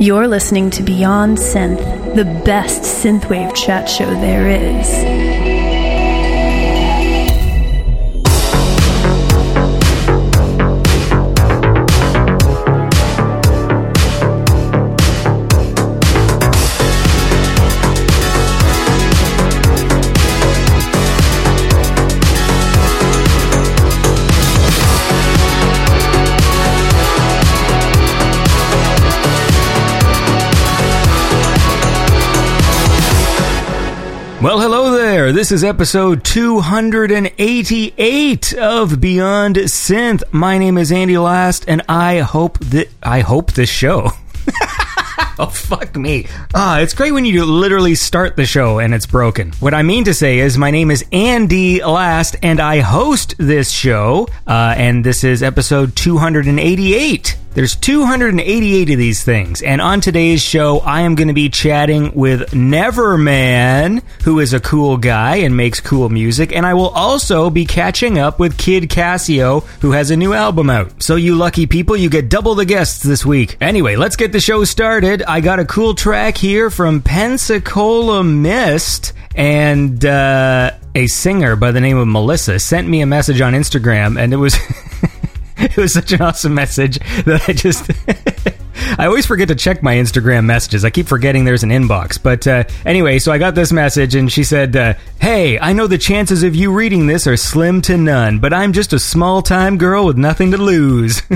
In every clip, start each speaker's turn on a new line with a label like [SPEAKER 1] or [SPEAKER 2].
[SPEAKER 1] You're listening to Beyond Synth, the best synthwave chat show there is.
[SPEAKER 2] This is episode 288 of Beyond Synth. My name is Andy Last, and I hope that I hope this show. oh fuck me! Ah, it's great when you literally start the show and it's broken. What I mean to say is, my name is Andy Last, and I host this show, uh, and this is episode 288. There's 288 of these things, and on today's show, I am going to be chatting with Neverman, who is a cool guy and makes cool music, and I will also be catching up with Kid Casio, who has a new album out. So, you lucky people, you get double the guests this week. Anyway, let's get the show started. I got a cool track here from Pensacola Mist, and uh, a singer by the name of Melissa sent me a message on Instagram, and it was. it was such an awesome message that I just. I always forget to check my Instagram messages. I keep forgetting there's an inbox. But uh, anyway, so I got this message and she said, uh, Hey, I know the chances of you reading this are slim to none, but I'm just a small time girl with nothing to lose.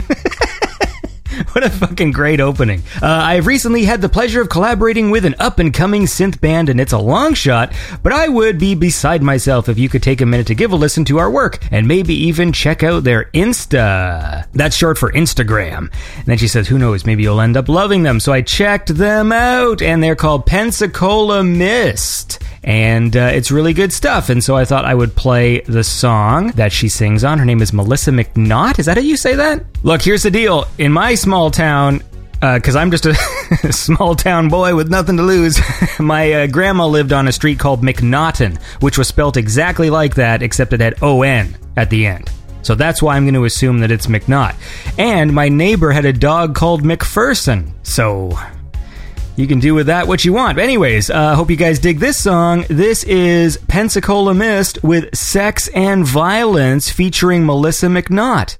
[SPEAKER 2] what a fucking great opening. Uh, I've recently had the pleasure of collaborating with an up and coming synth band, and it's a long shot, but I would be beside myself if you could take a minute to give a listen to our work and maybe even check out their Insta. That's short for Instagram. And then she says, Who knows, maybe you'll end up loving them. So I checked them out, and they're called Pensacola Mist and uh, it's really good stuff. And so I thought I would play the song that she sings on. Her name is Melissa McNaught. Is that how you say that? Look, here's the deal. In my small town, because uh, I'm just a small town boy with nothing to lose. My uh, grandma lived on a street called McNaughton, which was spelt exactly like that, except it had O N at the end. So that's why I'm going to assume that it's McNaught. And my neighbor had a dog called McPherson. So you can do with that what you want. But anyways, uh, hope you guys dig this song. This is Pensacola Mist with Sex and Violence featuring Melissa McNaught.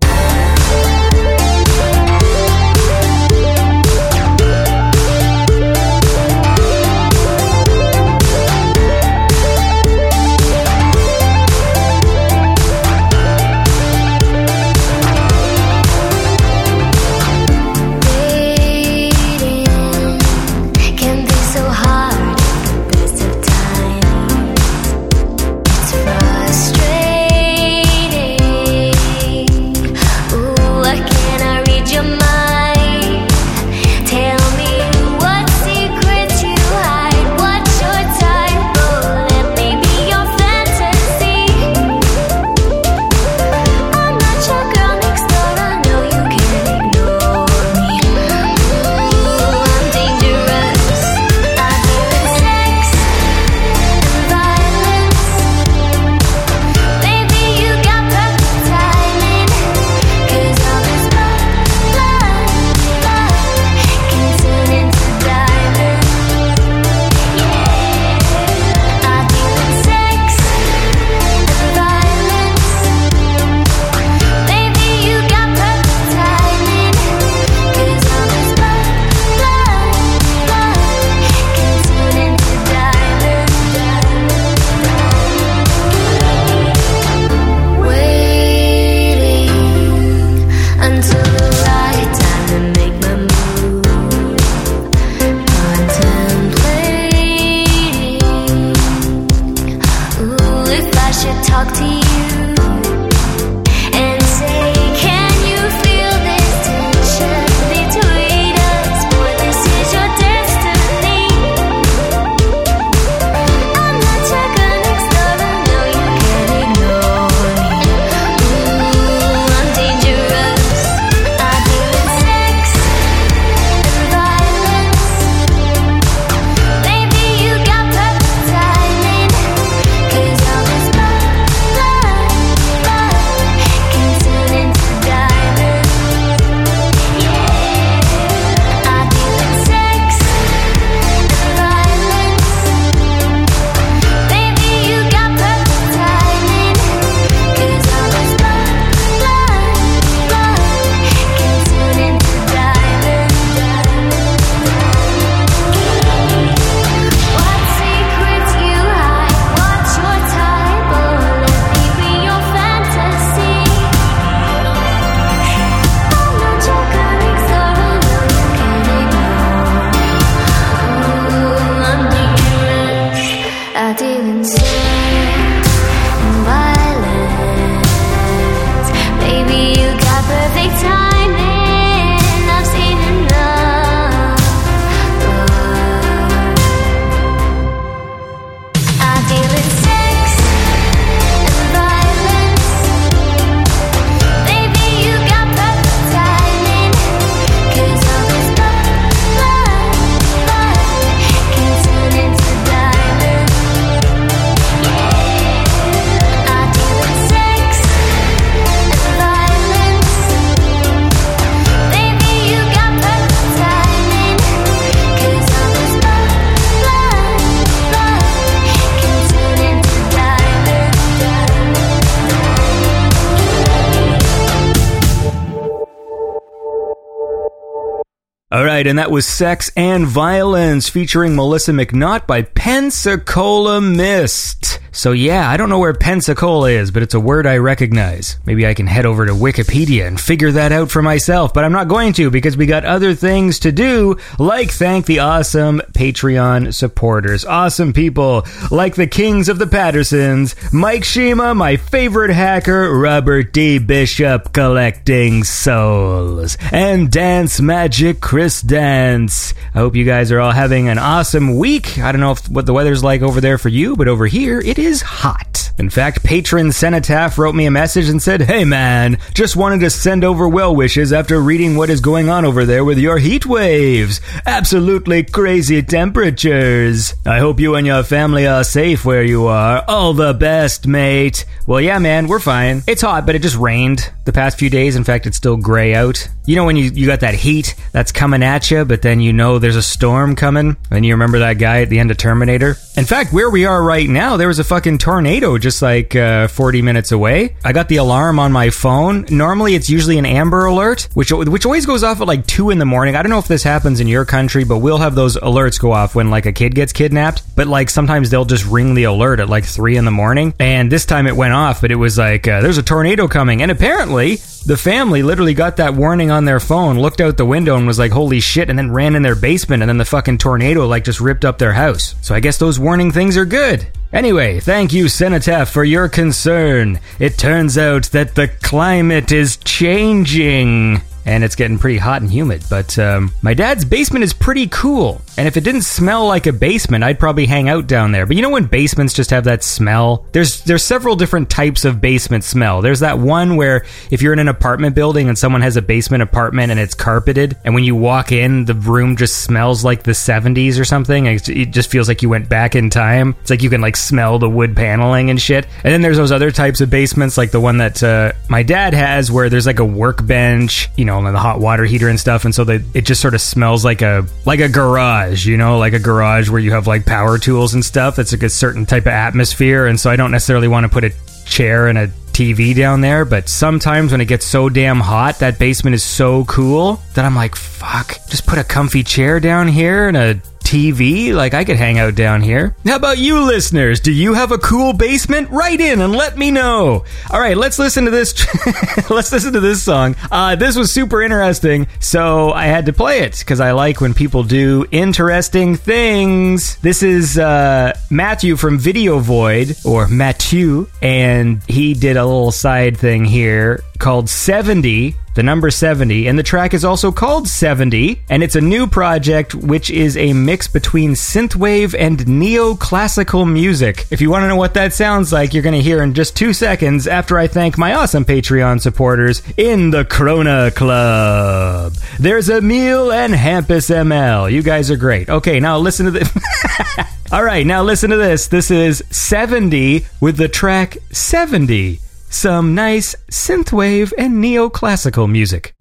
[SPEAKER 2] Right, and that was Sex and Violence featuring Melissa McNaught by Pensacola Mist. So yeah, I don't know where Pensacola is, but it's a word I recognize. Maybe I can head over to Wikipedia and figure that out for myself, but I'm not going to because we got other things to do, like thank the awesome Patreon supporters. Awesome people like the Kings of the Pattersons, Mike Shima, my favorite hacker, Robert D. Bishop collecting souls, and Dance Magic Chris Dance. I hope you guys are all having an awesome week. I don't know if, what the weather's like over there for you, but over here it is hot. In fact, patron Cenotaph wrote me a message and said, Hey man, just wanted to send over well wishes after reading what is going on over there with your heat waves. Absolutely crazy temperatures. I hope you and your family are safe where you are. All the best, mate. Well, yeah, man, we're fine. It's hot, but it just rained the past few days. In fact, it's still gray out. You know when you, you got that heat that's coming at you, but then you know there's a storm coming? And you remember that guy at the end of Terminator? In fact, where we are right now, there was a fucking tornado just like uh, 40 minutes away. I got the alarm on my phone. Normally, it's usually an Amber Alert, which which always goes off at like two in the morning. I don't know if this happens in your country, but we'll have those alerts go off when like a kid gets kidnapped. But like sometimes they'll just ring the alert at like three in the morning. And this time it went off, but it was like uh, there's a tornado coming, and apparently the family literally got that warning on their phone, looked out the window and was like, holy shit, and then ran in their basement, and then the fucking tornado like just ripped up their house. So I guess those warning things are good. Anyway, thank you, Cenotaph, for your concern. It turns out that the climate is changing and it's getting pretty hot and humid. But um, my dad's basement is pretty cool, and if it didn't smell like a basement, I'd probably hang out down there. But you know when basements just have that smell? There's there's several different types of basement smell. There's that one where if you're in an apartment building and someone has a basement apartment and it's carpeted, and when you walk in, the room just smells like the 70s or something. It just feels like you went back in time. It's like you can like smell the wood paneling and shit. And then there's those other types of basements, like the one that uh, my dad has, where there's like a workbench, you know and the hot water heater and stuff, and so they, it just sort of smells like a like a garage, you know, like a garage where you have like power tools and stuff. It's like a certain type of atmosphere, and so I don't necessarily want to put a chair and a TV down there, but sometimes when it gets so damn hot, that basement is so cool that I'm like, fuck, just put a comfy chair down here and a TV. Like, I could hang out down here. How about you listeners? Do you have a cool basement? Write in and let me know. All right, let's listen to this. let's listen to this song. Uh, this was super interesting, so I had to play it because I like when people do interesting things. This is uh, Matthew from Video Void, or Matthew, and he did a little side thing here called 70 the number 70, and the track is also called 70, and it's a new project which is a mix between synthwave and neoclassical music. If you want to know what that sounds like, you're going to hear in just two seconds after I thank my awesome Patreon supporters in the Krona Club. There's Emil and Hampus ML. You guys are great. Okay, now listen to this. All right, now listen to this. This is 70 with the track 70 some nice synthwave and neoclassical music.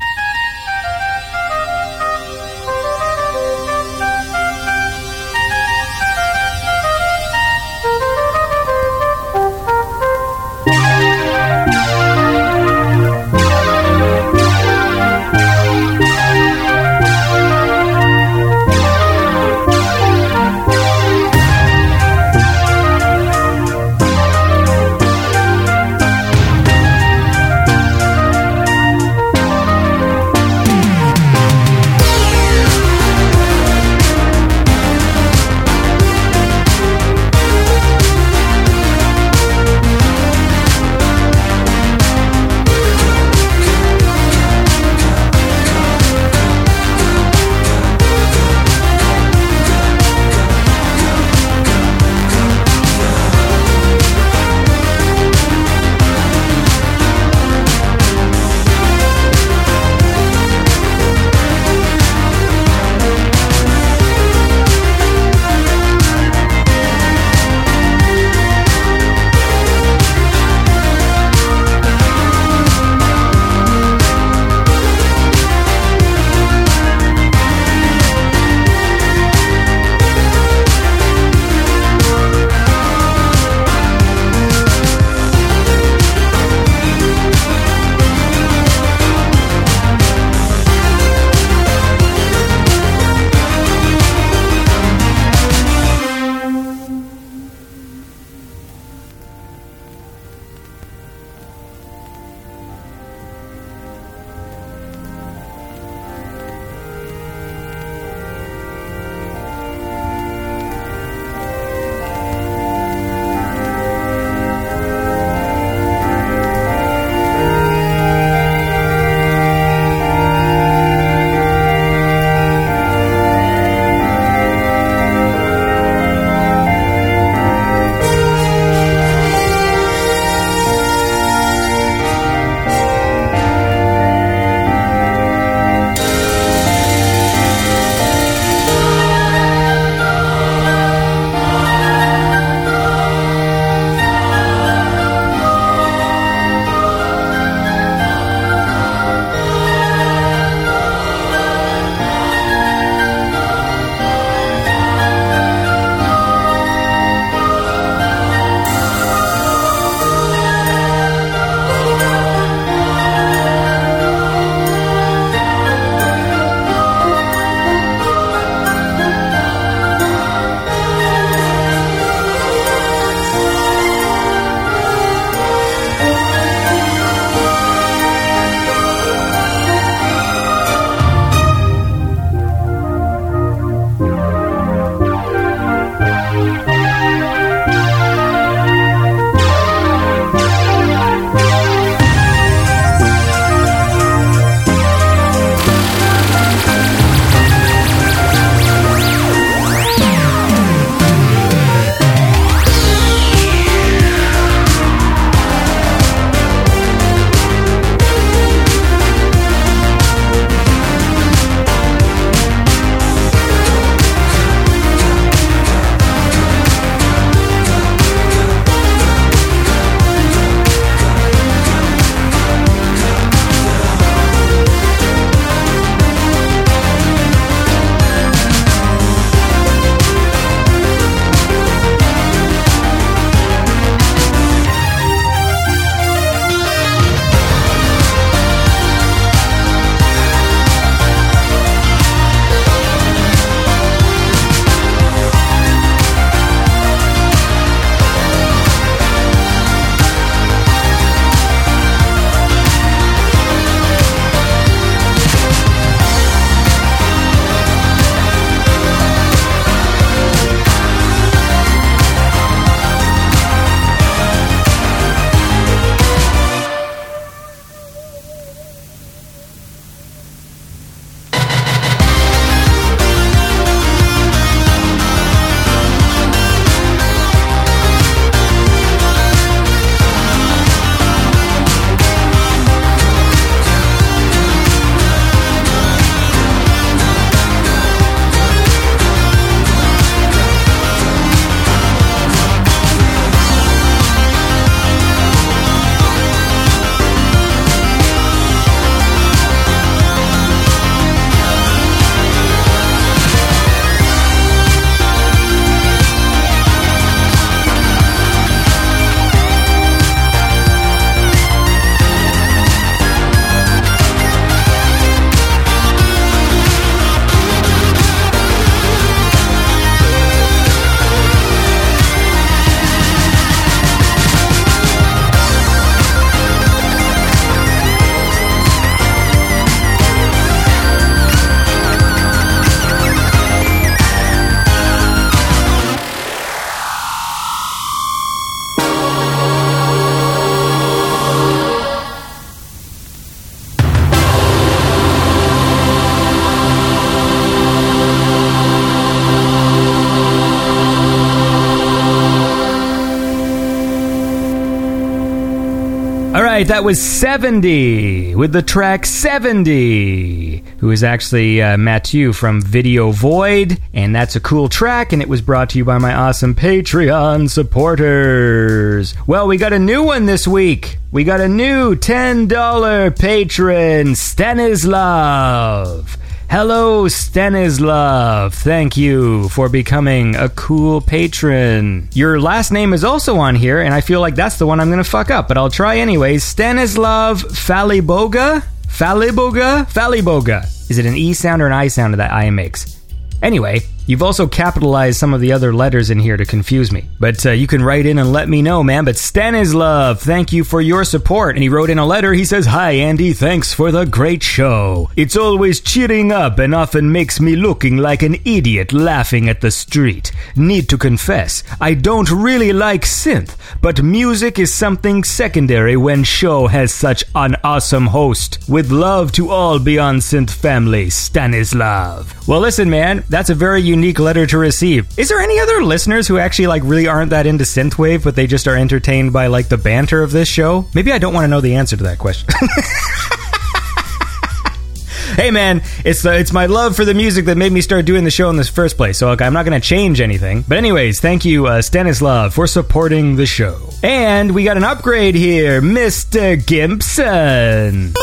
[SPEAKER 2] Right, that was 70 with the track 70, who is actually uh, Mathieu from Video Void. And that's a cool track, and it was brought to you by my awesome Patreon supporters. Well, we got a new one this week. We got a new $10 patron, Stanislav. Hello, Stanislav. Thank you for becoming a cool patron. Your last name is also on here, and I feel like that's the one I'm going to fuck up, but I'll try anyways. Stanislav Faliboga? Faliboga? Faliboga. Is it an E sound or an I sound that I makes? Anyway, you've also capitalized some of the other letters in here to confuse me. But uh, you can write in and let me know, man. But Stanislav, thank you for your support. And he wrote in a letter. He says, Hi, Andy. Thanks for the great show. It's always cheering up and often makes me looking like an idiot laughing at the street. Need to confess, I don't really like synth, but music is something secondary when show has such an awesome host. With love to all Beyond Synth family, Stanislav. Well, listen, man, that's a very unique letter to receive. Is there any other listeners who actually like really aren't that into synthwave, but they just are entertained by like the banter of this show? Maybe I don't want to know the answer to that question. hey man, it's uh, it's my love for the music that made me start doing the show in the first place. So okay, I'm not going to change anything. But anyways, thank you uh, Stanislav for supporting the show. And we got an upgrade here, Mr. Gimpson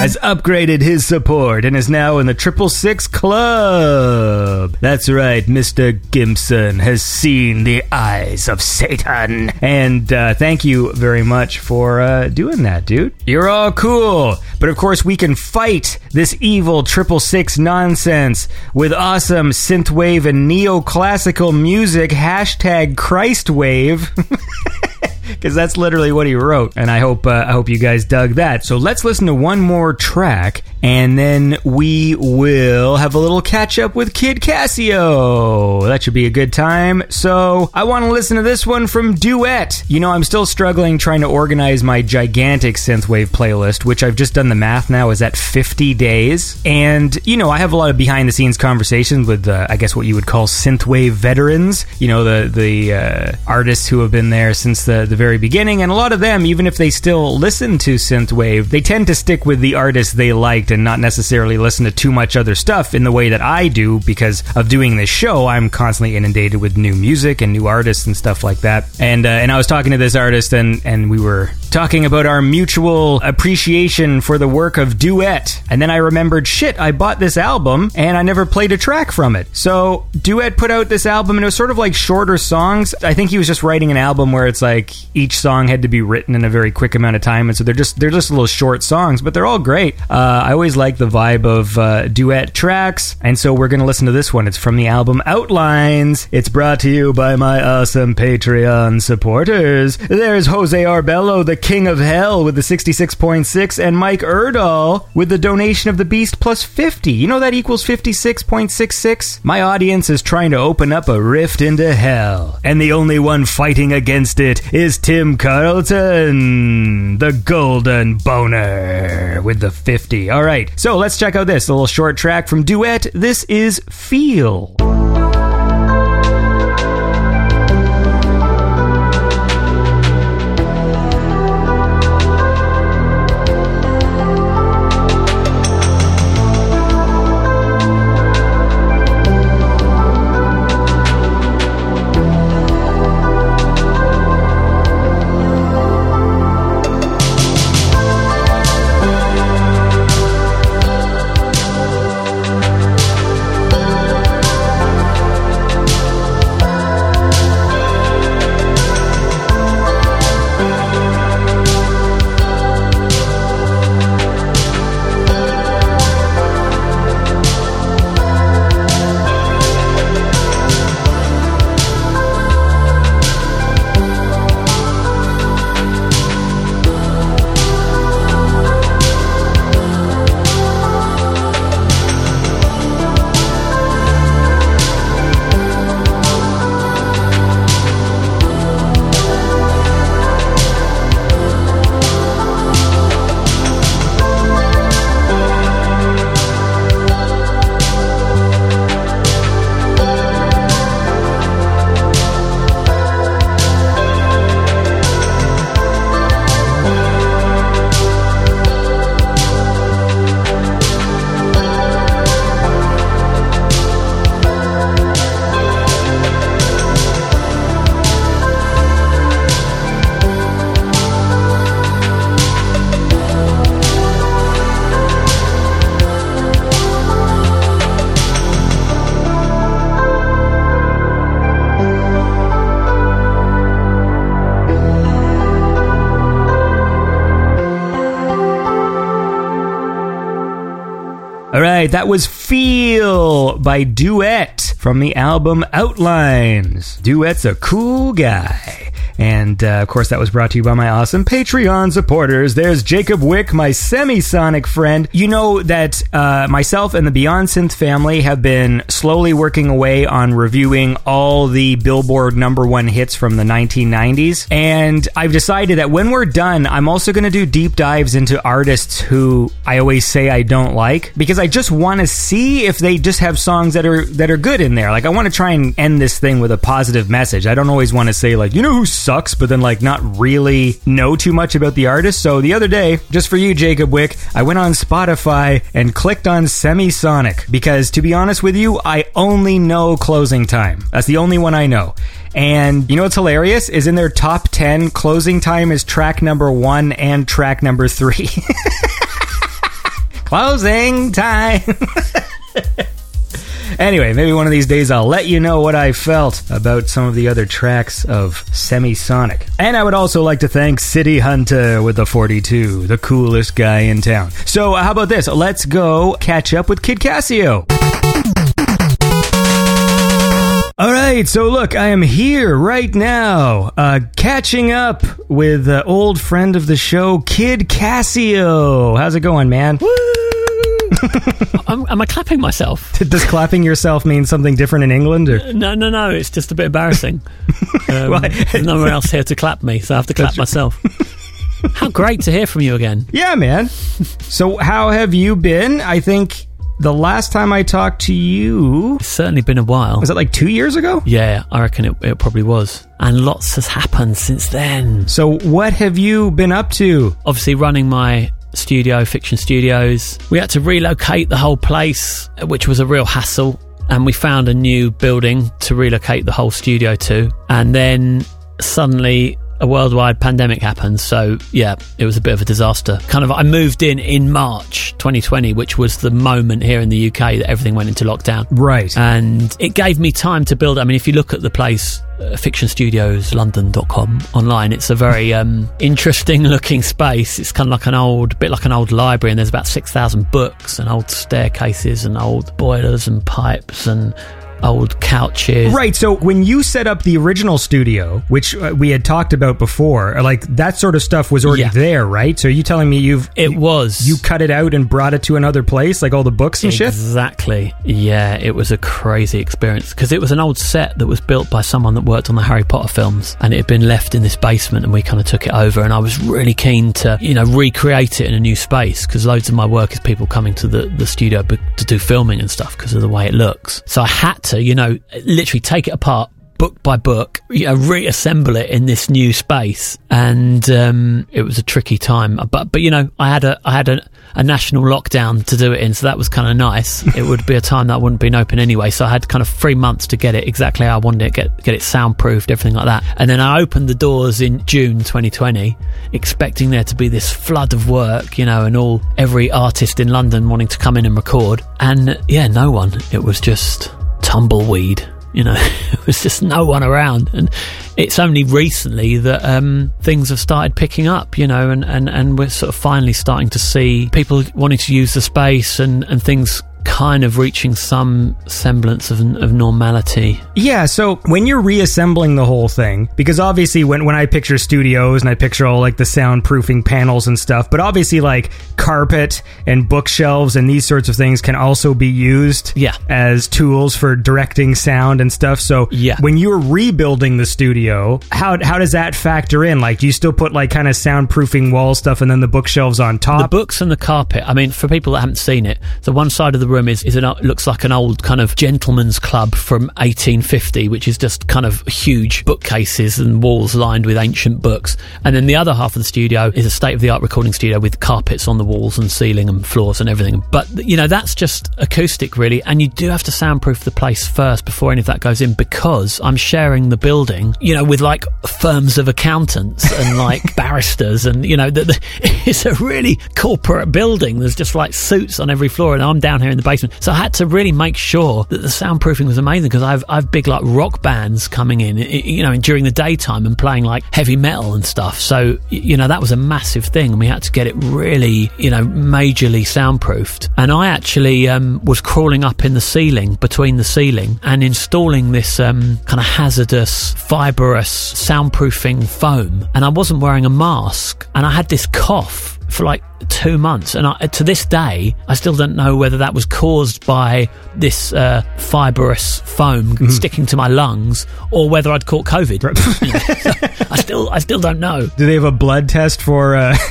[SPEAKER 2] has upgraded his support and is now in the Triple Six Club. That's right, Mr. Gimson has seen the eyes of Satan. And uh, thank you very much for uh, doing that, dude. You're all cool. But of course, we can fight this evil Triple Six nonsense with awesome synthwave and neoclassical music. Hashtag Christwave. because that's literally what he wrote. And I hope uh, I hope you guys dug that. So let's listen to one more track, and then we will have a little catch up with Kid Casio. That should be a good time. So I want to listen to this one from Duett. You know, I'm still struggling trying to organize my gigantic synthwave playlist, which I've just done the math now is at 50 days. And you know, I have a lot of behind the scenes conversations with, uh, I guess, what you would call synthwave veterans. You know, the the uh, artists who have been there since the the very beginning, and a lot of them, even if they still listen to synthwave, they tend to stick with the artists they liked and not necessarily listen to too much other stuff in the way that I do because of doing this show. I'm constantly inundated with new music and new artists and stuff like that. And uh, and I was talking to this artist, and and we were talking about our mutual appreciation for the work of Duett. And then I remembered, shit, I bought this album and I never played a track from it. So Duett put out this album and it was sort of like shorter songs. I think he was just writing an album where it's like each song had to be written in a very quick amount of time, and so they're just they're just little short songs, but they're all great. Uh, I always like the vibe of uh, Duett tracks, and so we're gonna listen to this one. It's from the album Outlines. It's brought to you by my awesome Patreon supporters. There's Jose Arbello, the king of hell, with the 66.6, and Mike Erdahl with the donation of the beast plus 50. You know that equals 56.66. My audience is trying to open up a rift into hell, and the only one fighting against it is Tim Carlton, the golden boner with the 50. All right, so let's check out this little short track from Duett. This is Feel. Right, that was Feel by Duett from the album Outlines. Duett's a cool guy. And uh, of course, that was brought to you by my awesome Patreon supporters. There's Jacob Wick, my semi-sonic friend. You know that uh, myself and the Beyond Synth family have been slowly working away on reviewing all the Billboard number one hits from the 1990s. And I've decided that when we're done, I'm also going to do deep dives into artists who I always say I don't like because I just want to see if they just have songs that are that are good in there. Like I want to try and end this thing with a positive message. I don't always want to say like, you know who sucks, but then like not really know too much about the artist. So the other day, just for you, Jacob Wick, I went on Spotify and clicked on Semisonic because to be honest with you, I only know closing time. That's the only one I know. And you know what's hilarious is in their top 10, closing time is track number one and track number three. closing time. Anyway, maybe one of these days I'll let you know what I felt about some of the other tracks of Semisonic. And I would also like to thank City Hunter with the 42, the coolest guy in town. So, how about this? Let's go catch up with Kid Casio. All right, so look, I am here right now, uh, catching up with uh, old friend of the show, Kid Casio. How's it going, man?
[SPEAKER 3] am, am I clapping myself?
[SPEAKER 2] Does clapping yourself mean something different in England? Or?
[SPEAKER 3] No, no, no. It's just a bit embarrassing. Um, well, there's no one else here to clap me, so I have to clap myself. How great to hear from you again.
[SPEAKER 2] Yeah, man. So, how have you been? I think the last time I talked to you.
[SPEAKER 3] It's certainly been a while.
[SPEAKER 2] Was it like two years ago?
[SPEAKER 3] Yeah, I reckon it, it probably was. And lots has happened since then.
[SPEAKER 2] So, what have you been up to?
[SPEAKER 3] Obviously, running my studio, Fiction Studios. We had to relocate the whole place, which was a real hassle. And we found a new building to relocate the whole studio to. And then suddenly a worldwide pandemic happened. So, yeah, it was a bit of a disaster. Kind of, I moved in in March 2020, which was the moment here in the UK that everything went into lockdown.
[SPEAKER 2] Right.
[SPEAKER 3] And it gave me time to build. I mean, if you look at the place, uh, fictionstudioslondon.com online, it's a very um, interesting looking space. It's kind of like an old, bit like an old library, and there's about 6,000 books and old staircases and old boilers and pipes and old couches.
[SPEAKER 2] Right. So when you set up the original studio, which uh, we had talked about before, like that sort of stuff was already yeah. there, right? So are you telling me you've
[SPEAKER 3] it was
[SPEAKER 2] you cut it out and brought it to another place, like all the books and
[SPEAKER 3] exactly.
[SPEAKER 2] shit?
[SPEAKER 3] Exactly. Yeah, it was a crazy experience because it was an old set that was built by someone that worked on the Harry Potter films, and it had been left in this basement, and we kind of took it over. And I was really keen to, you know, recreate it in a new space because loads of my work is people coming to the the studio to do filming and stuff because of the way it looks. So I had to, you know, literally take it apart book by book, you know, reassemble it in this new space, and um, it was a tricky time. But but you know, I had a I had a, a national lockdown to do it in, so that was kind of nice. it would be a time that wouldn't been open anyway, so I had kind of three months to get it exactly how I wanted it, get get it soundproofed, everything like that. And then I opened the doors in June 2020, expecting there to be this flood of work, you know, and all every artist in London wanting to come in and record, and yeah, no one. It was just tumbleweed. You know, there was just no one around, and it's only recently that um, things have started picking up. You know, and, and, and we're sort of finally starting to see people wanting to use the space and, and things kind of reaching some semblance of, of normality.
[SPEAKER 2] Yeah, so when you're reassembling the whole thing, because obviously when, when I picture studios and I picture all like the soundproofing panels and stuff, but obviously like carpet and bookshelves and these sorts of things can also be used
[SPEAKER 3] yeah.
[SPEAKER 2] as tools for directing sound and stuff. So
[SPEAKER 3] yeah.
[SPEAKER 2] when you're rebuilding the studio, how, how does that factor in? Like, do you still put like kind of soundproofing wall stuff and then the bookshelves on top?
[SPEAKER 3] The books and the carpet. I mean, for people that haven't seen it, the one side of the room is, is an, looks like an old kind of gentleman's club from 1850, which is just kind of huge bookcases and walls lined with ancient books. And then the other half of the studio is a state of the art recording studio with carpets on the walls and ceiling and floors and everything. But, you know, that's just acoustic really. And you do have to soundproof the place first before any of that goes in because I'm sharing the building, you know, with like firms of accountants and like barristers. And, you know, the, the, it's a really corporate building. There's just like suits on every floor. And I'm down here in the basement. So I had to really make sure that the soundproofing was amazing because I've I've big like rock bands coming in, you know, during the daytime and playing like heavy metal and stuff. So you know that was a massive thing, and we had to get it really, you know, majorly soundproofed. And I actually um, was crawling up in the ceiling between the ceiling and installing this um, kind of hazardous fibrous soundproofing foam, and I wasn't wearing a mask, and I had this cough for like two months, and I, to this day, I still don't know whether that was caused by this uh, fibrous foam mm. sticking to my lungs or whether I'd caught COVID. so I still, I still don't know.
[SPEAKER 2] Do they have a blood test for? Uh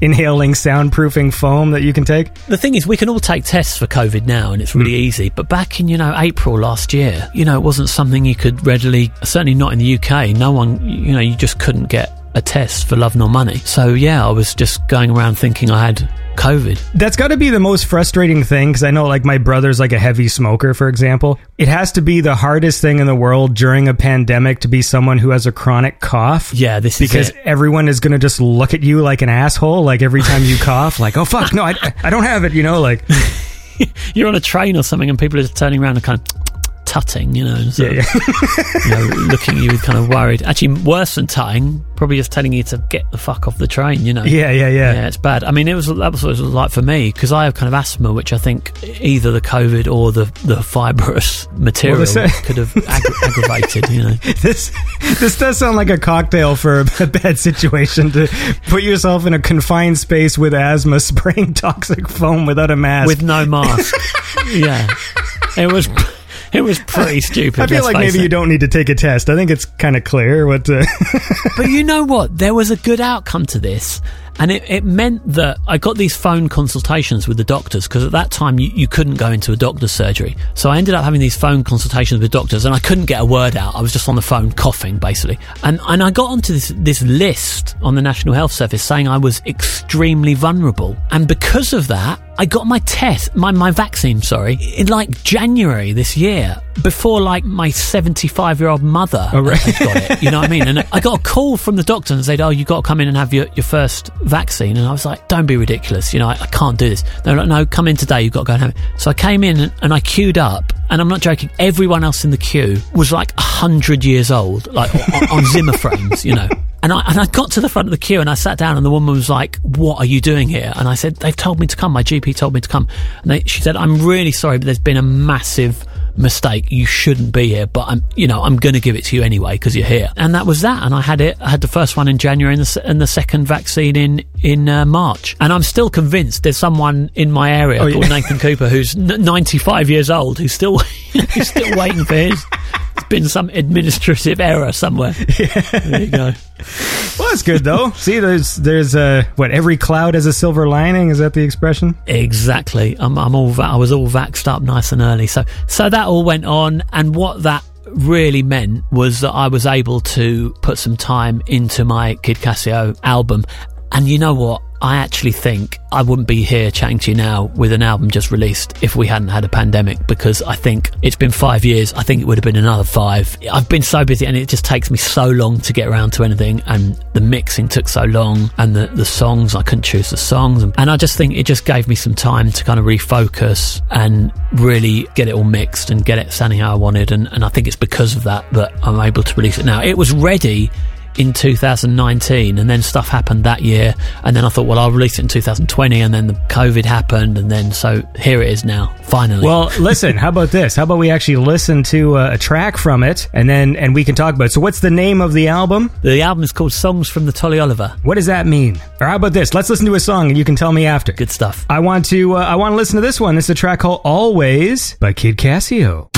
[SPEAKER 2] inhaling soundproofing foam that you can take?
[SPEAKER 3] The thing is, we can all take tests for COVID now, and it's really mm. easy. But back in, you know, April last year, you know, it wasn't something you could readily, certainly not in the UK. No one, you know, you just couldn't get a test for love nor money. So yeah, I was just going around thinking I had COVID.
[SPEAKER 2] That's got to be the most frustrating thing because I know, like, my brother's like a heavy smoker, for example. It has to be the hardest thing in the world during a pandemic to be someone who has a chronic cough.
[SPEAKER 3] Yeah, this is
[SPEAKER 2] because everyone is going to just look at you like an asshole, like every time you cough, like, oh fuck, no, I, I don't have it, you know, like.
[SPEAKER 3] You're on a train or something, and people are just turning around and kind of tutting, you know,
[SPEAKER 2] yeah, yeah.
[SPEAKER 3] you know, looking at you kind of worried. Actually, worse than tutting, probably just telling you to get the fuck off the train, you know.
[SPEAKER 2] Yeah, yeah, yeah.
[SPEAKER 3] Yeah, it's bad. I mean, it was that was what it was like for me because I have kind of asthma, which I think either the COVID or the the fibrous material could have ag- aggravated. You know,
[SPEAKER 2] this this does sound like a cocktail for a bad situation to put yourself in a confined space with asthma, spraying toxic foam without a mask,
[SPEAKER 3] with no mask. yeah, it was. It was pretty stupid.
[SPEAKER 2] I feel like maybe
[SPEAKER 3] it.
[SPEAKER 2] you don't need to take a test. I think it's kind of clear what. Uh
[SPEAKER 3] but you know what? There was a good outcome to this. And it, it meant that I got these phone consultations with the doctors because at that time you, you couldn't go into a doctor's surgery. So I ended up having these phone consultations with doctors and I couldn't get a word out. I was just on the phone coughing basically. And, and I got onto this, this list on the National Health Service saying I was extremely vulnerable. And because of that, I got my test, my, my vaccine, sorry, in like January this year, before like my 75 year old mother
[SPEAKER 2] oh, right.
[SPEAKER 3] got it. You know what I mean? And I got a call from the doctor and said, Oh, you've got to come in and have your, your first vaccine. And I was like, Don't be ridiculous. You know, I, I can't do this. They're like, No, come in today. You've got to go and have it. So I came in and, and I queued up. And I'm not joking, everyone else in the queue was like 100 years old, like on, on Zimmer frames, you know. And I, and I got to the front of the queue and I sat down and the woman was like, what are you doing here? And I said, they've told me to come. My GP told me to come. And they, she said, I'm really sorry, but there's been a massive mistake. You shouldn't be here, but I'm, you know, I'm going to give it to you anyway because you're here. And that was that. And I had it. I had the first one in January and the, and the second vaccine in in uh, March. And I'm still convinced there's someone in my area oh, called yeah. Nathan Cooper who's n- 95 years old who's still who's still waiting for his. It's been some administrative error somewhere. Yeah. There you go.
[SPEAKER 2] Well, that's good though. See, there's there's uh, what every cloud has a silver lining. Is that the expression?
[SPEAKER 3] Exactly. I'm, I'm all I was all vaxxed up nice and early. So so that all went on, and what that really meant was that I was able to put some time into my Kid Casio album. And you know what? I actually think I wouldn't be here chatting to you now with an album just released if we hadn't had a pandemic because I think it's been five years. I think it would have been another five. I've been so busy and it just takes me so long to get around to anything and the mixing took so long and the, the songs, I couldn't choose the songs. And I just think it just gave me some time to kind of refocus and really get it all mixed and get it sounding how I wanted. And, and I think it's because of that that I'm able to release it now. It was ready in 2019 and then stuff happened that year and then I thought well I'll release it in 2020 and then the COVID happened and then so here it is now finally.
[SPEAKER 2] Well listen how about this? How about we actually listen to a, a track from it and then and we can talk about it. So what's the name of the album?
[SPEAKER 3] The album is called Songs from the Tolly Oliver.
[SPEAKER 2] What does that mean? Or how about this? Let's listen to a song and you can tell me after.
[SPEAKER 3] Good stuff.
[SPEAKER 2] I want to uh, I want to listen to this one. This is a track called Always by Kid Casio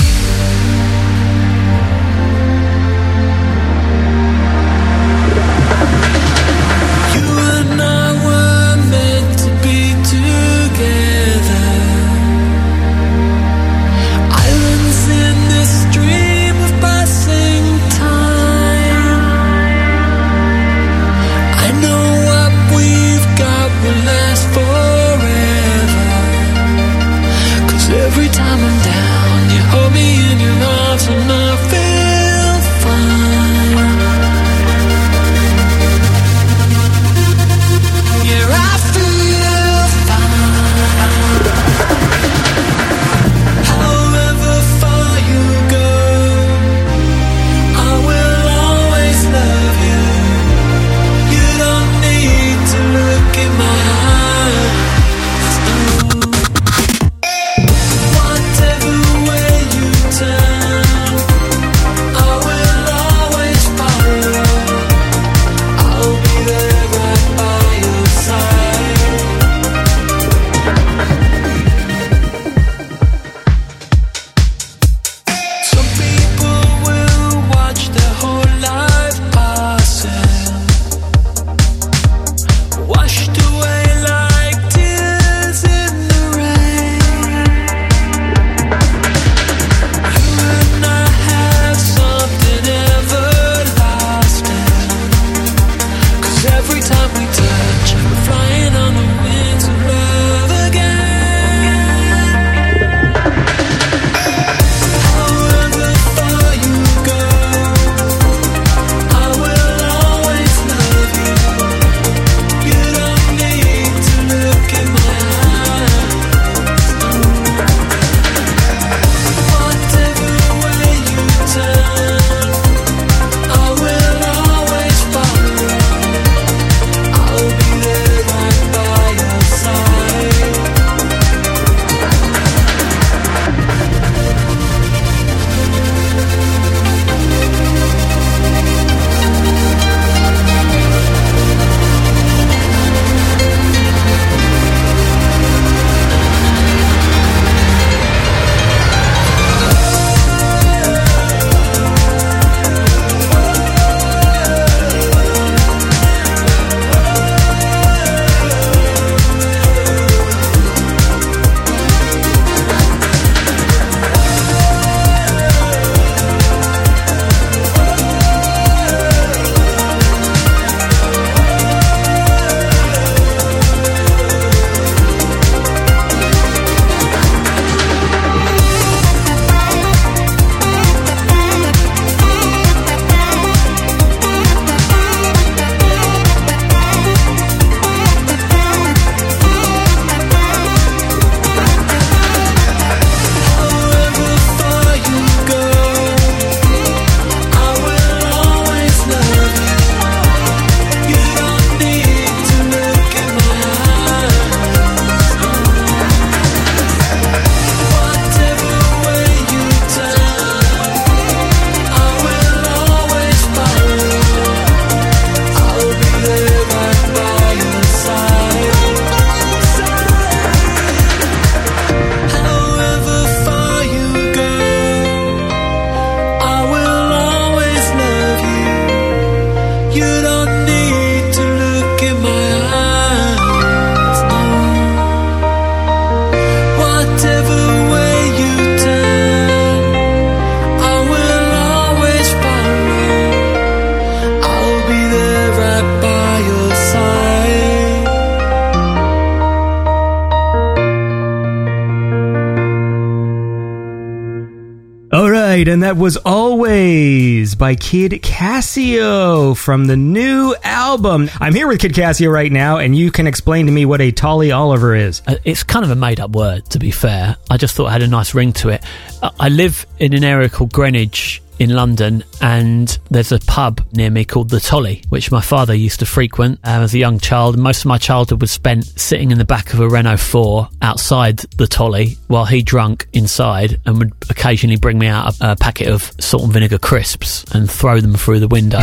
[SPEAKER 2] that was Always by Kid Casio from the new album. I'm here with Kid Casio right now, and you can explain to me what a Tolly Oliver is.
[SPEAKER 3] Uh, It's kind of a made up word, to be fair. I just thought it had a nice ring to it. Uh, I live in an area called Greenwich in London, and there's a pub near me called the Tolly, which my father used to frequent um, as a young child. Most of my childhood was spent sitting in the back of a Renault 4 outside the Tolly while he drunk inside and would occasionally bring me out a, a packet of salt and vinegar crisps and throw them through the window.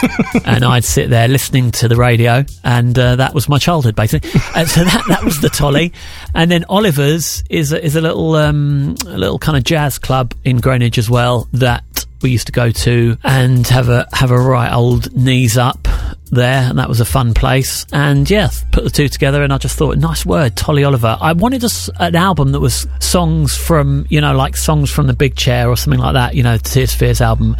[SPEAKER 3] and I'd sit there listening to the radio, and uh, that was my childhood basically. And so that that was the Tolly, and then Oliver's is a, is a little um, a little kind of jazz club in Greenwich as well that we used to go to and have a have a right old knees up there, and that was a fun place. And yeah, put the two together, and I just thought, nice word, Tolly Oliver. I wanted a an album that was songs from you know like songs from the Big Chair or something like that. You know, Tears Fears album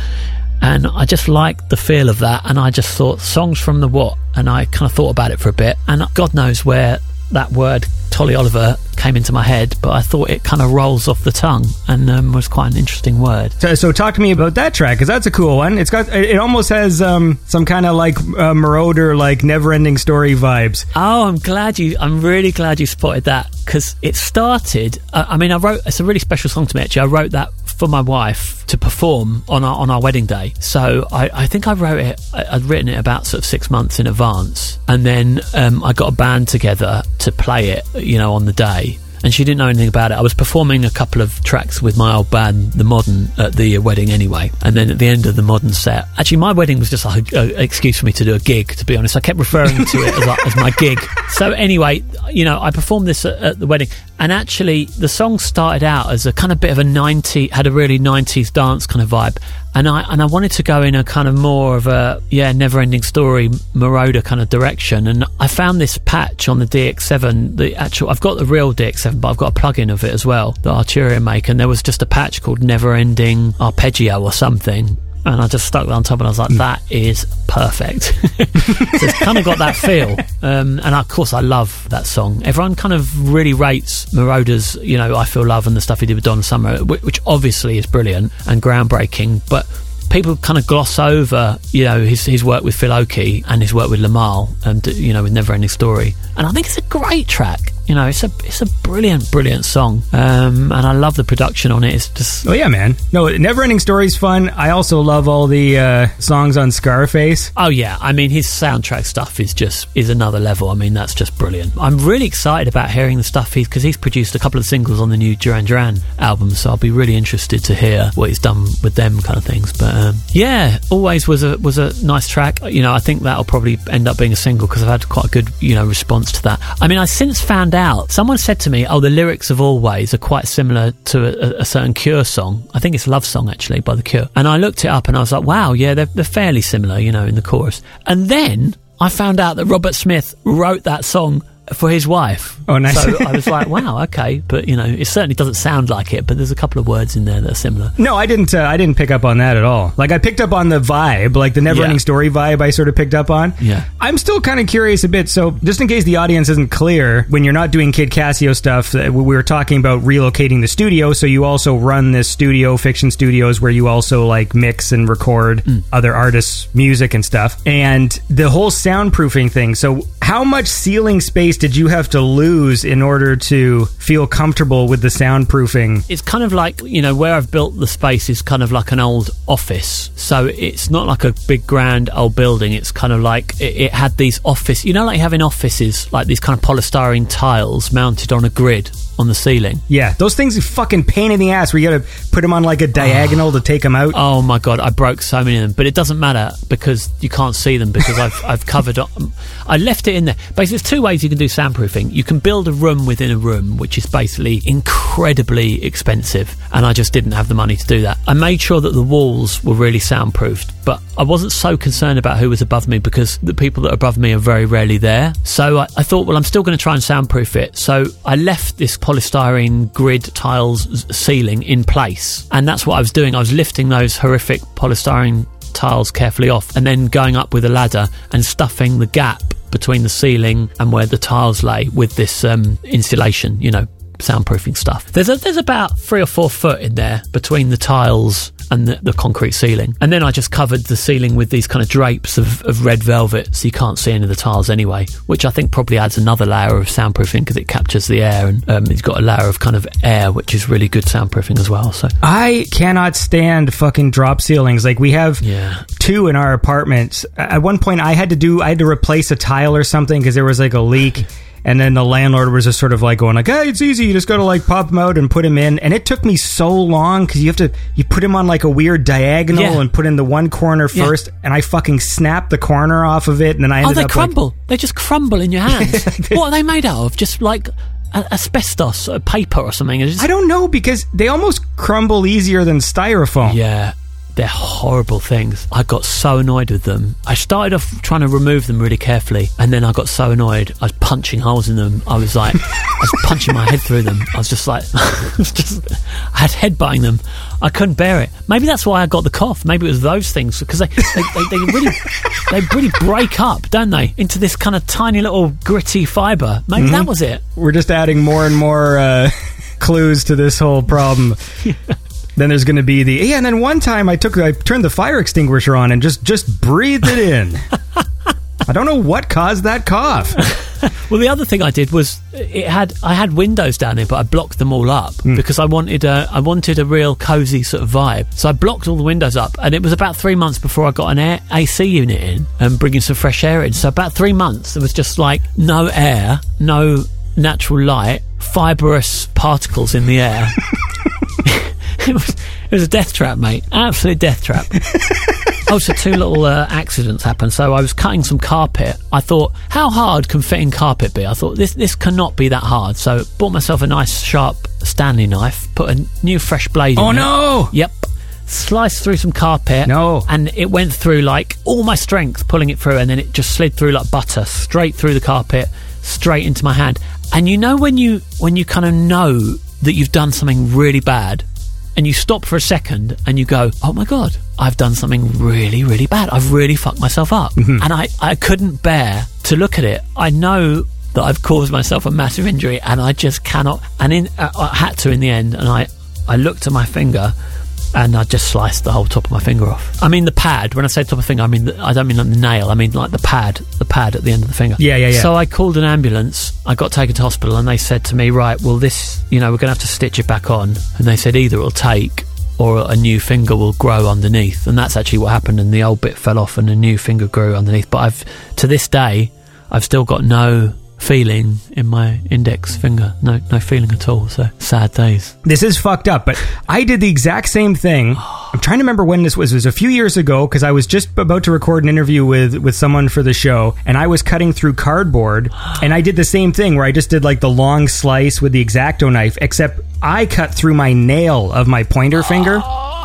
[SPEAKER 3] and I just liked the feel of that. And I just thought songs from the what, and I kind of thought about it for a bit. And God knows where that word Tolly Oliver came into my head, but I thought it kind of rolls off the tongue and um, was quite an interesting word.
[SPEAKER 2] So, so talk to me about that track because that's a cool one. It's got it almost has um, some kind of like uh, Moroder, like never-ending story vibes.
[SPEAKER 3] Oh, I'm glad you. I'm really glad you spotted that because it started. Uh, I mean, I wrote. It's a really special song to me. Actually, I wrote that for my wife to perform on our on our wedding day. So I, I think I wrote it. I, I'd written it about sort of six months in advance, and then um, I got a band together to play it. You know, on the day. And she didn't know anything about it. I was performing a couple of tracks with my old band, The Modern, at the wedding anyway. And then at the end of the Modern set, actually, my wedding was just like an excuse for me to do a gig, to be honest. I kept referring to it as, as my gig. So anyway, you know, I performed this at, at the wedding. And actually, the song started out as a kind of bit of a 90, had a really 90s dance kind of vibe. And I, and I wanted to go in a kind of more of a, yeah, never ending story, Moroder kind of direction. And I found this patch on the DX7, the actual, I've got the real DX7, but I've got a plug-in of it as well, that Arturia make. And there was just a patch called Never Ending Arpeggio or something. And I just stuck that on top and I was like, that is perfect. so it's kind of got that feel. Um, and of course, I love that song. Everyone kind of really rates Moroder's, you know, I Feel Love and the stuff he did with Donna Summer, which obviously is brilliant and groundbreaking. But people kind of gloss over, you know, his, his work with Phil Oakey and his work with Limahl and, you know, with Never Ending Story. And I think it's a great track. You know, it's a it's a brilliant, brilliant song, um, and I love the production on it. It's just
[SPEAKER 2] Oh yeah, man. No, Never Ending Story's fun. I also love all the uh, songs on Scarface.
[SPEAKER 3] Oh yeah, I mean his soundtrack stuff is just is another level. I mean that's just brilliant. I'm really excited about hearing the stuff he's because he's produced a couple of singles on the new Duran Duran album, so I'll be really interested to hear what he's done with them kind of things. But um, yeah, always was a was a nice track. You know, I think that'll probably end up being a single because I've had quite a good you know response to that. I mean, I since found out someone said to me, "Oh, the lyrics of Always are quite similar to a, a certain Cure song. I think it's Love Song actually by the Cure." And I looked it up and I was like, "Wow, yeah, they're, they're fairly similar, you know, in the chorus." And then I found out that Robert Smith wrote that song for his wife.
[SPEAKER 2] Oh, nice.
[SPEAKER 3] So I was like, wow, okay. But, you know, it certainly doesn't sound like it, but there's a couple of words in there that are similar.
[SPEAKER 2] No, I didn't. Uh, I didn't pick up on that at all. Like I picked up on the vibe, like the never-ending
[SPEAKER 3] Yeah.
[SPEAKER 2] story vibe. I sort of picked up on.
[SPEAKER 3] Yeah.
[SPEAKER 2] I'm still kind of curious a bit. So, just in case the audience isn't clear, when you're not doing Kid Casio stuff, uh, we were talking about relocating the studio. So you also run this studio, Fiction Studios, where you also like mix and record other artists' music and stuff, and the whole soundproofing thing. So, how much ceiling space did you have to lose in order to feel comfortable with the soundproofing?
[SPEAKER 3] It's kind of like, you know, where I've built the space is kind of like an old office. So it's not like a big grand old building. It's kind of like it, it had these office, you know, like having offices, like these kind of polystyrene tiles mounted on a grid on the ceiling.
[SPEAKER 2] Yeah, those things are fucking pain in the ass where you gotta put them on like a diagonal to take them out.
[SPEAKER 3] Oh my god, I broke so many of them, but it doesn't matter because you can't see them because I've I've covered. um, I left it in there. Basically, there's two ways you can do soundproofing. You can build a room within a room, which is basically incredibly expensive, and I just didn't have the money to do that. I made sure that the walls were really soundproofed, but I wasn't so concerned about who was above me because the people that are above me are very rarely there. So I, I thought, well, I'm still going to try and soundproof it. So I left this polystyrene grid tiles ceiling in place, and that's what I was doing. I was lifting those horrific polystyrene tiles carefully off and then going up with a ladder and stuffing the gap between the ceiling and where the tiles lay with this um, insulation, you know, soundproofing stuff. There's a, there's about three or four foot in there between the tiles and the, the concrete ceiling. And then I just covered the ceiling with these kind of drapes of, of red velvet so you can't see any of the tiles anyway, which I think probably adds another layer of soundproofing because it captures the air and um, it's got a layer of kind of air, which is really good soundproofing as well. So
[SPEAKER 2] I cannot stand fucking drop ceilings. Like we have
[SPEAKER 3] Yeah.
[SPEAKER 2] two in our apartment. At one point, I had to do I had to replace a tile or something because there was like a leak. And then the landlord was just sort of like going like, "Hey, it's easy. You just got to like pop them out and put them in." And it took me so long because you have to you put them on like a weird diagonal
[SPEAKER 3] Yeah.
[SPEAKER 2] and put in the one corner
[SPEAKER 3] Yeah.
[SPEAKER 2] first. And I fucking snapped the corner off of it, and then I
[SPEAKER 3] Oh, they
[SPEAKER 2] up like,
[SPEAKER 3] crumble. they just crumble in your hands. what are they made out of? Just like asbestos or paper or something? Just-
[SPEAKER 2] I don't know because they almost crumble easier than styrofoam.
[SPEAKER 3] Yeah, they're horrible things. I got so annoyed with them. I started off trying to remove them really carefully, and then I got so annoyed. I was punching holes in them. I was like, I was punching my head through them. I was just like, I was just, I had headbutting them. I couldn't bear it. Maybe that's why I got the cough. Maybe it was those things because they, they, they, they really, they really break up, don't they, into this kind of tiny little gritty fibre. Maybe that was it.
[SPEAKER 2] We're just adding more and more uh, clues to this whole problem. Then there's going to be the yeah, and then one time I took I turned the fire extinguisher on and just just breathed it in. I don't know what caused that cough.
[SPEAKER 3] Well, the other thing I did was it had I had windows down here, but I blocked them all up hmm. because I wanted a I wanted a real cozy sort of vibe. So I blocked all the windows up, and it was about three months before I got an air, AC unit in and bringing some fresh air in. So about three months, there was just like no air, no natural light, fibrous particles in the air. it was it was a death trap, mate. Absolute death trap. Also, two little uh, accidents happened. So I was cutting some carpet. I thought, how hard can fitting carpet be? I thought this this cannot be that hard. So bought myself a nice sharp Stanley knife. Put a new fresh blade.
[SPEAKER 2] Oh
[SPEAKER 3] in it.
[SPEAKER 2] no!
[SPEAKER 3] Yep. Sliced through some carpet.
[SPEAKER 2] No.
[SPEAKER 3] And it went through like all my strength pulling it through, and then it just slid through like butter, straight through the carpet, straight into my hand. And you know when you when you kind of know that you've done something really bad, and you stop for a second and you go, "Oh my god, I've done something really, really bad. I've really fucked myself up," and I I couldn't bear to look at it. I know. That I've caused myself a massive injury, and I just cannot. And in, uh, I had to in the end, and I, I looked at my finger, and I just sliced the whole top of my finger off. I mean the pad. When I say top of finger, I mean the, I don't mean like the nail. I mean like the pad, the pad at the end of the finger.
[SPEAKER 2] Yeah, yeah, yeah.
[SPEAKER 3] So I called an ambulance. I got taken to hospital, and they said to me, "Right, well, this, you know, we're going to have to stitch it back on." And they said either it'll take or a new finger will grow underneath, and that's actually what happened. And the old bit fell off, and a new finger grew underneath. But I've to this day, I've still got no feeling in my index finger. No, no feeling at all. So sad days.
[SPEAKER 2] This is fucked up, but I did the exact same thing. I'm trying to remember when this was. It was a few years ago because I was just about to record an interview with with someone for the show, and I was cutting through cardboard, and I did the same thing where I just did like the long slice with the exacto knife, except I cut through my nail of my pointer finger. Oh.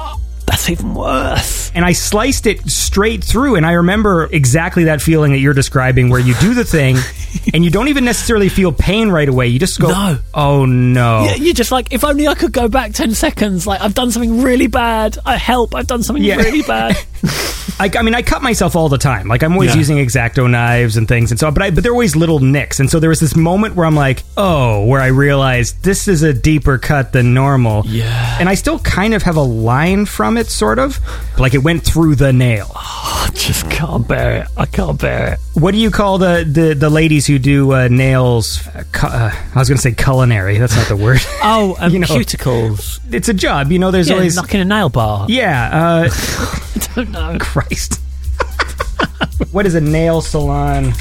[SPEAKER 3] That's even worse.
[SPEAKER 2] and I sliced it straight through. And I remember exactly that feeling that you're describing, where you do the thing and you don't even necessarily feel pain right away. You just go,
[SPEAKER 3] No.
[SPEAKER 2] "Oh no!"
[SPEAKER 3] Yeah, you're just like, if only I could go back 10 seconds. Like, I've done something really bad. I help. I've done something
[SPEAKER 2] Yeah.
[SPEAKER 3] really bad.
[SPEAKER 2] I, I mean, I cut myself all the time. Like I'm always
[SPEAKER 3] Yeah.
[SPEAKER 2] using exacto knives and things, and so. But I, but they're always little nicks, and so there was this moment where I'm like, "Oh," where I realized this is a deeper cut than normal.
[SPEAKER 3] Yeah.
[SPEAKER 2] and I still kind of have a line from it, sort of, like it went through the nail.
[SPEAKER 3] I just can't bear it. I can't bear it.
[SPEAKER 2] What do you call the the, the ladies who do uh, nails? Uh, cu- uh, I was going to say culinary. That's not the word.
[SPEAKER 3] Oh, and
[SPEAKER 2] You know-
[SPEAKER 3] cuticles.
[SPEAKER 2] it's a job, you know. There's
[SPEAKER 3] Yeah,
[SPEAKER 2] always
[SPEAKER 3] knocking a nail bar.
[SPEAKER 2] yeah. Uh,
[SPEAKER 3] I don't know.
[SPEAKER 2] Christ. what is a nail salon?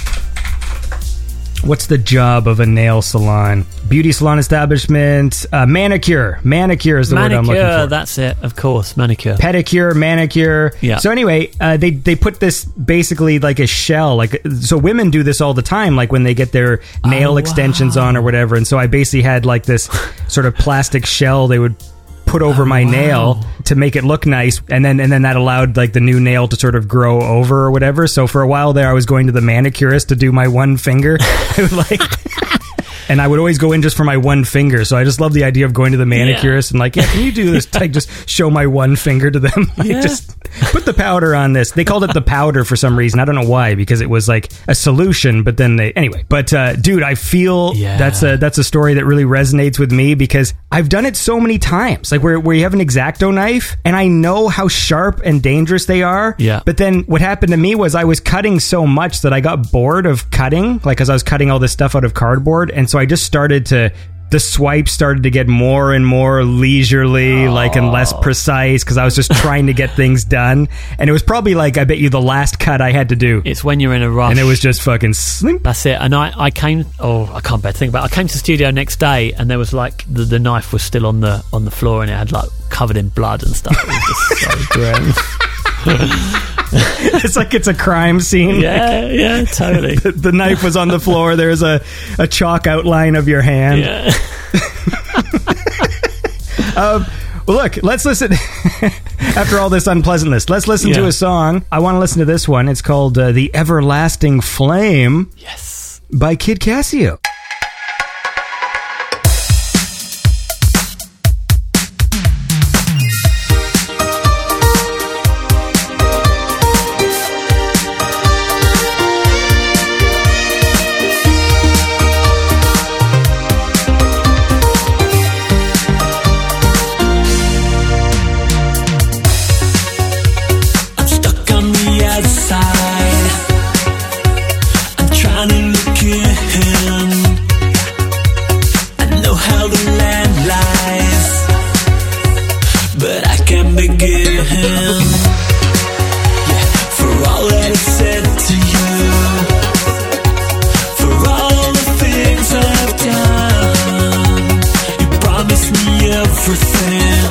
[SPEAKER 2] What's the job of a nail salon? Beauty salon establishment, uh, manicure. Manicure is the word I'm looking for.
[SPEAKER 3] that's it, of course. Manicure.
[SPEAKER 2] Pedicure, manicure.
[SPEAKER 3] Yeah.
[SPEAKER 2] So anyway, uh, they they put this basically like a shell, like so women do this all the time, like when they get their nail
[SPEAKER 3] Oh,
[SPEAKER 2] extensions on or whatever. And so I basically had like this sort of plastic shell they would put over
[SPEAKER 3] Oh,
[SPEAKER 2] my nail to make it look nice and then and then that allowed like the new nail to sort of grow over or whatever so for a while there i was going to the manicurist to do my one finger like and I would always go in just for my one finger. So I just love the idea of going to the manicurist and like, yeah, can you do this? like, just show my one finger to them. like,
[SPEAKER 3] Yeah.
[SPEAKER 2] just put the powder on this. They called it the powder for some reason. I don't know why because it was like a solution. But then they anyway. But uh, dude, I feel
[SPEAKER 3] Yeah.
[SPEAKER 2] that's a that's a story that really resonates with me because I've done it so many times. Like where where you have an exacto knife and I know how sharp and dangerous they are.
[SPEAKER 3] Yeah.
[SPEAKER 2] But then what happened to me was I was cutting so much that I got bored of cutting, like as I was cutting all this stuff out of cardboard, and so I just started to. The swipe started to get more and more leisurely, like and less oh. precise, because I was just trying to get things done. And it was probably like I bet you the last cut I had to do,
[SPEAKER 3] It's when you're in a rush.
[SPEAKER 2] and it was just fucking slim.
[SPEAKER 3] That's it. And I, I came. Oh, I can't bear to think about. It. I came to the studio next day, and there was like the, the knife was still on the on the floor, and it had like covered in blood and stuff. It was just so grim.
[SPEAKER 2] it's like it's a crime scene.
[SPEAKER 3] Yeah, yeah, totally.
[SPEAKER 2] The, the knife was on the floor. There's a, a chalk outline of your hand.
[SPEAKER 3] Yeah.
[SPEAKER 2] Well, look, let's listen. After all this unpleasantness, let's listen to a song. I want to listen to this one. It's called uh, "The Everlasting Flame"
[SPEAKER 3] Yes.
[SPEAKER 2] by Kid Casio.
[SPEAKER 4] Everything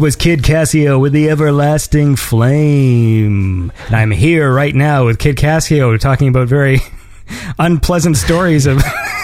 [SPEAKER 2] was Kid Casio with the Everlasting Flame. And I'm here right now with Kid Casio talking about very unpleasant stories of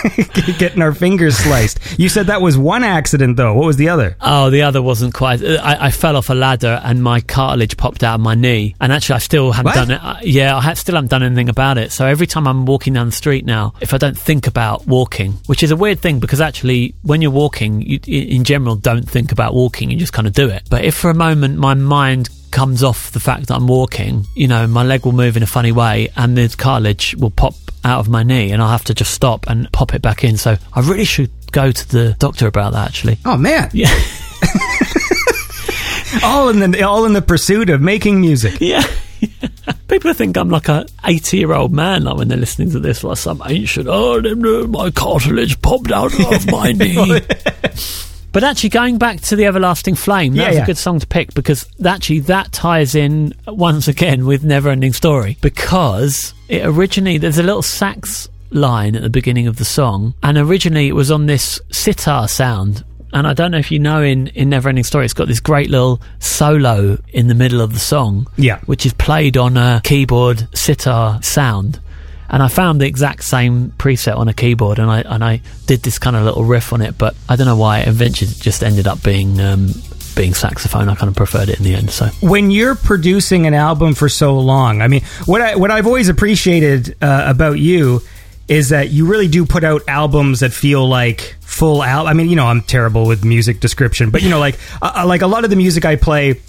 [SPEAKER 2] getting our fingers sliced. You said that was one accident, though. What was the other?
[SPEAKER 3] Oh, the other wasn't quite. I, I fell off a ladder and my cartilage popped out of my knee. And actually, I still haven't
[SPEAKER 2] What?
[SPEAKER 3] done it. Uh, yeah, I ha- still haven't done anything about it. So every time I'm walking down the street now, if I don't think about walking, which is a weird thing because actually, when you're walking, you in general don't think about walking. You just kind of do it. But if for a moment my mind comes off the fact that I'm walking, you know, my leg will move in a funny way and the cartilage will pop out of my knee and I'll have to just stop and pop it back in. So I really should go to the doctor about that actually.
[SPEAKER 2] Oh man!
[SPEAKER 3] Yeah.
[SPEAKER 2] all in the all in the pursuit of making music.
[SPEAKER 3] Yeah. People think I'm like a 80 year old man like when they're listening to this, like some ancient, oh, my cartilage popped out of my knee. Oh, But actually, going back to the Everlasting Flame,
[SPEAKER 2] Yeah,
[SPEAKER 3] that's
[SPEAKER 2] yeah.
[SPEAKER 3] a good song to pick because actually that ties in once again with Neverending Story because it originally there's a little sax line at the beginning of the song, and originally it was on this sitar sound. And I don't know if you know in, in Neverending Story, it's got this great little solo in the middle of the song,
[SPEAKER 2] Yeah.
[SPEAKER 3] which is played on a keyboard sitar sound. And I found the exact same preset on a keyboard, and I and I did this kind of little riff on it, but I don't know why. It eventually just ended up being um, being saxophone. I kind of preferred it in the end. So
[SPEAKER 2] when you're producing an album for so long, I mean, what I what I've always appreciated uh, about you is that you really do put out albums that feel like full al. I mean, you know, I'm terrible with music description, but you know, like uh, like a lot of the music I play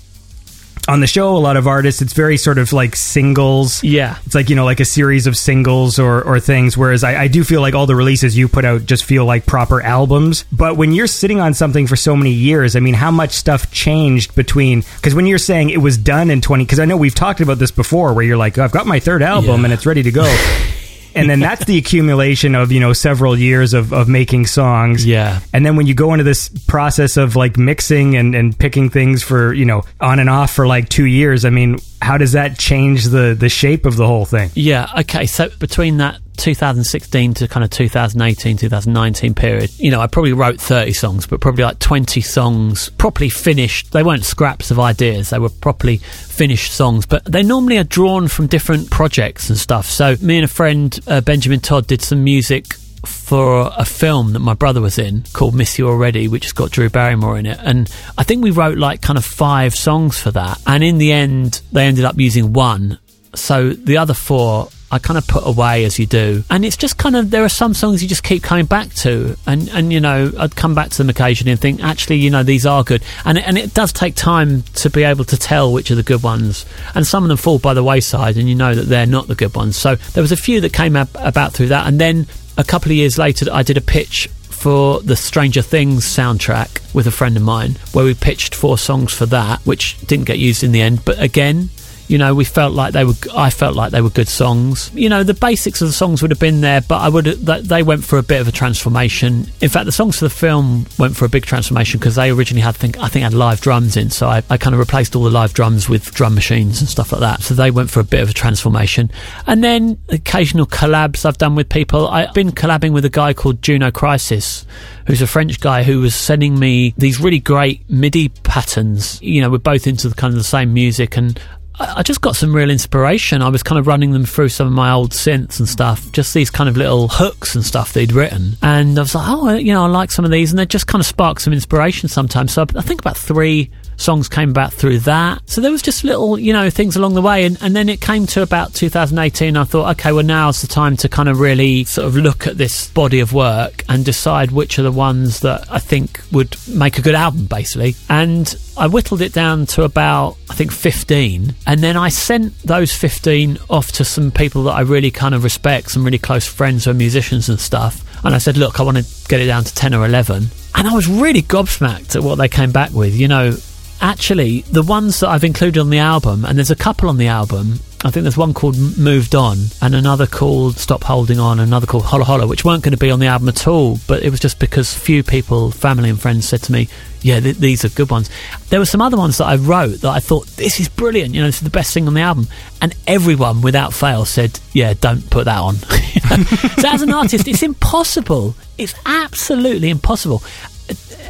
[SPEAKER 2] on the show, a lot of artists, it's very sort of like singles.
[SPEAKER 3] yeah,
[SPEAKER 2] It's like you know, like a series of singles or or things. Whereas I, I do feel like all the releases you put out just feel like proper albums. But when you're sitting on something for so many years, I mean, how much stuff changed between? Because when you're saying it was done in twenty, because I know we've talked about this before, where you're like, I've got my third album
[SPEAKER 3] Yeah.
[SPEAKER 2] and it's ready to go. And then that's the accumulation of you know several years of, of making songs.
[SPEAKER 3] Yeah.
[SPEAKER 2] And then when you go into this process of like mixing and, and picking things for you know on and off for like two years, I mean, how does that change the the shape of the whole thing?
[SPEAKER 3] yeah. Okay, so between that 2016 to kind of 2018, 2019 period, you know, I probably wrote 30 songs, but probably like 20 songs properly finished. They weren't scraps of ideas; they were properly finished songs. But they normally are drawn from different projects and stuff. So me and a friend, uh, Benjamin Todd, did some music for a film that my brother was in called Miss You Already, which has got Drew Barrymore in it. And I think we wrote like kind of five songs for that. And in the end, they ended up using one. So the other four I kind of put away as you do. And it's just kind of, there are some songs you just keep coming back to. And, and you know, I'd come back to them occasionally and think, actually, you know, these are good. And, and it does take time to be able to tell which are the good ones. And some of them fall by the wayside and you know that they're not the good ones. So there was a few that came up about through that. And then a couple of years later, I did a pitch for the Stranger Things soundtrack with a friend of mine, where we pitched four songs for that, which didn't get used in the end. But again, you know, we felt like they were. I felt like they were good songs. You know, the basics of the songs would have been there, but I would. They went for a bit of a transformation. In fact, the songs for the film went for a big transformation because they originally had, think, I think, had live drums in. So I, I kind of replaced all the live drums with drum machines and stuff like that. So they went for a bit of a transformation. And then occasional collabs I've done with people. I've been collabing with a guy called Juno Crisis, who's a French guy who was sending me these really great MIDI patterns. You know, we're both into the kind of the same music and I just got some real inspiration. I was kind of running them through some of my old synths and stuff, just these kind of little hooks and stuff they'd written. And I was like, oh, you know, I like some of these. And they just kind of spark some inspiration sometimes. So I think about three songs came about through that. So there was just little, you know, things along the way. And, and then it came to about 2018. I thought, okay, well, now's the time to kind of really sort of look at this body of work and decide which are the ones that I think would make a good album, basically. And I whittled it down to about, I think, 15. And then I sent those 15 off to some people that I really kind of respect, some really close friends who are musicians and stuff. And I said, look, I want to get it down to 10 or 11. And I was really gobsmacked at what they came back with. You know, actually, the ones that I've included on the album, and there's a couple on the album. I think there's one called Moved On, and another called Stop Holding On, and another called Holla Holla, which weren't going to be on the album at all. But it was just because few people, family and friends, said to me, "Yeah, th- these are good ones." There were some other ones that I wrote that I thought this is brilliant. You know, this is the best thing on the album, and everyone, without fail, said, "Yeah, don't put that on." so as an artist, it's impossible. It's absolutely impossible.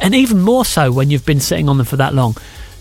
[SPEAKER 3] and even more so when you've been sitting on them for that long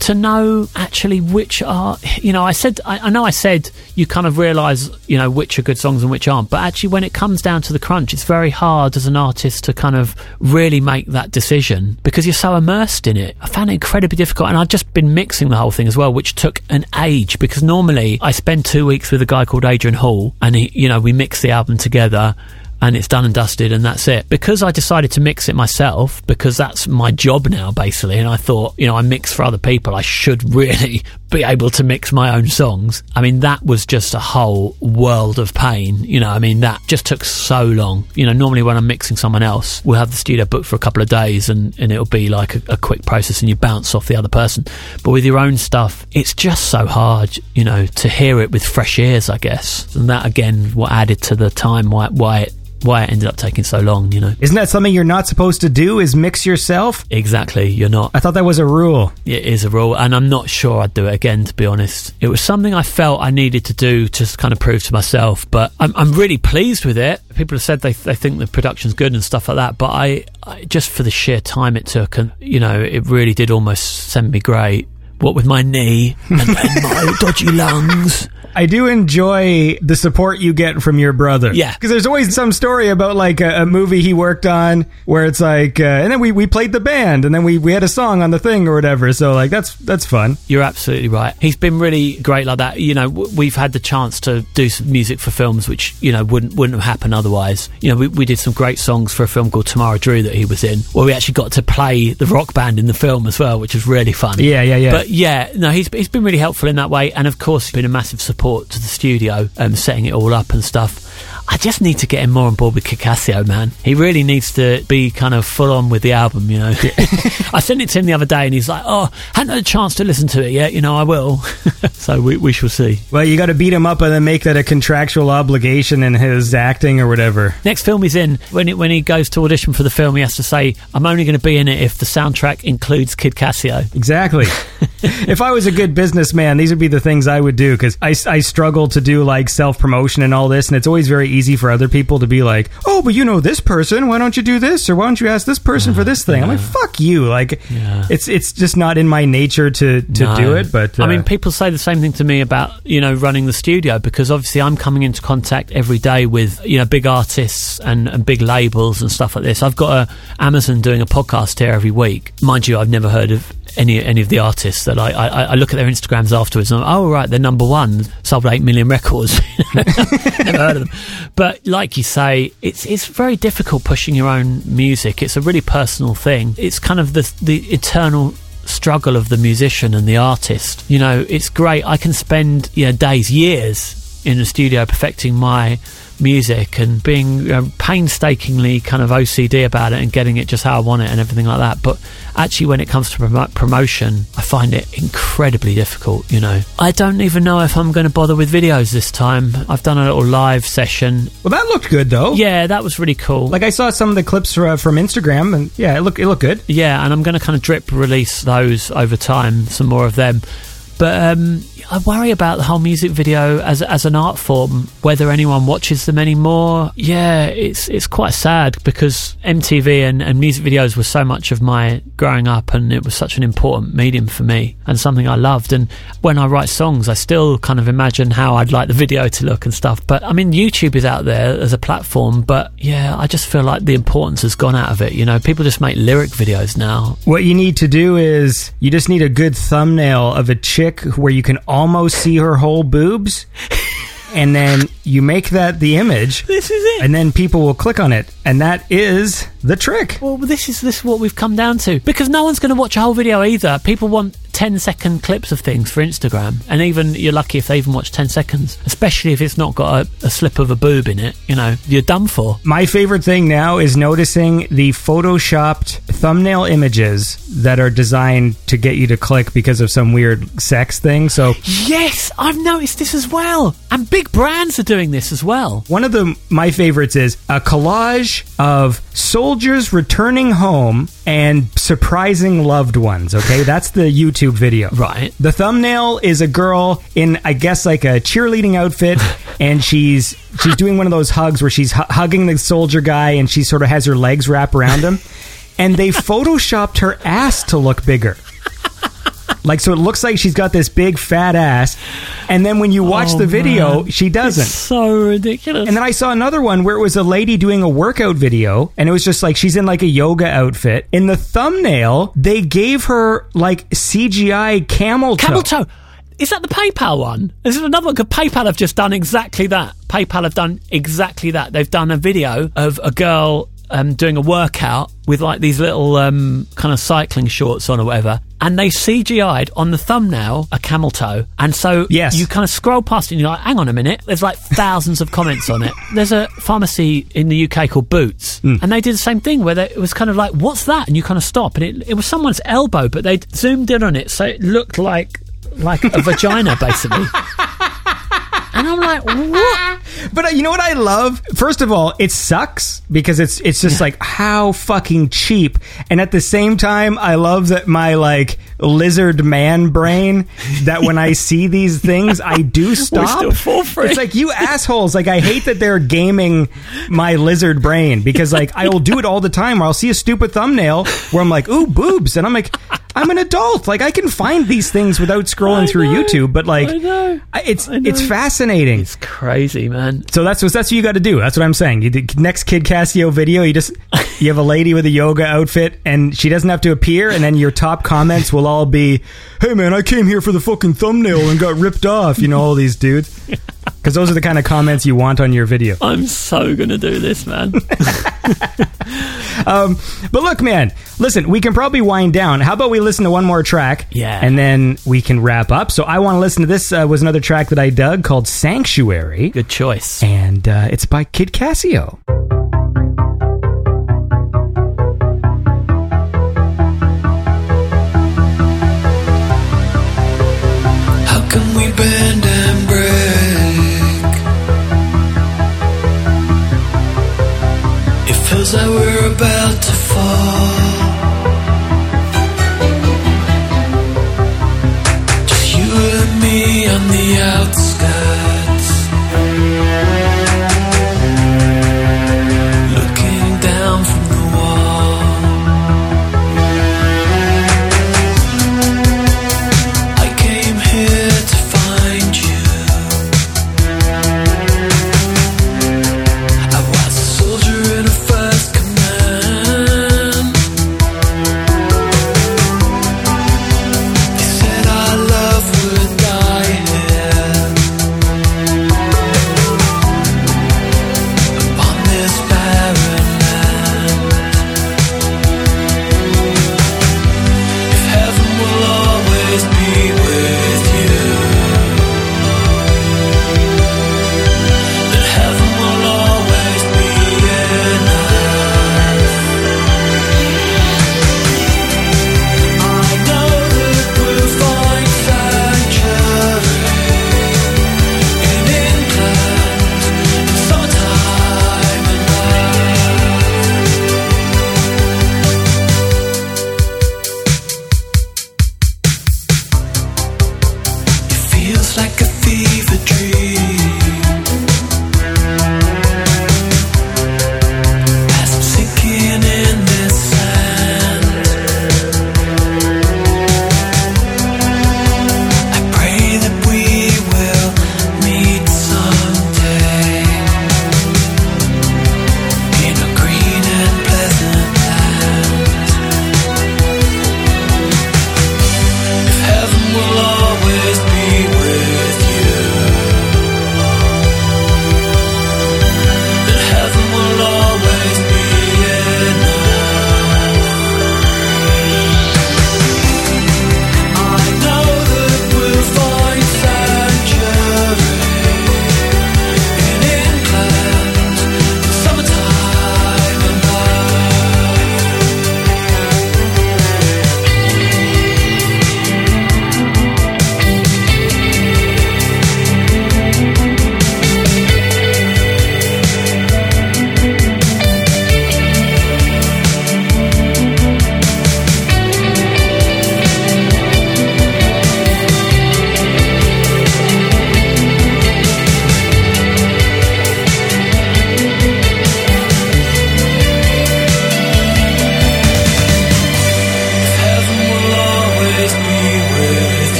[SPEAKER 3] to know actually which are you know i said I, I know i said you kind of realize you know which are good songs and which aren't but actually when it comes down to the crunch it's very hard as an artist to kind of really make that decision because you're so immersed in it. I found it incredibly difficult and i've just been mixing the whole thing as well which took an age because normally i spend two weeks with a guy called adrian hall and he you know we mix the album together and it's done and dusted and that's it. Because I decided to mix it myself, because that's my job now basically, and I thought, you know, I mix for other people, I should really be able to mix my own songs. I mean, that was just a whole world of pain, you know, I mean, that just took so long. You know, normally when I'm mixing someone else, we'll have the studio booked for a couple of days and, and it'll be like a, a quick process and you bounce off the other person. But with your own stuff, it's just so hard, you know, to hear it with fresh ears, I guess. And that again, what added to the time why, why it why it ended up taking so long, you know.
[SPEAKER 2] Isn't that something you're not supposed to do? Is mix yourself?
[SPEAKER 3] Exactly, you're not.
[SPEAKER 2] I thought that was a rule.
[SPEAKER 3] It is a rule, and I'm not sure I'd do it again, to be honest. It was something I felt I needed to do to kind of prove to myself, but I'm, I'm really pleased with it. People have said they, they think the production's good and stuff like that, but I, I just for the sheer time it took, and you know, it really did almost send me great. What with my knee and, and my dodgy lungs.
[SPEAKER 2] I do enjoy the support you get from your brother.
[SPEAKER 3] Yeah.
[SPEAKER 2] Because there's always some story about like a, a movie he worked on where it's like, uh, and then we, we played the band and then we, we had a song on the thing or whatever. So like that's that's fun.
[SPEAKER 3] You're absolutely right. He's been really great like that. You know, w- we've had the chance to do some music for films which you know wouldn't wouldn't have happened otherwise. You know, we, we did some great songs for a film called Tamara Drewe that he was in, where we actually got to play the rock band in the film as well, which was really fun.
[SPEAKER 2] Yeah, yeah, yeah.
[SPEAKER 3] But yeah, no, he's he's been really helpful in that way, and of course, he's been a massive support to the studio, um, setting it all up and stuff. I just need to get him more on board with Kid Casio, man. He really needs to be kind of full on with the album, you know. I sent it to him the other day and he's like, oh, hadn't had a chance to listen to it yet, you know, I will. so we, we shall see.
[SPEAKER 2] well, you got to beat him up and then make that a contractual obligation in his acting or whatever.
[SPEAKER 3] Next film he's in, when, it, when he goes to audition for the film, he has to say, I'm only going to be in it if the soundtrack includes Kid Casio.
[SPEAKER 2] Exactly. if I was a good businessman, these would be the things I would do because I, I struggle to do like self promotion and all this, and it's always very easy for other people to be like, "Oh, but you know this person. Why don't you do this? Or why don't you ask this person for this thing?" I'm like, "Fuck you!" Like,
[SPEAKER 3] Yeah.
[SPEAKER 2] it's it's just not in my nature to to
[SPEAKER 3] No.
[SPEAKER 2] do it. But uh,
[SPEAKER 3] I mean, people say the same thing to me about you know running the studio because obviously I'm coming into contact every day with you know big artists and, and big labels and stuff like this. I've got a Amazon doing a podcast here every week. Mind you, I've never heard of any any of the artists that I I, I look at their Instagrams afterwards and I'm, oh right they're number one sold eight million records. Never heard of them. But like you say it's it's very difficult pushing your own music. It's a really personal thing. It's kind of the the eternal struggle of the musician and the artist. You know, it's great. I can spend you know days, years in the studio perfecting my music and being you know, painstakingly kind of OCD about it and getting it just how I want it and everything like that. But actually, when it comes to promo- promotion, I find it incredibly difficult. You know, I don't even know if I'm going to bother with videos this time. I've done a little live session.
[SPEAKER 2] well, that looked good though.
[SPEAKER 3] Yeah, that was really cool.
[SPEAKER 2] Like I saw some of the clips uh, from Instagram, and yeah, it looked it looked good.
[SPEAKER 3] Yeah, and I'm going to kind of drip release those over time, some more of them. But um, I worry about the whole music video as as an art form, whether anyone watches them anymore. Yeah, it's it's quite sad because MTV and, and music videos were so much of my growing up, and it was such an important medium for me and something I loved. And when I write songs, I still kind of imagine how I'd like the video to look and stuff. But I mean, YouTube is out there as a platform, but yeah, I just feel like the importance has gone out of it. You know, people just make lyric videos now.
[SPEAKER 2] What you need to do is you just need a good thumbnail of a where you can almost see her whole boobs, and then you make that the image,
[SPEAKER 3] This is it.
[SPEAKER 2] and then people will click on it, and that is the trick.
[SPEAKER 3] Well, this is this is what we've come down to because no one's going to watch a whole video either. People want 10 second clips of things for Instagram, and even you're lucky if they even watch 10 seconds, especially if it's not got a, a slip of a boob in it. You know, you're done for.
[SPEAKER 2] My favorite thing now is noticing the photoshopped thumbnail images that are designed to get you to click because of some weird sex thing. So
[SPEAKER 3] Yes, I've noticed this as well, and big brands are doing this as well.
[SPEAKER 2] One of the my favorites is a collage of soldiers returning home and surprising loved ones. Okay, that's the YouTube video.
[SPEAKER 3] Right.
[SPEAKER 2] The thumbnail is a girl in, I guess, like a cheerleading outfit, and she's she's doing one of those hugs where she's hu- hugging the soldier guy, and she sort of has her legs wrap around him. and they photoshopped her ass to look bigger. Like so, it looks like she's got this big fat ass, and then when you watch
[SPEAKER 3] Oh,
[SPEAKER 2] the video,
[SPEAKER 3] man.
[SPEAKER 2] she doesn't.
[SPEAKER 3] It's so ridiculous.
[SPEAKER 2] And then I saw another one where it was a lady doing a workout video, and it was just like she's in like a yoga outfit. In the thumbnail, they gave her like CGI camel toe.
[SPEAKER 3] Camel toe. Is that the PayPal one? This is another one PayPal have just done exactly that. PayPal have done exactly that. They've done a video of a girl um, doing a workout with like these little um, kind of cycling shorts on or whatever, and they CGI'd on the thumbnail a camel toe. And so
[SPEAKER 2] Yes.
[SPEAKER 3] you kind of scroll past it and you're like, hang on a minute, there's like thousands of comments on it. There's a pharmacy in the UK called Boots,
[SPEAKER 2] Hmm.
[SPEAKER 3] and they did the same thing where they, it was kind of like, what's that? And you kind of stop, and it, it was someone's elbow, but they zoomed in on it so it looked like like a vagina basically. And I'm like, what?
[SPEAKER 2] But uh, you know what I love? First of all, it sucks because it's it's just like how fucking cheap. And at the same time, I love that my like lizard man brain that when I see these things, I do stop.
[SPEAKER 3] still fall for
[SPEAKER 2] it's like you assholes. Like I hate that they're gaming my lizard brain because like I will do it all the time. Where I'll see a stupid thumbnail where I'm like, ooh, boobs, and I'm like. I'm an adult. Like I can find these things without scrolling
[SPEAKER 3] I
[SPEAKER 2] through
[SPEAKER 3] know.
[SPEAKER 2] YouTube, but like
[SPEAKER 3] I know.
[SPEAKER 2] It's
[SPEAKER 3] I
[SPEAKER 2] it's fascinating.
[SPEAKER 3] It's crazy, man.
[SPEAKER 2] So that's what that's what you got to do. That's what I'm saying. You, the next Kid Casio video, you just you have a lady with a yoga outfit, and she doesn't have to appear, and then your top comments will all be, "Hey man, I came here for the fucking thumbnail and got ripped off." You know all these dudes, because those are the kind of comments you want on your video.
[SPEAKER 3] I'm so gonna do this, man.
[SPEAKER 2] But look, man, listen, we can probably wind down. How about we listen to one more track?
[SPEAKER 3] Yeah.
[SPEAKER 2] and then we can wrap up. So I want to listen to this. Uh, was another track that I dug called "Sanctuary,"
[SPEAKER 3] Good choice.
[SPEAKER 2] and uh, it's by Kid Casio.
[SPEAKER 4] We bend and break? It feels like we're about to fall.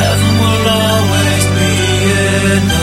[SPEAKER 4] Heaven will always be enough.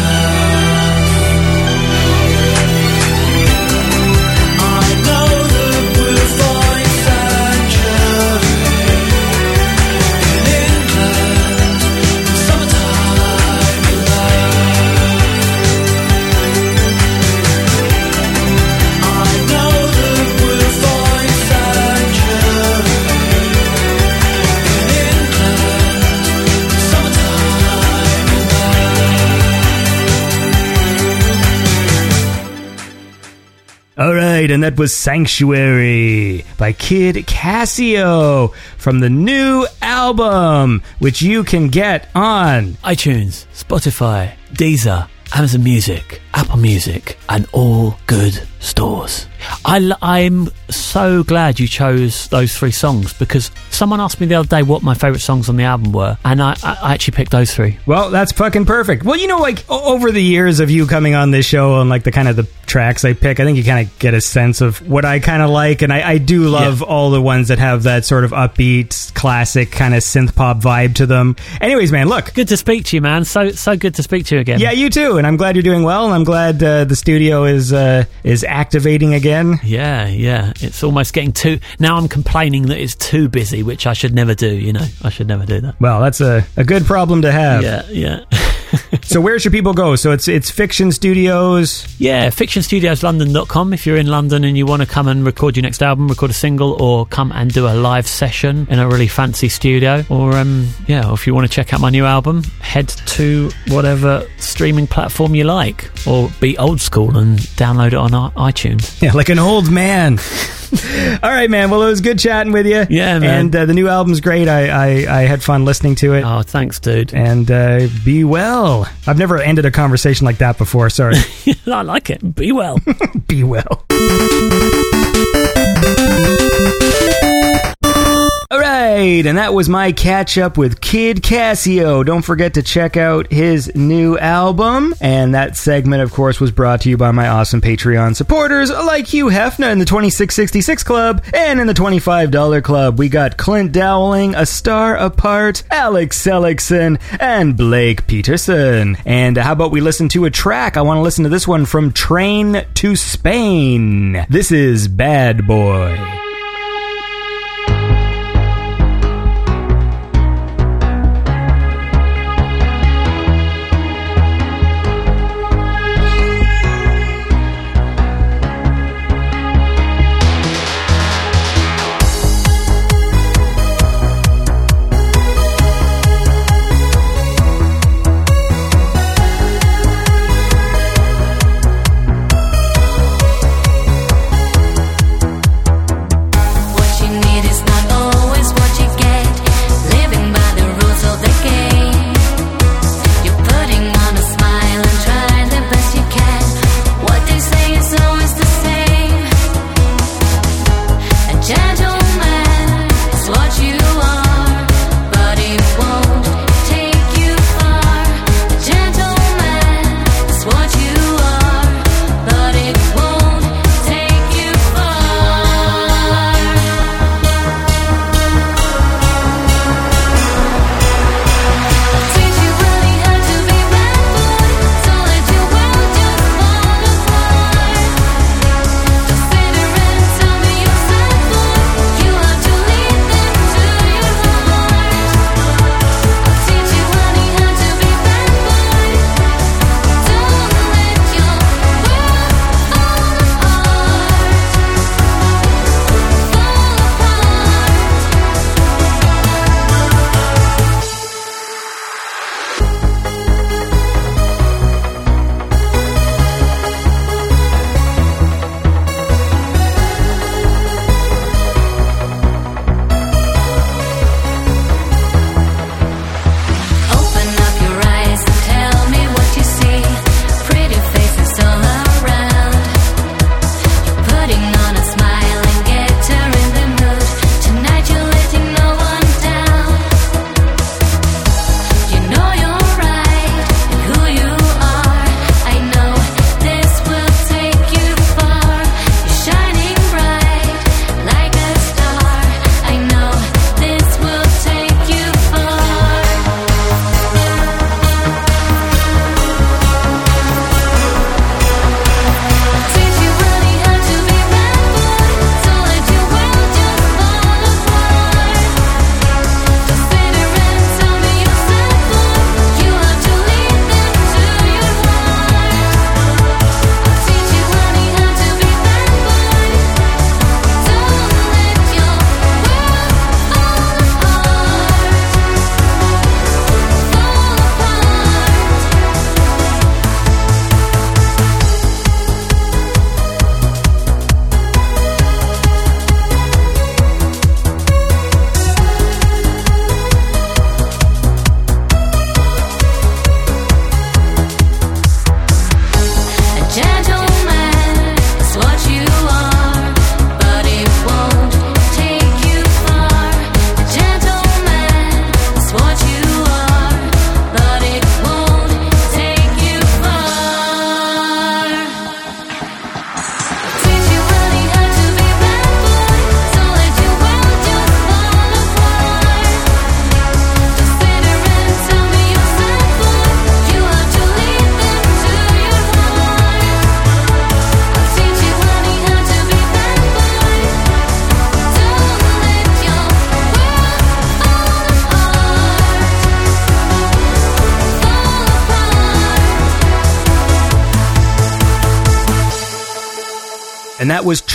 [SPEAKER 4] And that
[SPEAKER 2] was Sanctuary by Kid Casio from the new album, which you can get on.
[SPEAKER 3] iTunes, Spotify, Deezer, Amazon Music, Apple Music, and all good stores. I, am so glad you chose those three songs because someone asked me the other day what my favourite songs on the album were, and I, I I actually picked those three.
[SPEAKER 2] Well, that's fucking perfect. Well, you know, like o- over the years of you coming on this show and like the kind of the tracks I pick, I think you kind of get a sense of what I kind of like, and I, I do love all the ones that have that sort of upbeat, classic kind of synth pop vibe to them. Anyways, man, look.
[SPEAKER 3] Good to speak to you, man. So so good to speak to you again.
[SPEAKER 2] Yeah, you too, and I'm glad you're doing well, and I'm glad uh, the studio is uh, is activating again.
[SPEAKER 3] Yeah, yeah. It's almost getting too. Now I'm complaining that it's too busy, which I should never do. You know, I should never do that.
[SPEAKER 2] Well, that's a, a good problem to have.
[SPEAKER 3] Yeah, yeah.
[SPEAKER 2] So where should people go? So it's it's Fiction Studios.
[SPEAKER 3] Yeah, fiction studios fictionstudioslondon.com if you're in London and you want to come and record your next album, record a single, or come and do a live session in a really fancy studio. Or, um, yeah, or if you want to check out my new album, head to whatever streaming platform you like, or be old school and download it on iTunes.
[SPEAKER 2] Yeah, like an old man. All right, man. Well, it was good chatting with you.
[SPEAKER 3] Yeah, man.
[SPEAKER 2] And uh, the new album's great. I, I I had fun listening to it.
[SPEAKER 3] Oh, thanks, dude.
[SPEAKER 2] And uh, be well. I've never ended a conversation like that before. Sorry.
[SPEAKER 3] I like it. Be well.
[SPEAKER 2] be well. Right, and that was my catch up with Kid Casio. Don't forget to check out his new album. And that segment, of course, was brought to you by my awesome Patreon supporters like Hugh Hefner in the 2666 Club and in the $25 Club. We got Clint Dowling, A Star Apart, Alex Seligson, and Blake Peterson. And how about we listen to a track? I want to listen to this one from Train to Spain. This is Bad Boy.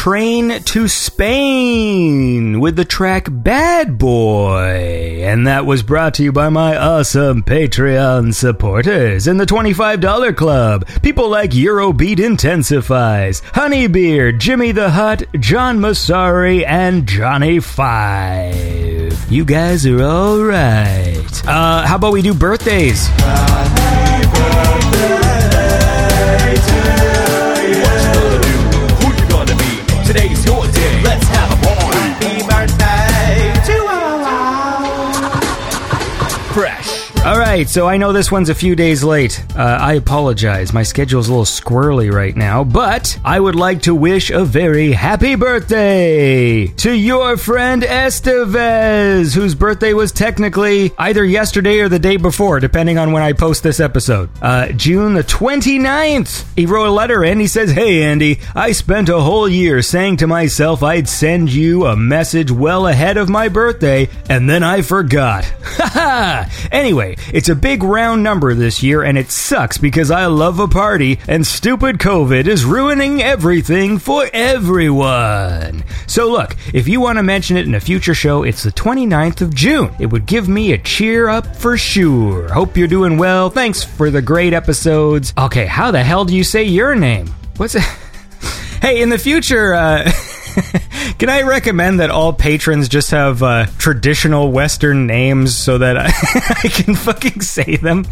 [SPEAKER 2] Train to Spain with the track Bad Boy. And that was brought to you by my awesome Patreon supporters in the $25 club. People like Eurobeat Intensifies, Honeybeer, Jimmy the Hut, John Masari, and Johnny Five. You guys are alright. Uh, how about we do birthdays?
[SPEAKER 5] Who
[SPEAKER 2] right, so I know this one's a few days late. Uh, I apologize. My schedule's a little squirrely right now, but I would like to wish a very happy birthday to your friend Estevez, whose birthday was technically either yesterday or the day before, depending on when I post this episode. Uh, June the 29th. He wrote a letter and he says, Hey, Andy, I spent a whole year saying to myself I'd send you a message well ahead of my birthday, and then I forgot. Anyway, it's a big round number this year, and it sucks because I love a party, and stupid COVID is ruining everything for everyone. So, look, if you want to mention it in a future show, it's the 29th of June. It would give me a cheer up for sure. Hope you're doing well. Thanks for the great episodes. Okay, how the hell do you say your name? What's it? hey, in the future, uh. Can I recommend that all patrons just have uh, traditional Western names so that I, I can fucking say them?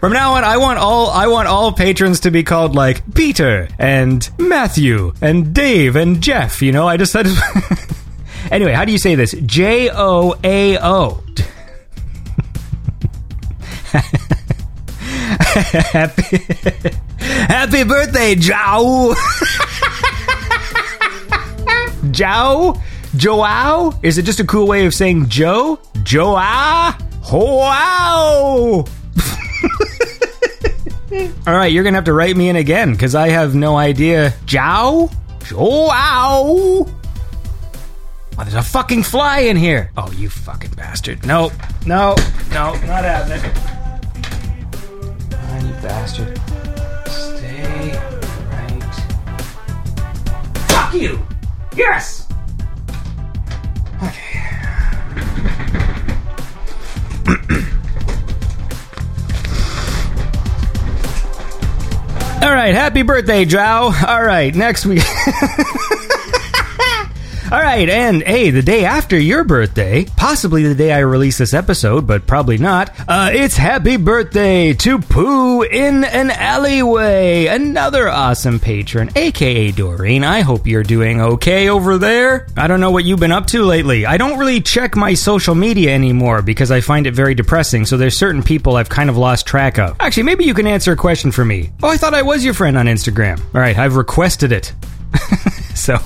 [SPEAKER 2] From now on, I want all I want all patrons to be called like Peter and Matthew and Dave and Jeff. You know, I just said. anyway, how do you say this? J O A O. Happy, happy birthday, Joe. Joe? Joao? Is it just a cool way of saying Joe? Joa? Wow! All right, you're gonna have to write me in again because I have no idea. Jow? Joao? Oh, there's a fucking fly in here. Oh, you fucking bastard. No, no, no, not having it. Oh, ah, you bastard. Stay right. Fuck you! Yes! All right, happy birthday, Joe. All right, next week. All right, and hey, the day after your birthday, possibly the day I release this episode, but probably not, uh, it's happy birthday to Pooh in an Alleyway, another awesome patron, aka Doreen. I hope you're doing okay over there. I don't know what you've been up to lately. I don't really check my social media anymore because I find it very depressing, so there's certain people I've kind of lost track of. Actually, maybe you can answer a question for me. Oh, I thought I was your friend on Instagram. All right, I've requested it. so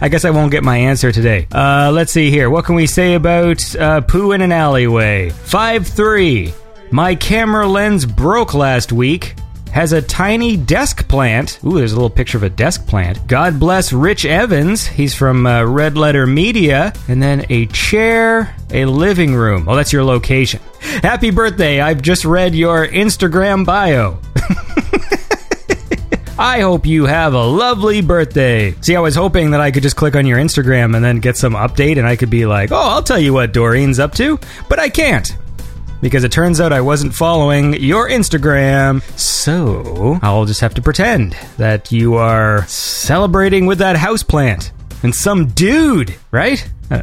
[SPEAKER 2] I guess I won't get my answer today. Uh, let's see here. What can we say about uh, poo in an alleyway? 5 3. My camera lens broke last week. Has a tiny desk plant. Ooh, there's a little picture of a desk plant. God bless Rich Evans. He's from uh, Red Letter Media. And then a chair, a living room. Oh, that's your location. Happy birthday. I've just read your Instagram bio. I hope you have a lovely birthday. See, I was hoping that I could just click on your Instagram and then get some update and I could be like, oh, I'll tell you what Doreen's up to, but I can't. Because it turns out I wasn't following your Instagram, so I'll just have to pretend that you are celebrating with that houseplant and some dude, right?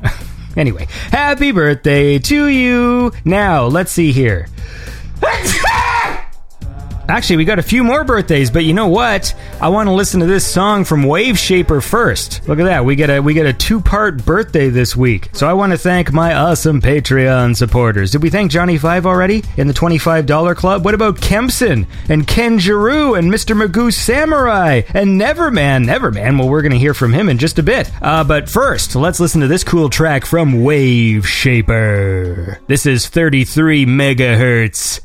[SPEAKER 2] Anyway, happy birthday to you. Now, let's see here. Actually, we got a few more birthdays, but you know what? I want to listen to this song from Wave Shaper first. Look at that. We get a we get a two-part birthday this week. So I want to thank my awesome Patreon supporters. Did we thank Johnny Five already in the $25 club? What about Kempson and Ken Giroux and Mr. Magoo Samurai and Neverman? Neverman, well, we're going to hear from him in just a bit. Uh, but first, let's listen to this cool track from Wave Shaper. This is 33 megahertz.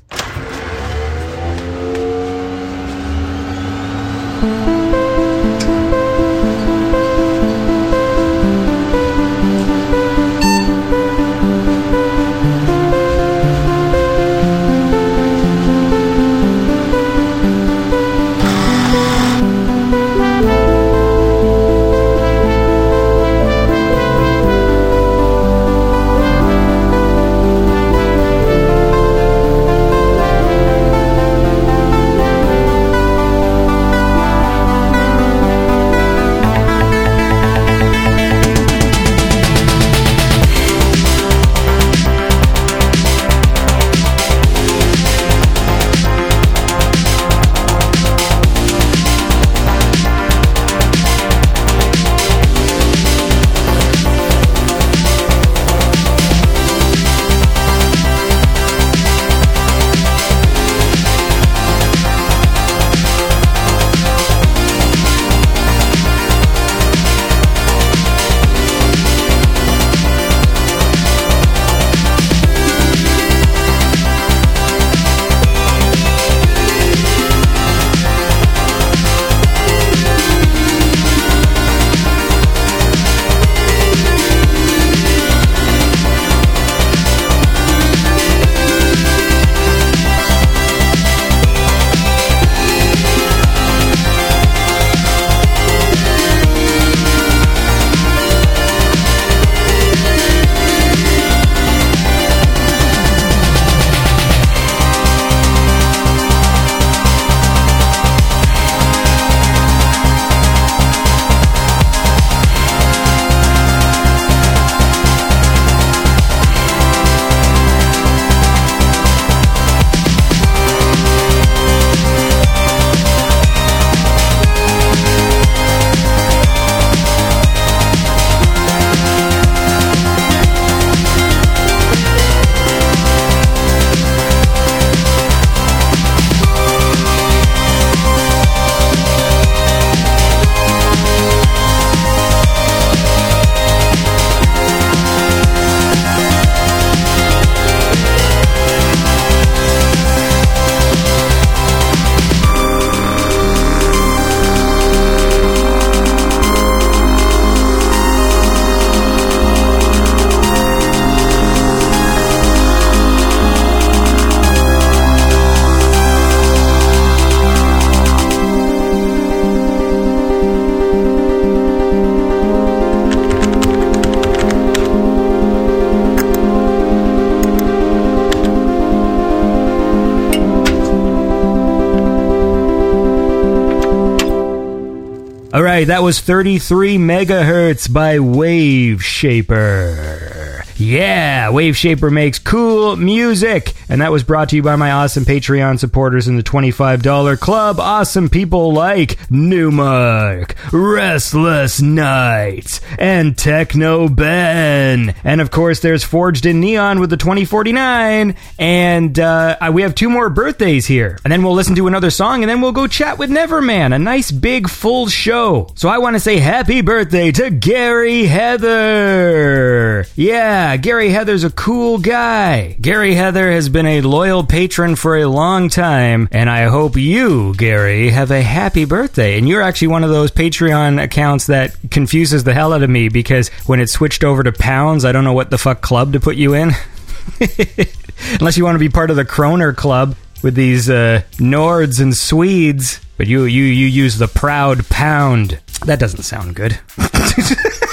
[SPEAKER 2] That was 33 megahertz by Wave Shaper. Yeah, Wave Shaper makes cool music. And that was brought to you by my awesome Patreon supporters in the $25 club. Awesome people like Newmark, Restless Nights, and Techno Ben. And of course, there's Forged in Neon with the 2049. And uh, we have two more birthdays here. And then we'll listen to another song, and then we'll go chat with Neverman. A nice big full show. So I want to say happy birthday to Gary Heather. Yeah, Gary Heather's a cool guy. Gary Heather has been a loyal patron for a long time, and I hope you, Gary, have a happy birthday. And you're actually one of those Patreon accounts that confuses the hell out of me because when it switched over to pounds, I don't know what the fuck club to put you in. Unless you want to be part of the Kroner Club with these uh, Nords and Swedes, but you you you use the proud pound. That doesn't sound good.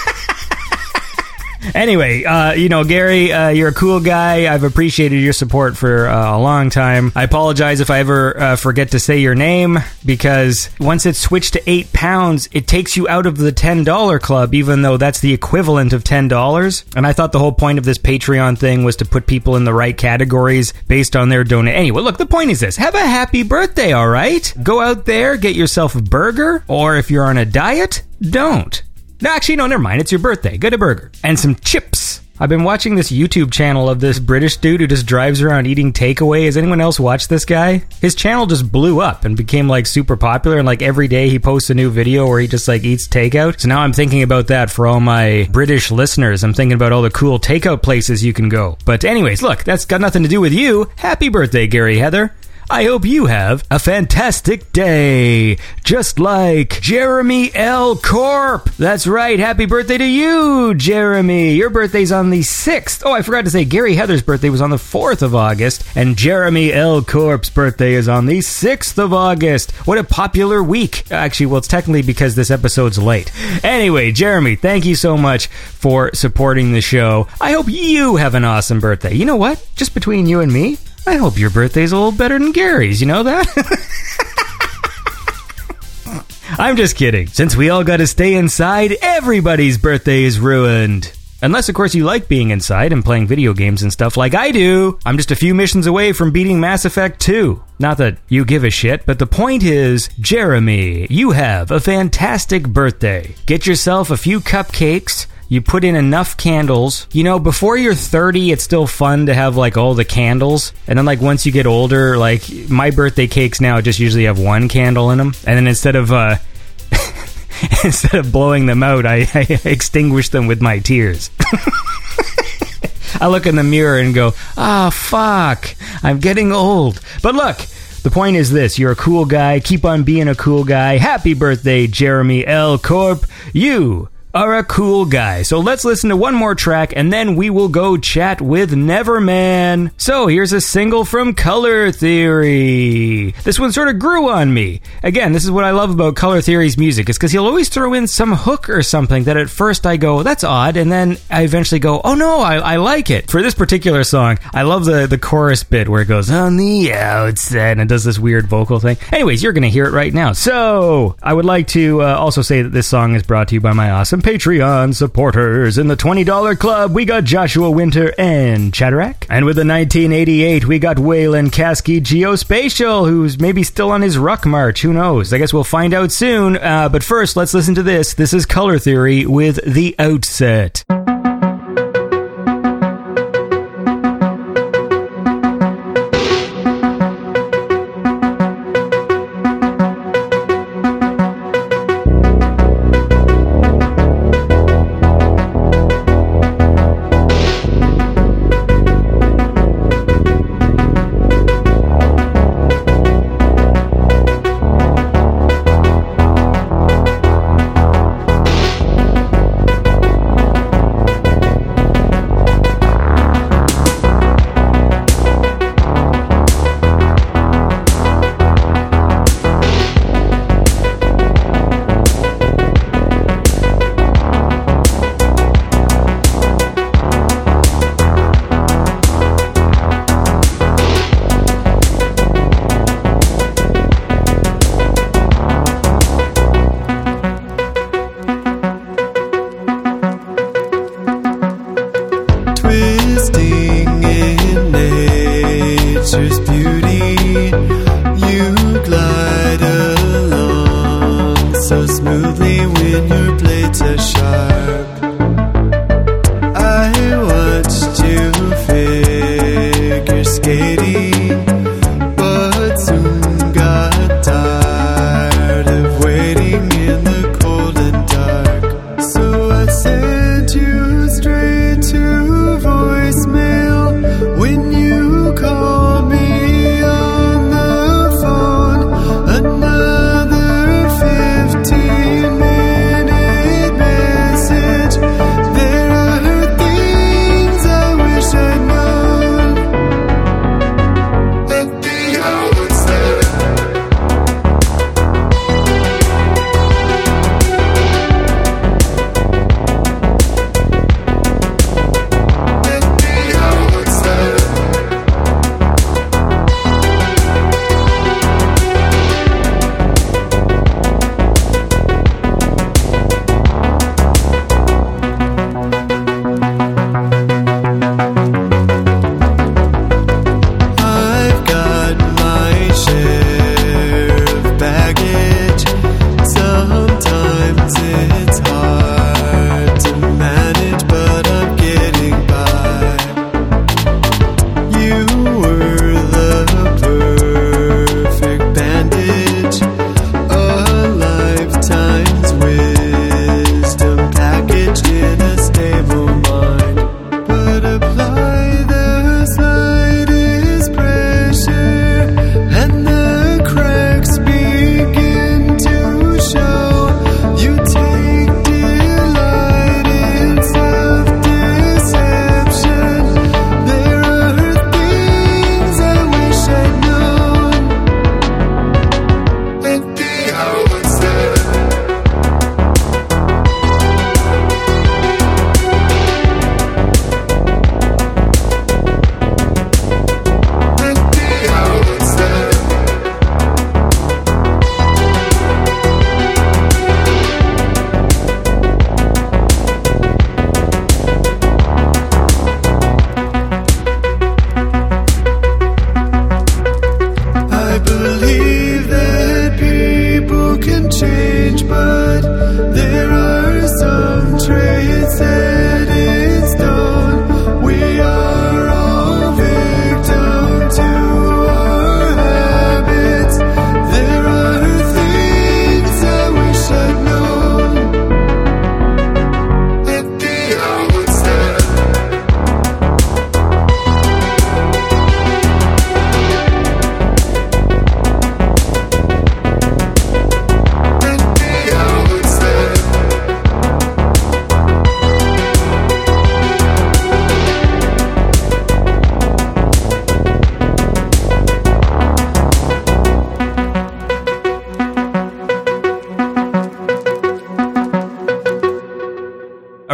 [SPEAKER 2] Anyway, uh, you know, Gary, uh, you're a cool guy. I've appreciated your support for uh, a long time. I apologize if I ever uh, forget to say your name because once it's switched to eight pounds, it takes you out of the ten dollar club, even though that's the equivalent of ten dollars. And I thought the whole point of this Patreon thing was to put people in the right categories based on their donate. Anyway, look, the point is this: have a happy birthday, all right? Go out there, get yourself a burger, or if you're on a diet, don't. No, actually, no, never mind. It's your birthday. Get a burger. And some chips. I've been watching this YouTube channel of this British dude who just drives around eating takeaway. Has anyone else watched this guy? His channel just blew up and became like super popular and like every day he posts a new video where he just like eats takeout. So now I'm thinking about that for all my British listeners. I'm thinking about all the cool takeout places you can go. But anyways, look, that's got nothing to do with you. Happy birthday, Gary Heather. I hope you have a fantastic day, just like Jeremy L. Corp. That's right. Happy birthday to you, Jeremy. Your birthday's on the 6th. Oh, I forgot to say, Gary Heather's birthday was on the 4th of August, and Jeremy L. Corp's birthday is on the 6th of August. What a popular week. Actually, well, it's technically because this episode's late. Anyway, Jeremy, thank you so much for supporting the show. I hope you have an awesome birthday. You know what? Just between you and me, I hope your birthday's a little better than Gary's. You know that? I'm just kidding. Since we all gotta stay inside, everybody's birthday is ruined. Unless, of course, you like being inside and playing video games and stuff like I do. I'm just a few missions away from beating Mass Effect 2. Not that you give a shit, but the point is, Jeremy, you have a fantastic birthday. Get yourself a few cupcakes, you put in enough candles. You know, before you're 30, it's still fun to have like all the candles. And then like once you get older, like my birthday cakes now just usually have one candle in them. And then instead of uh instead of blowing them out, I, I extinguish them with my tears. I look in the mirror and go, "Ah, fuck. I'm getting old." But look, the point is this you're a cool guy. Keep on being a cool guy. Happy birthday, Jeremy L. Corp. You are a cool guy. So let's listen to one more track and then we will go chat with Neverman. So here's a single from Color Theory. This one sort of grew on me. Again, this is what I love about Color Theory's music is because he'll always throw in some hook or something that at first I go, that's odd. And then I eventually go, oh no, I, I like it. For this particular song, I love the, the chorus bit where it goes on the outside and it does this weird vocal thing. Anyways, you're going to hear it right now. So I would like to uh, also say that this song is brought to you by my awesome Patreon supporters. In the $20 club, we got Joshua Winter and Chatterack. And with the 1988, we got Waylon Kasky Geospatial, who's maybe still on his ruck march. Who knows? I guess we'll find out soon. Uh, but first, let's listen to this. This is Color Theory with The Outset.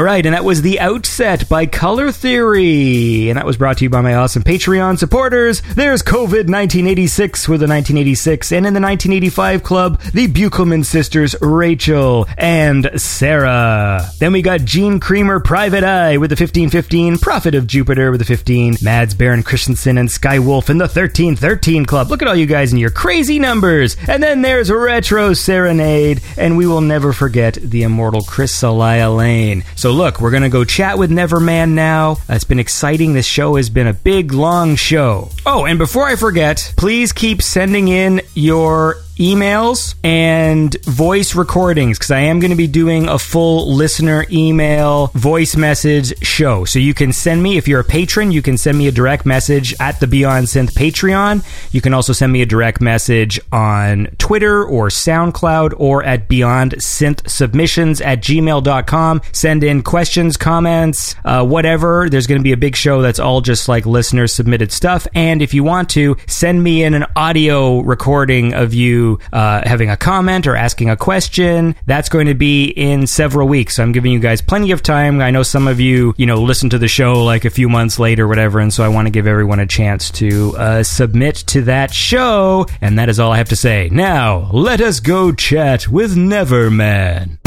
[SPEAKER 2] Right, and that was The Outset by Color Theory. And that was brought to you by my awesome Patreon supporters. There's COVID 1986 with the 1986, and in the 1985 club, the Buchelman sisters, Rachel and Sarah. Then we got Gene Creamer, Private Eye with the 1515, Prophet of Jupiter with the 15, Mads Baron Christensen and Skywolf in the 1313 club. Look at all you guys and your crazy numbers. And then there's Retro Serenade, and we will never forget the immortal Chris Salaya Lane. So look, we're gonna go chat with Neverman now. It's been exciting. This show has been a big, long show. Oh, and before I forget, please keep sending in your emails and voice recordings because I am going to be doing a full listener email voice message show. So you can send me, if you're a patron, you can send me a direct message at the Beyond Synth Patreon. You can also send me a direct message on Twitter or SoundCloud or at Beyond Synth Submissions at gmail.com. Send in questions, comments, uh, whatever. There's going to be a big show that's all just like listener submitted stuff. And if you want to, send me in an audio recording of you uh, having a comment or asking a question. That's going to be in several weeks. So I'm giving you guys plenty of time. I know some of you, you know, listen to the show like a few months later, whatever. And so I want to give everyone a chance to uh, submit to that show. And that is all I have to say. Now, let us go chat with Neverman.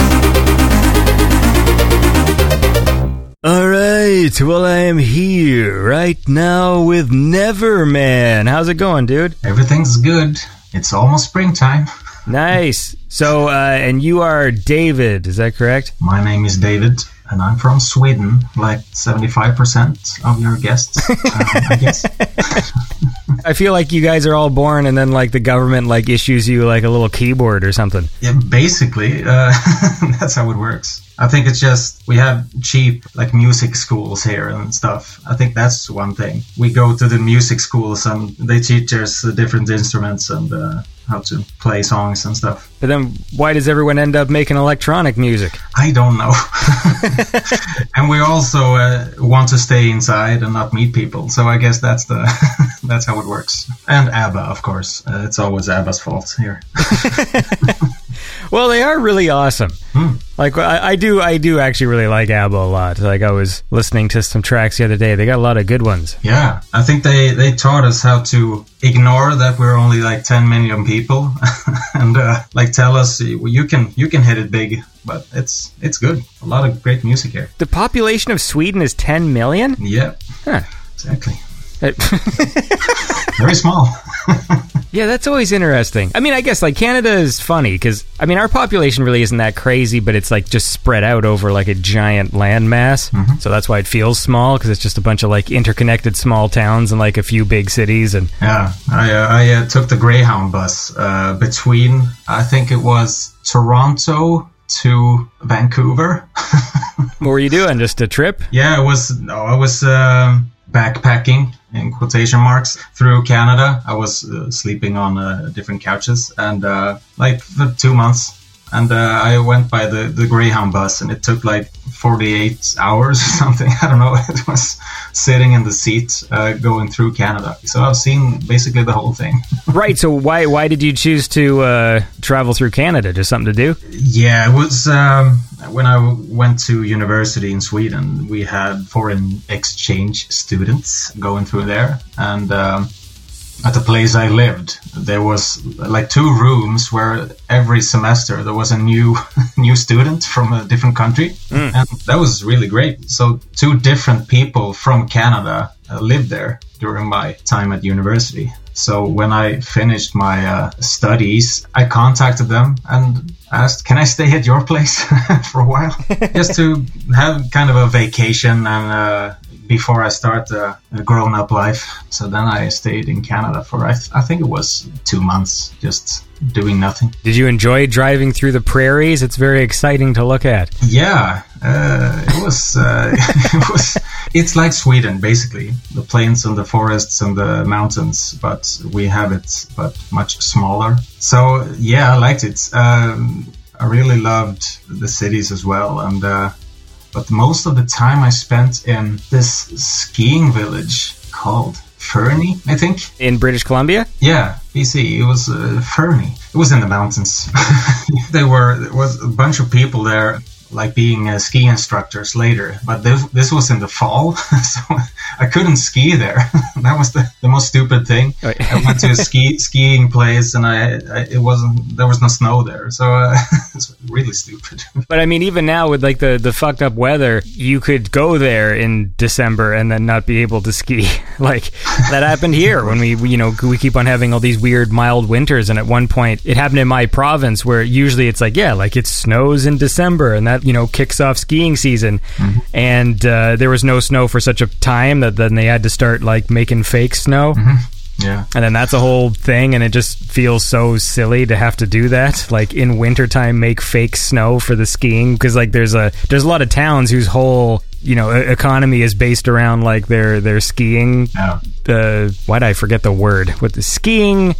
[SPEAKER 2] All right. Well, I am here right now with Neverman. How's it going, dude?
[SPEAKER 6] Everything's good. It's almost springtime.
[SPEAKER 2] Nice. So, uh, and you are David, is that correct?
[SPEAKER 6] My name is David, and I'm from Sweden, like 75% of your guests, uh, I guess.
[SPEAKER 2] I feel like you guys are all born and then like the government like issues you like a little keyboard or something.
[SPEAKER 6] Yeah, basically, uh, that's how it works. I think it's just we have cheap like music schools here and stuff. I think that's one thing. We go to the music schools and they teach us the different instruments and uh, how to play songs and stuff.
[SPEAKER 2] But then why does everyone end up making electronic music?
[SPEAKER 6] I don't know. and we also uh, want to stay inside and not meet people. So I guess that's the that's how it works. And ABBA, of course. Uh, it's always ABBA's fault here.
[SPEAKER 2] Well, they are really awesome. Like I, I do, I do actually really like ABBA a lot. Like I was listening to some tracks the other day. They got a lot of good ones.
[SPEAKER 6] Yeah, I think they they taught us how to ignore that we're only like 10 million people, and uh, like tell us you can you can hit it big, but it's it's good. A lot of great music here.
[SPEAKER 2] The population of Sweden is 10 million.
[SPEAKER 6] Yeah,
[SPEAKER 2] Huh.
[SPEAKER 6] exactly.
[SPEAKER 2] Uh,
[SPEAKER 6] Very small.
[SPEAKER 2] Yeah, that's always interesting. I mean, I guess like Canada is funny because I mean our population really isn't that crazy, but it's like just spread out over like a giant landmass. So that's why it feels small because it's just a bunch of like interconnected small towns and like a few big cities. And
[SPEAKER 6] Yeah, I uh, I uh, took the Greyhound bus uh, between I think it was Toronto to Vancouver.
[SPEAKER 2] what were you doing? Just a trip?
[SPEAKER 6] Yeah, it was. No, I was um backpacking in quotation marks through Canada. I was uh, sleeping on uh, different couches and uh, like for two months. And uh, I went by the, the Greyhound bus, and it took like 48 hours or something. I don't know. It was sitting in the seat uh, going through Canada. So I've seen basically the whole thing.
[SPEAKER 2] right. So why why did you choose to uh, travel through Canada? Just something to do?
[SPEAKER 6] Yeah, it was um, when I went to university in Sweden. We had foreign exchange students going through there, and um, at the place I lived, there was like two rooms where every semester there was a new new student from a different country, and that was really great. So two different people from Canada uh, lived there during my time at university. So when I finished my uh, studies, I contacted them and asked, "Can I stay at your place for a while, just to have kind of a vacation and uh, before I start uh, a grown-up life?" So then I stayed in Canada for I, th- I think it was two months, just doing nothing.
[SPEAKER 2] Did you enjoy driving through the prairies? It's very exciting to look at.
[SPEAKER 6] Yeah, uh, it was. Uh, it was. It's like Sweden, basically, the plains and the forests and the mountains, but we have it, but much smaller. So yeah, I liked it. Um, I really loved the cities as well, and uh, but most of the time I spent in this skiing village called Fernie, I think.
[SPEAKER 2] In British Columbia?
[SPEAKER 6] Yeah, BC. It was uh, Fernie. It was in the mountains. there were there was a bunch of people there, like being uh, ski instructors later. But this, this was in the fall, so I couldn't ski there. that was the, the most stupid thing.
[SPEAKER 2] Right.
[SPEAKER 6] I went to a ski skiing place, and I, I it wasn't there was no snow there, so uh, really stupid.
[SPEAKER 2] But I mean, even now with like the, the fucked up weather, you could go there in December and then not be able to ski. like that happened here when we, we, you know, we keep on having all these weird mild winters. And at one point, it happened in my province where usually it's like, yeah, like it snows in December and that, you know, kicks off skiing season. And uh, there was no snow for such a time that then they had to start like making fake snow.
[SPEAKER 6] Yeah.
[SPEAKER 2] And then that's a whole thing, and it just feels so silly to have to do that. Like in wintertime, make fake snow for the skiing because like there's a there's a lot of towns whose whole you know economy is based around like their their skiing.
[SPEAKER 6] Yeah.
[SPEAKER 2] The why did I forget the word? What the skiing?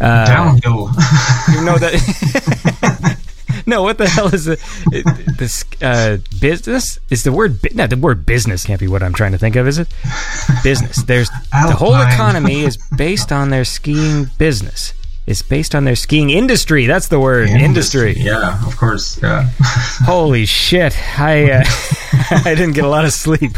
[SPEAKER 2] Uh,
[SPEAKER 6] Downhill.
[SPEAKER 2] you know that. no, what the hell is it? it- This uh, business is the word. No, the word business can't be what I'm trying to think of. Is it business? There's the whole economy is based on their skiing business. It's based on their skiing industry. That's the word. Industry.
[SPEAKER 6] Yeah, of course. Yeah.
[SPEAKER 2] Holy shit! I uh, I didn't get a lot of sleep.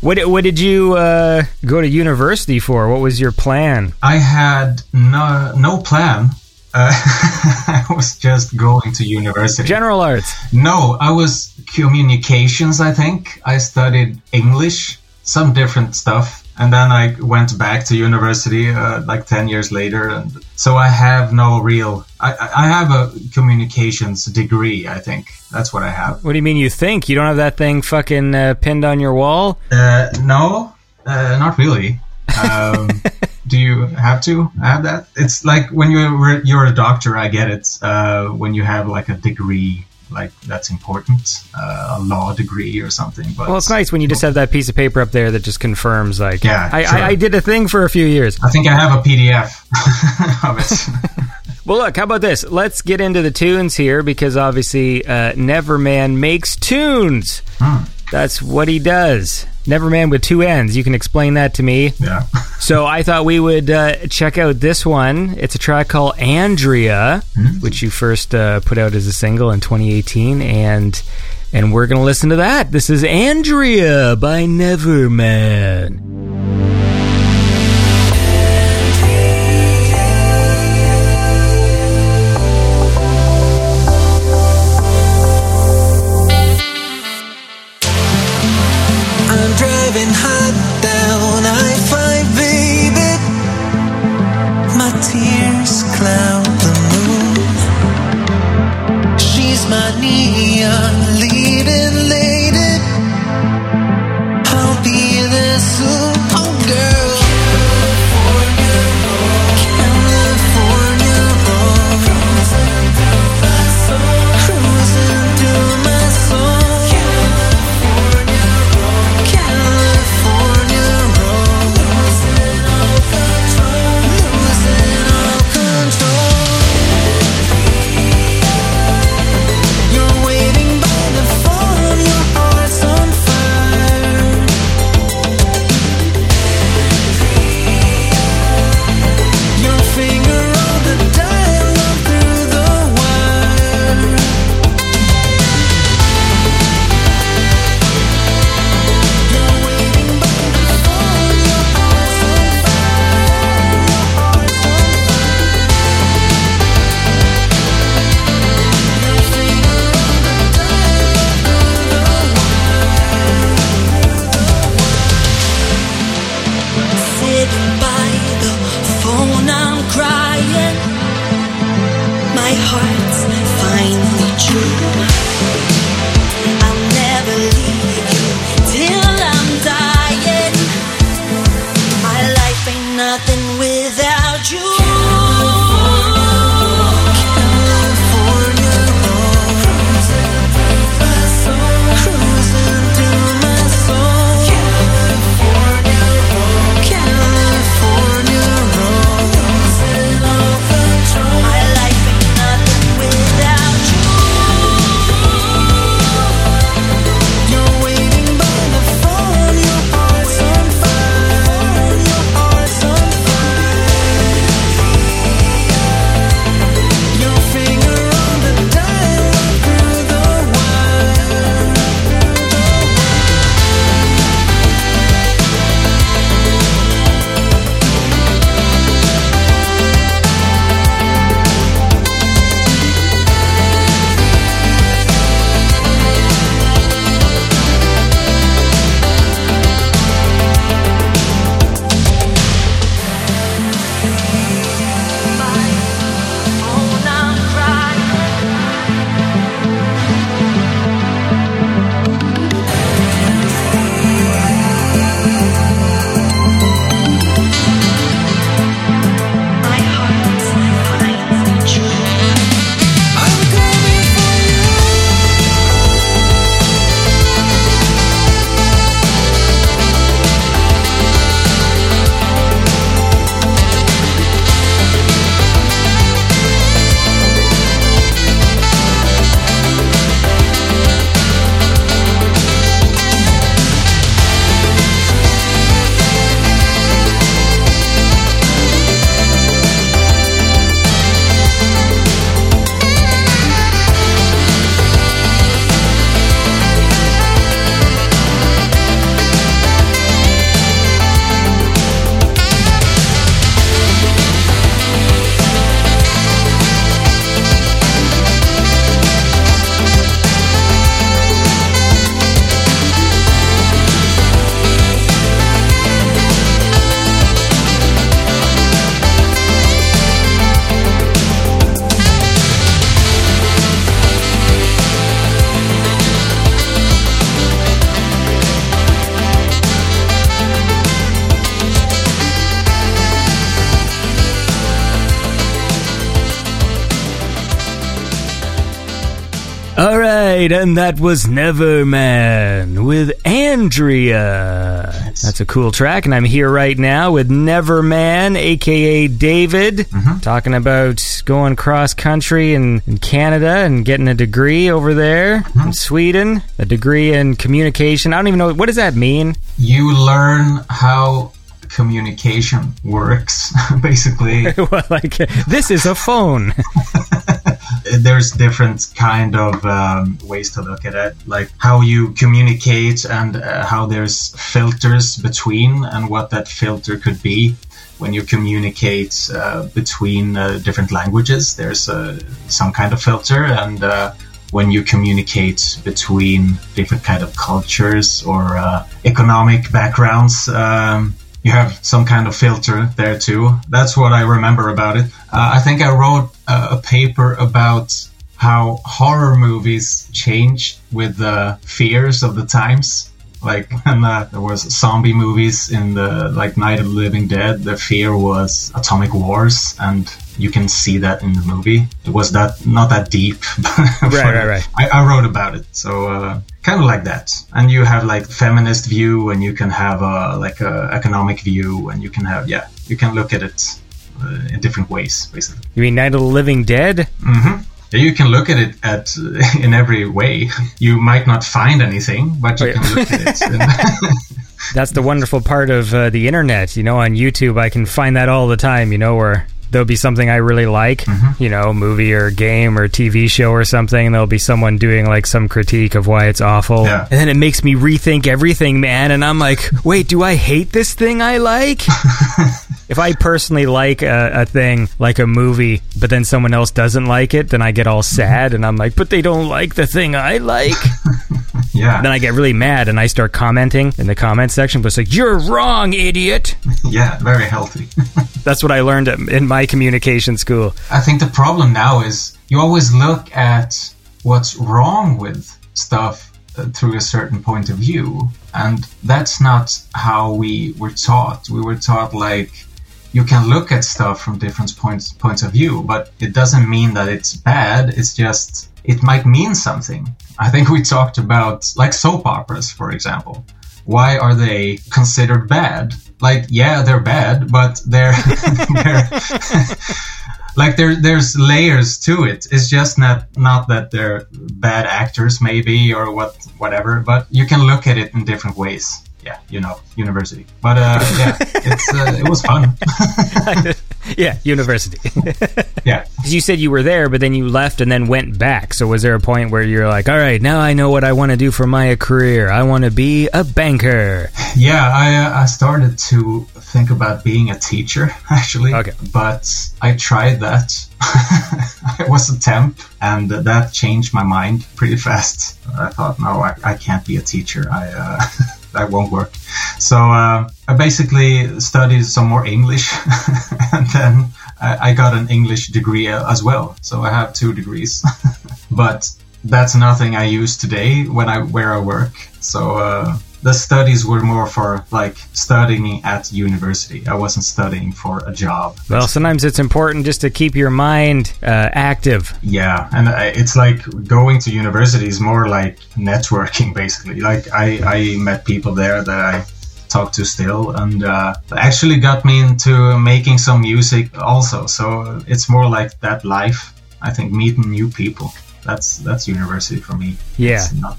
[SPEAKER 2] what what did you uh, go to university for? What was your plan?
[SPEAKER 6] I had no no plan. Uh, I was just going to university.
[SPEAKER 2] General arts.
[SPEAKER 6] no, I was communications. I think I studied English, some different stuff, and then I went back to university uh, like ten years later. And so I have no real. I, I I have a communications degree. I think that's what I have.
[SPEAKER 2] What do you mean you think? You don't have that thing fucking uh, pinned on your wall?
[SPEAKER 6] Uh, no, uh, not really. Um, do you have to have that? It's like when you're you're a doctor. I get it. Uh, when you have like a degree, like that's important, uh, a law degree or something. But
[SPEAKER 2] Well, it's nice when you just have that piece of paper up there that just confirms, like,
[SPEAKER 6] Yeah,
[SPEAKER 2] I,
[SPEAKER 6] sure.
[SPEAKER 2] I, I did a thing for a few years.
[SPEAKER 6] I think I have a PDF of it.
[SPEAKER 2] Well, look, how about this? Let's get into the tunes here because obviously uh, Neverman makes tunes. That's what he does. Neverman with two ends. You can explain that to me.
[SPEAKER 6] yeah.
[SPEAKER 2] So I thought we would uh, check out this one. It's a track called Andrea, which you first uh, put out as a single in 2018, and and we're gonna listen to that. This is Andrea by Neverman. Right, and that was Neverman with Andrea. That's a cool track, and I'm here right now with Neverman, aka David, mm-hmm. talking about going cross country in, in Canada and getting a degree over there mm-hmm. in Sweden, a degree in communication. I don't even know what does that mean.
[SPEAKER 6] You learn how communication works, basically.
[SPEAKER 2] well, like this is a phone.
[SPEAKER 6] there's different kind of um, ways to look at it like how you communicate and uh, how there's filters between and what that filter could be. When you communicate uh, between uh, different languages there's uh, some kind of filter. And uh, when you communicate between different kind of cultures or uh, economic backgrounds um, you have some kind of filter there too. That's what I remember about it. Uh, I think I wrote uh, a paper about how horror movies changed with the fears of the times. Like when uh, there was zombie movies in the like Night of the Living Dead, the fear was atomic wars, and you can see that in the movie. It was that not that deep. right,
[SPEAKER 2] right, right.
[SPEAKER 6] I, I wrote about it, so uh, kind of like that. And you have like feminist view, and you can have a like a economic view, and you can have yeah, you can look at it uh, in different ways, basically.
[SPEAKER 2] You mean Night of the Living Dead?
[SPEAKER 6] Mm-hmm. Yeah, you can look at it at in every way. You might not find anything, but you
[SPEAKER 2] Oh, yeah.
[SPEAKER 6] can look at it.
[SPEAKER 2] That's the wonderful part of uh, the internet. You know, on YouTube, I can find that all the time. You know, where there'll be something I really like,
[SPEAKER 6] Mm-hmm.
[SPEAKER 2] you know, movie or game or TV show or something. And there'll be someone doing like some critique of why it's awful.
[SPEAKER 6] Yeah.
[SPEAKER 2] And then it makes me rethink everything, man. And I'm like, wait, do I hate this thing I like? if I personally like a, a thing, like a movie, but then someone else doesn't like it, then I get all sad and I'm like, but they don't like the thing I like.
[SPEAKER 6] yeah,
[SPEAKER 2] then I get really mad and I start commenting in the comment section, but it's like, you're wrong, idiot.
[SPEAKER 6] yeah, very healthy.
[SPEAKER 2] That's what I learned in my communication school.
[SPEAKER 6] I think the problem now is you always look at what's wrong with stuff uh, through a certain point of view, and that's not how we were taught. We were taught like you can look at stuff from different points points of view, but it doesn't mean that it's bad. It's just it might mean something. I think we talked about like soap operas, for example. Why are they considered bad? Like, yeah, they're bad, but they're, they're like there there's layers to it. It's just not not that they're bad actors maybe or what whatever, but you can look at it in different ways. Yeah, you know, university. But uh, yeah, it's uh, it was fun.
[SPEAKER 2] yeah, university.
[SPEAKER 6] yeah.
[SPEAKER 2] you said you were there, but then you left and then went back. So was there a point where you're like, all right, now I know what I want to do for my career. I want to be a banker.
[SPEAKER 6] Yeah, I uh, I started to think about being a teacher actually.
[SPEAKER 2] Okay.
[SPEAKER 6] But I tried that. I was a temp, and that changed my mind pretty fast. I thought, no, I, I can't be a teacher. I uh, that won't work. So uh, I basically studied some more English, and then I, I got an English degree uh, as well. So I have two degrees, but that's nothing I use today when I where I work. So uh, the studies were more for like studying at university. I wasn't studying for a job.
[SPEAKER 2] Well, sometimes it's important just to keep your mind uh, active.
[SPEAKER 6] Yeah, and I, it's like going to university is more like networking, basically. Like I, I met people there that I talk to still, and uh, actually got me into making some music also. So it's more like that life. I think meeting new people. That's that's university for me.
[SPEAKER 2] Yeah.
[SPEAKER 6] It's not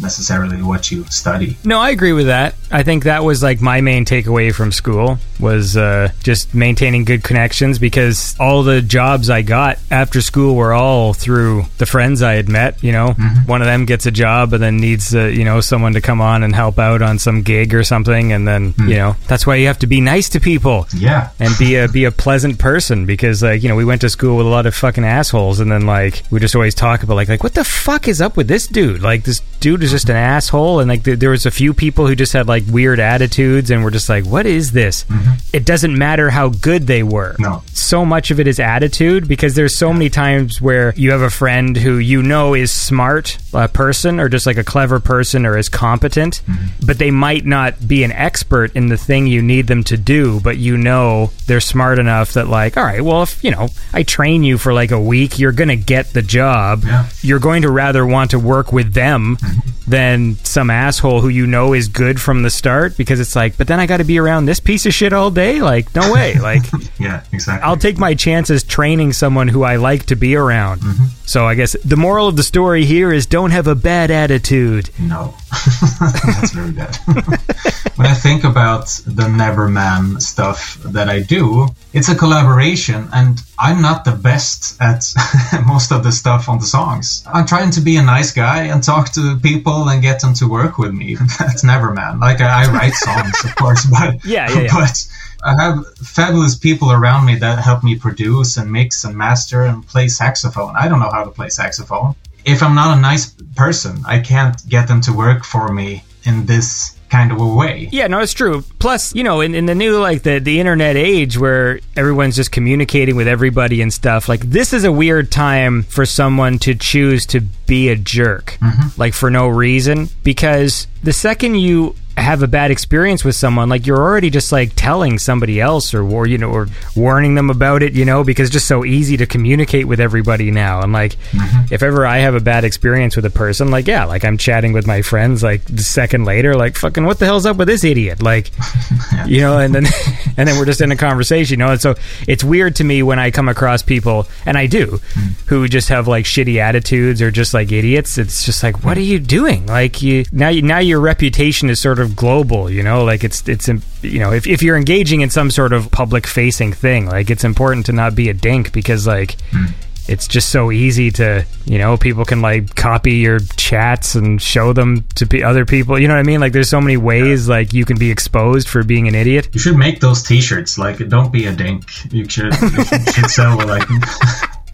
[SPEAKER 6] necessarily what you study.
[SPEAKER 2] No, I agree with that. I think that was like my main takeaway from school was uh, just maintaining good connections because all the jobs I got after school were all through the friends I had met. You know, one of them gets a job and then needs uh, you know someone to come on and help out on some gig or something, and then you know that's why you have to be nice to people
[SPEAKER 6] Yeah.
[SPEAKER 2] and be a be a pleasant person because like you know we went to school with a lot of fucking assholes and then like we just always talk about like like what the fuck is up with this dude like this dude is just an asshole and like th- there was a few people who just had like weird attitudes and we're just like what is this? Mm-hmm. It doesn't matter how good they were.
[SPEAKER 6] No.
[SPEAKER 2] so much of it is attitude because there's so many times where you have a friend who you know is smart a person or just like a clever person or is competent mm-hmm. but they might not be an expert in the thing you need them to do but you know they're smart enough that like all right well if you know i train you for like a week you're gonna get the job.
[SPEAKER 6] Yeah.
[SPEAKER 2] you're going to rather want to work with them mm-hmm. Than some asshole who you know is good from the start because it's like but then i gotta be around this piece of shit all day like no way like
[SPEAKER 6] Yeah, exactly.
[SPEAKER 2] I'll take my chances training someone who I like to be around.
[SPEAKER 6] Mm-hmm.
[SPEAKER 2] So I guess the moral of the story here is don't have a bad attitude.
[SPEAKER 6] No, that's very bad. when I think about the Neverman stuff that I do, it's a collaboration, and I'm not the best at most of the stuff on the songs. I'm trying to be a nice guy and talk to people and get them to work with me. That's Neverman. Like I, I write songs, of course, but
[SPEAKER 2] Yeah, yeah, yeah.
[SPEAKER 6] but I have fabulous people around me that help me produce and mix and master and play saxophone. I don't know how to play saxophone. If I'm not a nice person, I can't get them to work for me in this kind of a way.
[SPEAKER 2] Yeah, no, it's true. Plus, you know, in, in the new like the the internet age where everyone's just communicating with everybody and stuff, like this is a weird time for someone to choose to be a jerk, mm-hmm. like for no reason. Because the second you have a bad experience with someone, like you're already just like telling somebody else or or you know or warning them about it, you know, because it's just so easy to communicate with everybody now. And like mm-hmm. if ever I have a bad experience with a person, like yeah, like I'm chatting with my friends, like the second later, like fucking what the hell's up with this idiot? Like you know, and then and then we're just in a conversation, you know. And so it's weird to me when I come across people, and I do, mm-hmm. who just have like shitty attitudes or just like idiots. It's just like, what are you doing? Like you now, you, now your reputation is sort of global, you know. Like it's it's you know, if if you're engaging in some sort of public facing thing, like it's important to not be a dink because like. Hmm. It's just so easy to, you know, people can like copy your chats and show them to pe other people. You know what I mean? Like, there's so many ways like you can be exposed for being an idiot.
[SPEAKER 6] You should make those T-shirts. Like, don't be a dink. You should, you should sell like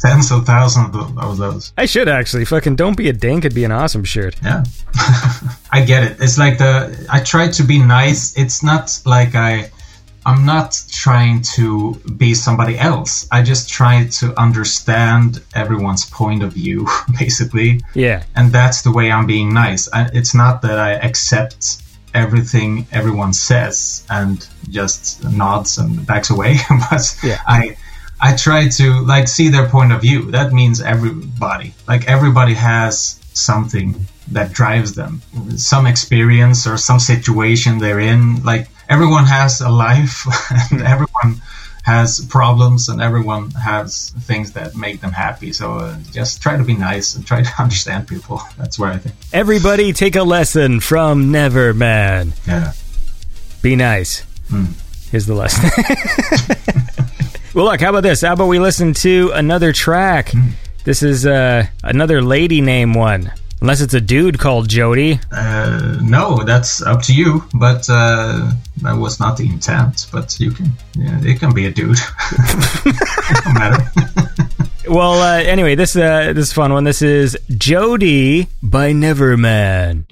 [SPEAKER 6] tens of thousands of those.
[SPEAKER 2] I should actually fucking don't be a dink. It'd be an awesome shirt.
[SPEAKER 6] Yeah. I get it. It's like the I try to be nice. It's not like I I'm not trying to be somebody else. I just try to understand everyone's point of view basically.
[SPEAKER 2] Yeah.
[SPEAKER 6] And that's the way I'm being nice. I, it's not that I accept everything everyone says and just nods and backs away. but
[SPEAKER 4] Yeah.
[SPEAKER 6] I I try to like see their point of view. That means everybody. Like everybody has something that drives them. Some experience or some situation they're in. Like everyone has a life and everyone has problems and everyone has things that make them happy. So uh, just try to be nice and try to understand people. That's where I think.
[SPEAKER 4] Everybody take a lesson from Neverman.
[SPEAKER 6] Yeah.
[SPEAKER 4] Be nice. Here's the lesson. well, look, how about this? How about we listen to another track? This is uh, another lady name one. Unless it's a dude called Jody.
[SPEAKER 6] Uh, no, that's up to you. But uh, that was not the intent. But you can, yeah, it can be a dude. no matter.
[SPEAKER 4] Well, uh, anyway, this uh, this is a fun one. This is Jody by Neverman.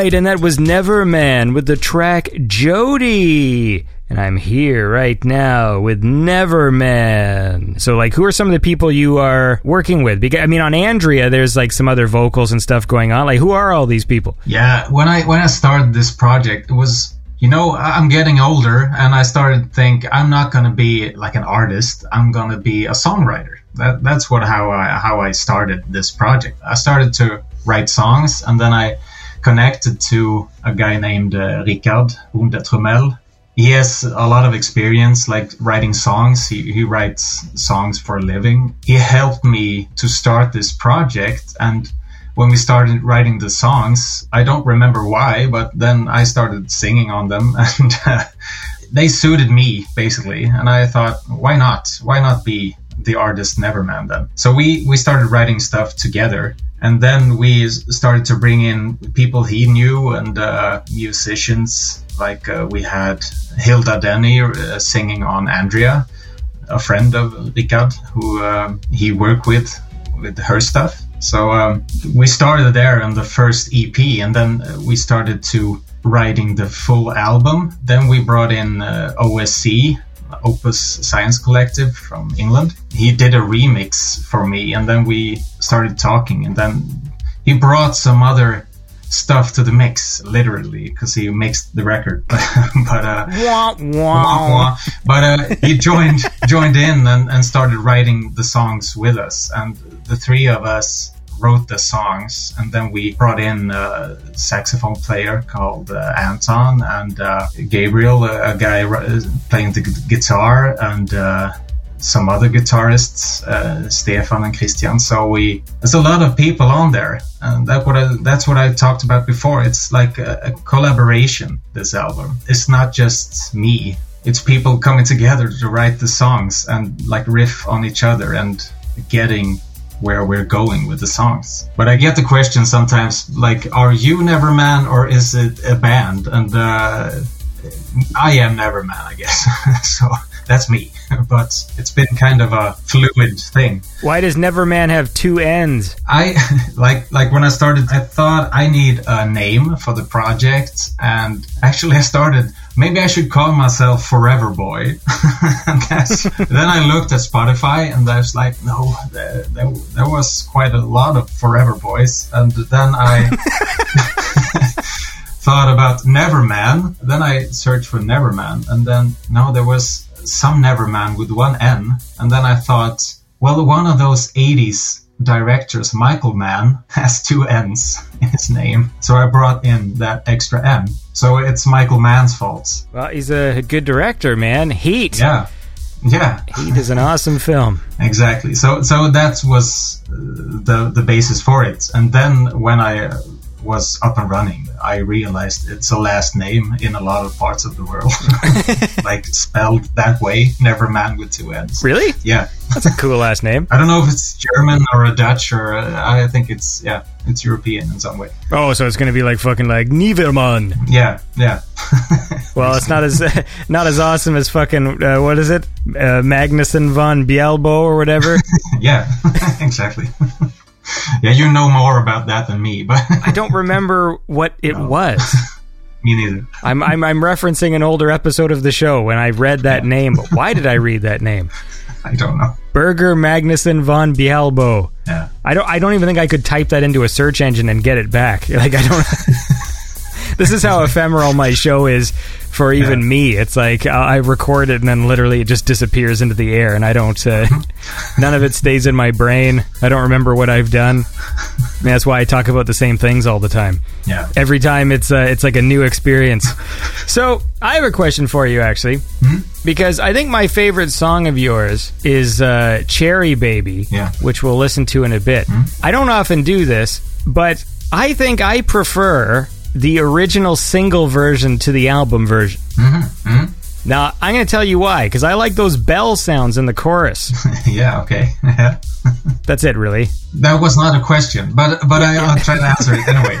[SPEAKER 4] Right, and that was Neverman with the track Jody. And I'm here right now with Neverman. So, like, who are some of the people you are working with? Because I mean, on Andrea, there's like some other vocals and stuff going on. Like, who are all these people?
[SPEAKER 6] Yeah, when I when I started this project, it was you know I'm getting older, and I started to think I'm not gonna be like an artist. I'm gonna be a songwriter. That that's what how I how I started this project. I started to write songs, and then I connected to a guy named uh, Ricard Hundetremel. he has a lot of experience like writing songs. He, he writes songs for a living. He helped me to start this project and when we started writing the songs i don't remember why but then i started singing on them and uh, they suited me basically. And i thought why not? Why not be the artist neverman then? So we we started writing stuff together and then we started to bring in people he knew and uh, musicians like uh, we had hilda denny uh, singing on andrea a friend of Ricard who um, he worked with with her stuff. So um, we started there on the first EP, and then uh, we started to writing the full album. Then we brought in uh, OSC, Opus Science Collective from England. He did a remix for me, and then we started talking, and then he brought some other stuff to the mix, literally, because he mixed the record. but uh,
[SPEAKER 2] Wah,
[SPEAKER 6] wah,
[SPEAKER 2] wah.
[SPEAKER 6] But uh, he joined joined in and, and started writing the songs with us, and the three of us wrote the songs, and then we brought in a saxophone player called uh, Anton and uh, Gabriel, a, a guy playing the gu- guitar, and uh, some other guitarists, uh, Stefan and Christian. So we there's a lot of people on there, and that what I, that's what I talked about before. It's like a, a collaboration. This album. It's not just me. It's people coming together to write the songs and like riff on each other and getting where we're going with the songs. But I get the question sometimes, like, are you Neverman or is it a band? And uh, I am Neverman, I guess. so that's me. But it's been kind of a fluid thing.
[SPEAKER 2] Why does Neverman have two ends?
[SPEAKER 6] I like like when I started, I thought I need a name for the project, and actually I started. Maybe I should call myself Forever Boy. then I looked at Spotify, and I was like, no, there, there, there was quite a lot of Forever Boys, and then I thought about Neverman. Then I searched for Neverman, and then no, there was some Neverman with one N. And then I thought, well, one of those 80s directors, Michael Mann, has two N's in his name. So I brought in that extra N. So it's Michael Mann's fault.
[SPEAKER 2] Well, he's a good director, man. Heat.
[SPEAKER 6] Yeah. Yeah,
[SPEAKER 2] Heat is an awesome film.
[SPEAKER 6] exactly. So so that was uh, the the basis for it. And then when I was up and running, I realized it's a last name in a lot of parts of the world, like spelled that way, never man with two N's.
[SPEAKER 2] Really?
[SPEAKER 6] Yeah,
[SPEAKER 2] That's a cool last name.
[SPEAKER 6] I don't know if it's German or a Dutch or uh, I think it's yeah, it's European in some way.
[SPEAKER 2] Oh, so it's gonna be like fucking like Neverman.
[SPEAKER 6] Yeah, yeah,
[SPEAKER 2] Well, it's not as not as awesome as fucking uh, what is it, uh, Magnuson von Bielbo or whatever.
[SPEAKER 6] yeah, exactly. yeah, you know more about that than me, but
[SPEAKER 2] I don't remember what it was.
[SPEAKER 6] me neither.
[SPEAKER 2] I'm, I'm I'm referencing an older episode of the show when I read that name. But why did I read that name?
[SPEAKER 6] I don't know.
[SPEAKER 2] Berger Magnuson von Bielbo.
[SPEAKER 6] Yeah.
[SPEAKER 2] I don't. I don't even think I could type that into a search engine and get it back. Like I don't. this is how ephemeral my show is for even
[SPEAKER 6] Yeah.
[SPEAKER 2] me. It's like uh, I record it and then literally it just disappears into the air, and I don't. Uh, none of it stays in my brain. I don't remember what I've done. And that's why I talk about the same things all the time.
[SPEAKER 6] Yeah.
[SPEAKER 2] Every time it's uh, it's like a new experience. so I have a question for you, actually, because I think my favorite song of yours is uh, "Cherry Baby,"
[SPEAKER 6] Yeah.
[SPEAKER 2] which we'll listen to in a bit. I don't often do this, but I think I prefer the original single version to the album version. Now I'm going to tell you why, because I like those bell sounds in the chorus.
[SPEAKER 6] yeah. Okay.
[SPEAKER 2] That's it, really.
[SPEAKER 6] That was not a question, but but I, I'll try to answer it anyway.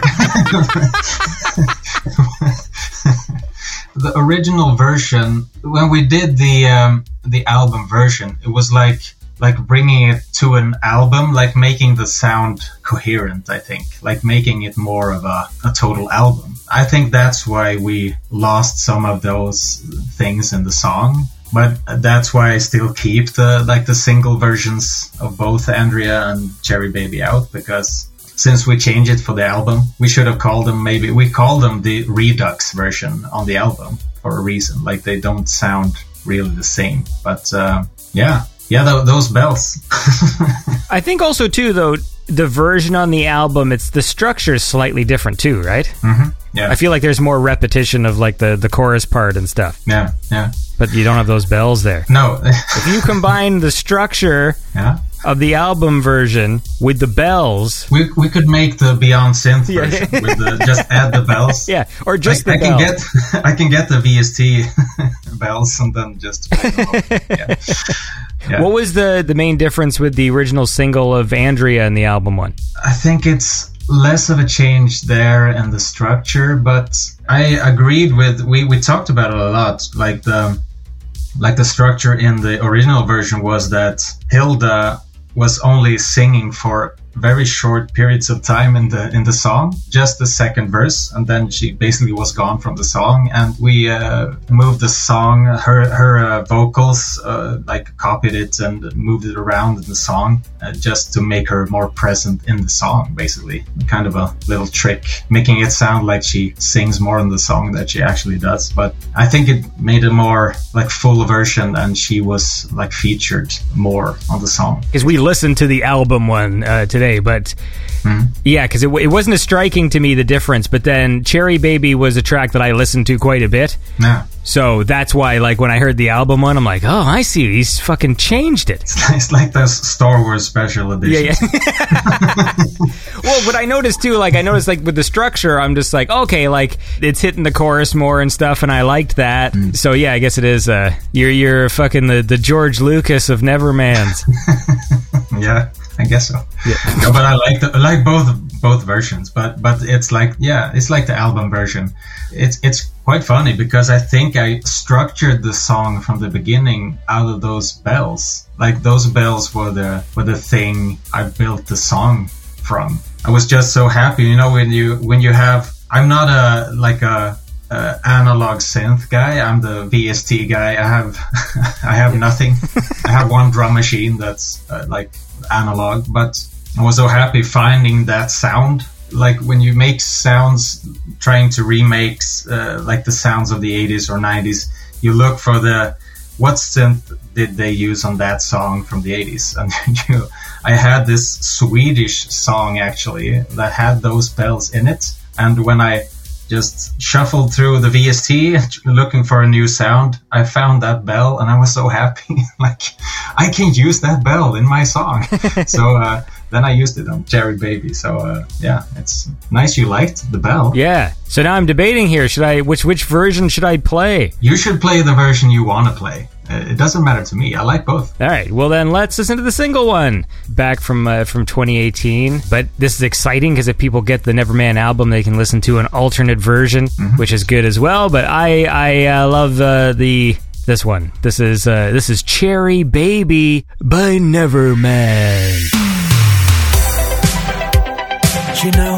[SPEAKER 6] the original version, when we did the um, the album version, it was like like bringing it to an album, like making the sound coherent. I think, like making it more of a, a total album. I think that's why we lost some of those things in the song but that's why I still keep the like the single versions of both Andrea and Cherry Baby out because since we changed it for the album, we should have called them maybe we called them the Redux version on the album for a reason. Like they don't sound really the same, but uh, yeah, yeah, th- those bells.
[SPEAKER 2] I think also too though the version on the album, it's the structure is slightly different too, right? Mm-hmm.
[SPEAKER 6] Yeah.
[SPEAKER 2] I feel like there's more repetition of like the the chorus part and stuff,
[SPEAKER 6] yeah. Yeah.
[SPEAKER 2] but you don't have those bells there.
[SPEAKER 6] No.
[SPEAKER 2] If you combine the structure
[SPEAKER 6] yeah.
[SPEAKER 2] Of the album version with the bells,
[SPEAKER 6] We, we could make the Beyond Synth
[SPEAKER 2] Yeah.
[SPEAKER 6] version with the, just add the bells.
[SPEAKER 2] yeah, or just
[SPEAKER 6] I,
[SPEAKER 2] the
[SPEAKER 6] I can get I can get the VST bells and then just play them all. yeah. Yeah.
[SPEAKER 2] What was the the main difference with the original single of Andrea and the album one?
[SPEAKER 6] I think it's less of a change there in the structure, but I agreed with we, we talked about it a lot. Like the like the structure in the original version was that Hilda was only singing for very short periods of time in the in the song, just the second verse, and then she basically was gone from the song. And we uh, moved the song, her her uh, vocals, uh, like copied it and moved it around in the song, uh, just to make her more present in the song. Basically, kind of a little trick, making it sound like she sings more in the song than she actually does. But I think it made a more like full version, and she was like featured more on the song.
[SPEAKER 2] Because we listened to the album one uh, today, but yeah, because it, it wasn't as striking to me the difference. But then Cherry Baby was a track that I listened to quite a bit.
[SPEAKER 6] Yeah.
[SPEAKER 2] So that's why, like, when I heard the album one, I'm like, oh, I see. He's fucking changed it.
[SPEAKER 6] It's like those Star Wars special editions.
[SPEAKER 2] Yeah, yeah. well, but I noticed too, like, I noticed, like, with the structure, I'm just like, okay, like, it's hitting the chorus more and stuff, and I liked that. So, yeah, I guess it is, uh, you're, you're fucking the, the George Lucas of Nevermands.
[SPEAKER 6] Yeah, I guess so. No, but I like the, I like both both versions. But but it's like yeah, it's like the album version. It's it's quite funny because I think I structured the song from the beginning out of those bells. Like those bells were the were the thing I built the song from. I was just so happy, you know, when you when you have. I'm not a like a uh, analog synth guy. I'm the VST guy. I have I have nothing. I have one drum machine that's uh, like analog, but I was so happy finding that sound. Like when you make sounds, trying to remake uh, like the sounds of the 80s or 90s, you look for the what synth did they use on that song from the 80s, and you. I had this Swedish song actually that had those bells in it, and when I just shuffled through the VST looking for a new sound. I found that bell and I was so happy. like, I can use that bell in my song. so uh, then I used it on Cherry Baby. So uh, yeah, it's nice you liked the bell.
[SPEAKER 2] yeah. So now I'm debating here. Should I, which, which version should I play?
[SPEAKER 6] You should play the version you want to play. It doesn't matter to me. I like both.
[SPEAKER 2] All right. Well, then let's listen to the single one back from uh, from 2018. But this is exciting because if people get the Neverman album, they can listen to an alternate version, which is good as well. But I I uh, love uh, the this one. This is uh, this is Cherry Baby by Neverman.
[SPEAKER 7] You know,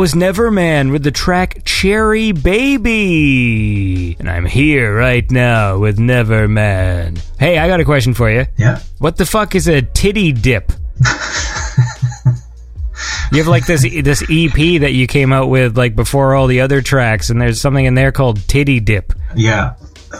[SPEAKER 2] was Neverman with the track Cherry Baby. And I'm here right now with Neverman. Hey, I got a question for you.
[SPEAKER 6] Yeah.
[SPEAKER 2] What the fuck is a titty dip? you have like this this EP that you came out with like before all the other tracks, and there's something in there called Titty Dip.
[SPEAKER 6] Yeah,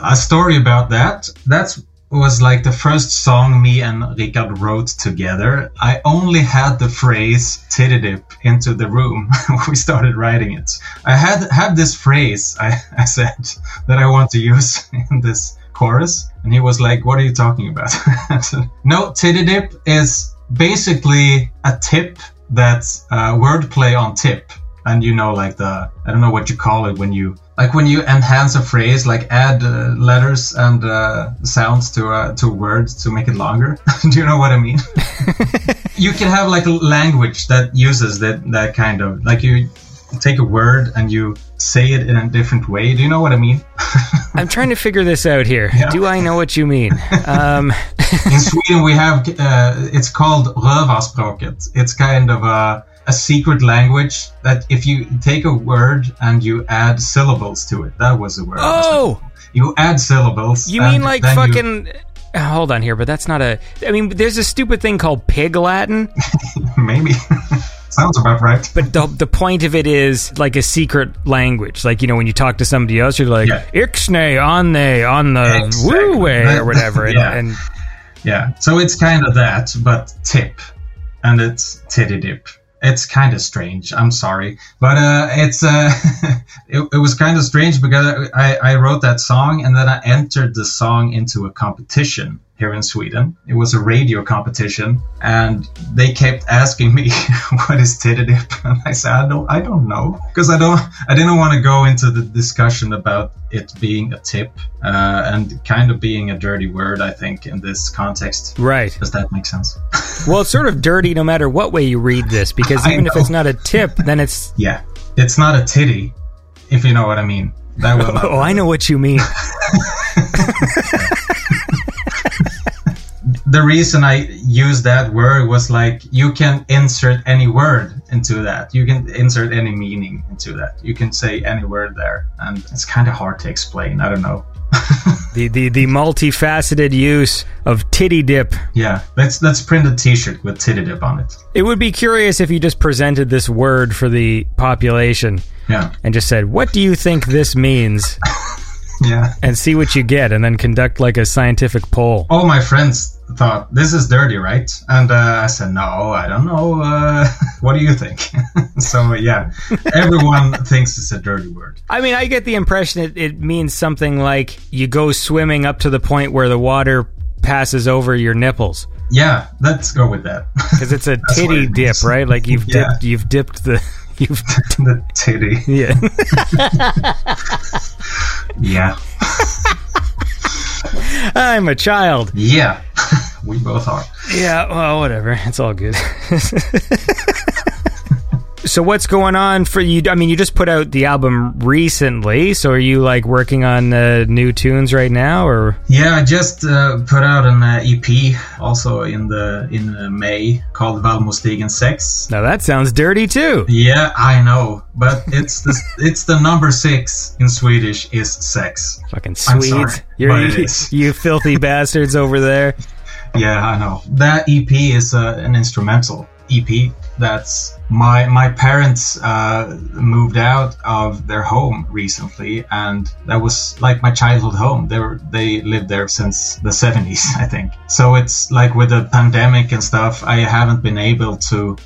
[SPEAKER 6] a story about that. That was like the first song me and Ricard wrote together. I only had the phrase "titty dip" into the room we started writing it. I had had this phrase I, I said that I want to use in this chorus, and he was like, "What are you talking about?" No, titty dip is basically a tip that's uh, wordplay on tip and you know like the i don't know what you call it when you like when you enhance a phrase like add uh, letters and uh, sounds to a to words to make it longer do you know what i mean you can have like a language that uses that that kind of like you take a word and you say it in a different way do you know what i mean
[SPEAKER 2] I'm trying to figure this out here.
[SPEAKER 6] Yeah.
[SPEAKER 2] Do I know what you mean? Um,
[SPEAKER 6] in Sweden we have uh, it's called rövarspråket. It's kind of a, a secret language that if you take a word and you add syllables to it, that was the word.
[SPEAKER 2] Oh!
[SPEAKER 6] you add syllables.
[SPEAKER 2] you mean like
[SPEAKER 6] you-
[SPEAKER 2] fucking? Uh, Hold on here, but that's not a. I mean, there's a stupid thing called pig Latin,
[SPEAKER 6] maybe sounds about right.
[SPEAKER 2] but the the point of it is like a secret language. Like you know, when you talk to somebody else, you're like
[SPEAKER 6] Yeah.
[SPEAKER 2] ixnay on they on the
[SPEAKER 6] Exactly.
[SPEAKER 2] woo way or whatever, and,
[SPEAKER 6] Yeah.
[SPEAKER 2] and
[SPEAKER 6] Yeah, so it's kind of that, but tip, and it's titty dip. It's kind of strange. I'm sorry, but uh, it's uh, it, it was kind of strange because I, I wrote that song and then I entered the song into a competition here in Sweden. It was a radio competition, and they kept asking me what is Tittadip?" and I said I don't I don't know because I don't I didn't want to go into the discussion about it being a tip uh, and kind of being a dirty word. I think in this context.
[SPEAKER 2] right.
[SPEAKER 6] Does that make sense?
[SPEAKER 2] Well, it's sort of dirty no matter what way you read this, because even if it's not a tip, then it's.
[SPEAKER 6] yeah. It's not a titty, if you know what I mean. That will.
[SPEAKER 2] Oh, I know what you mean.
[SPEAKER 6] The reason I used that word was like you can insert any word into that. You can insert any meaning into that. You can say any word there, and it's kind of hard to explain. I don't know.
[SPEAKER 2] The, the the multifaceted use of titty dip.
[SPEAKER 6] Yeah, let's let's print a T-shirt with titty dip on it.
[SPEAKER 2] It would be curious if you just presented this word for the population
[SPEAKER 6] Yeah,
[SPEAKER 2] and just said, "What do you think this means?"
[SPEAKER 6] yeah.
[SPEAKER 2] and see what you get, and then conduct like a scientific poll.
[SPEAKER 6] All my friends thought this is dirty, right? And uh, I said, no, I don't know. Uh, what do you think? so yeah, everyone thinks it's a dirty word.
[SPEAKER 2] I mean, I get the impression it, it means something like you go swimming up to the point where the water passes over your nipples
[SPEAKER 6] Yeah, let's go with that.
[SPEAKER 2] because it's a titty
[SPEAKER 6] it
[SPEAKER 2] dip,
[SPEAKER 6] means.
[SPEAKER 2] right? Like you've
[SPEAKER 6] Yeah.
[SPEAKER 2] dipped, you've dipped the, you've dipped
[SPEAKER 6] the titty.
[SPEAKER 2] yeah.
[SPEAKER 6] Yeah,
[SPEAKER 2] I'm a child.
[SPEAKER 6] yeah. we both are.
[SPEAKER 2] Yeah, well, whatever. It's all good. so what's going on for you? I mean, you just put out the album recently, so are you like working on uh, new tunes right now, or
[SPEAKER 6] Yeah, I just uh, put out an uh, EP also in the in uh, May called Valmostigen Sex.
[SPEAKER 2] now that sounds dirty too.
[SPEAKER 6] Yeah, I know, but it's the it's the number six in Swedish is sex.
[SPEAKER 2] Fucking
[SPEAKER 6] I'm
[SPEAKER 2] sweet.
[SPEAKER 6] sorry,
[SPEAKER 2] You're,
[SPEAKER 6] but it is.
[SPEAKER 2] you filthy bastards over there.
[SPEAKER 6] Yeah, I know. That EP is uh, an instrumental EP. That's my my parents uh, moved out of their home recently, and that was like my childhood home. They were they lived there since the seventies, I think. So it's like with the pandemic and stuff, I haven't been able to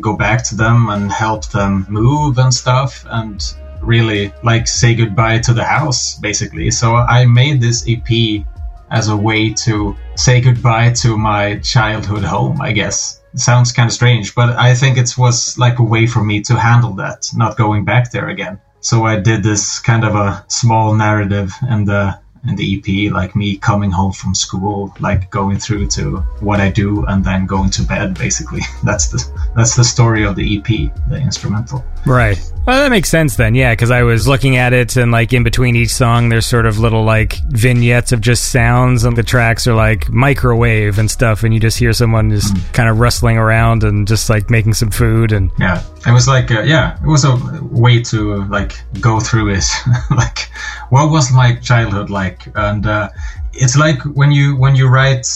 [SPEAKER 6] go back to them and help them move and stuff, and really like say goodbye to the house, basically. So I made this EP as a way to say goodbye to my childhood home, I guess. It sounds kind of strange, but I think it was like a way for me to handle that, not going back there again. So I did this kind of a small narrative in the in the EP, like me coming home from school, like going through to what I do and then going to bed. Basically, that's the that's the story of the EP, the instrumental.
[SPEAKER 2] Right. Well, that makes sense then, yeah, because I was looking at it and like in between each song, there's sort of little like vignettes of just sounds, and the tracks are like microwave and stuff, and you just hear someone just kind of rustling around and just like making some food and
[SPEAKER 6] yeah it was like uh, yeah it was a way to like go through it. Like what was my childhood like? And uh, it's like when you when you write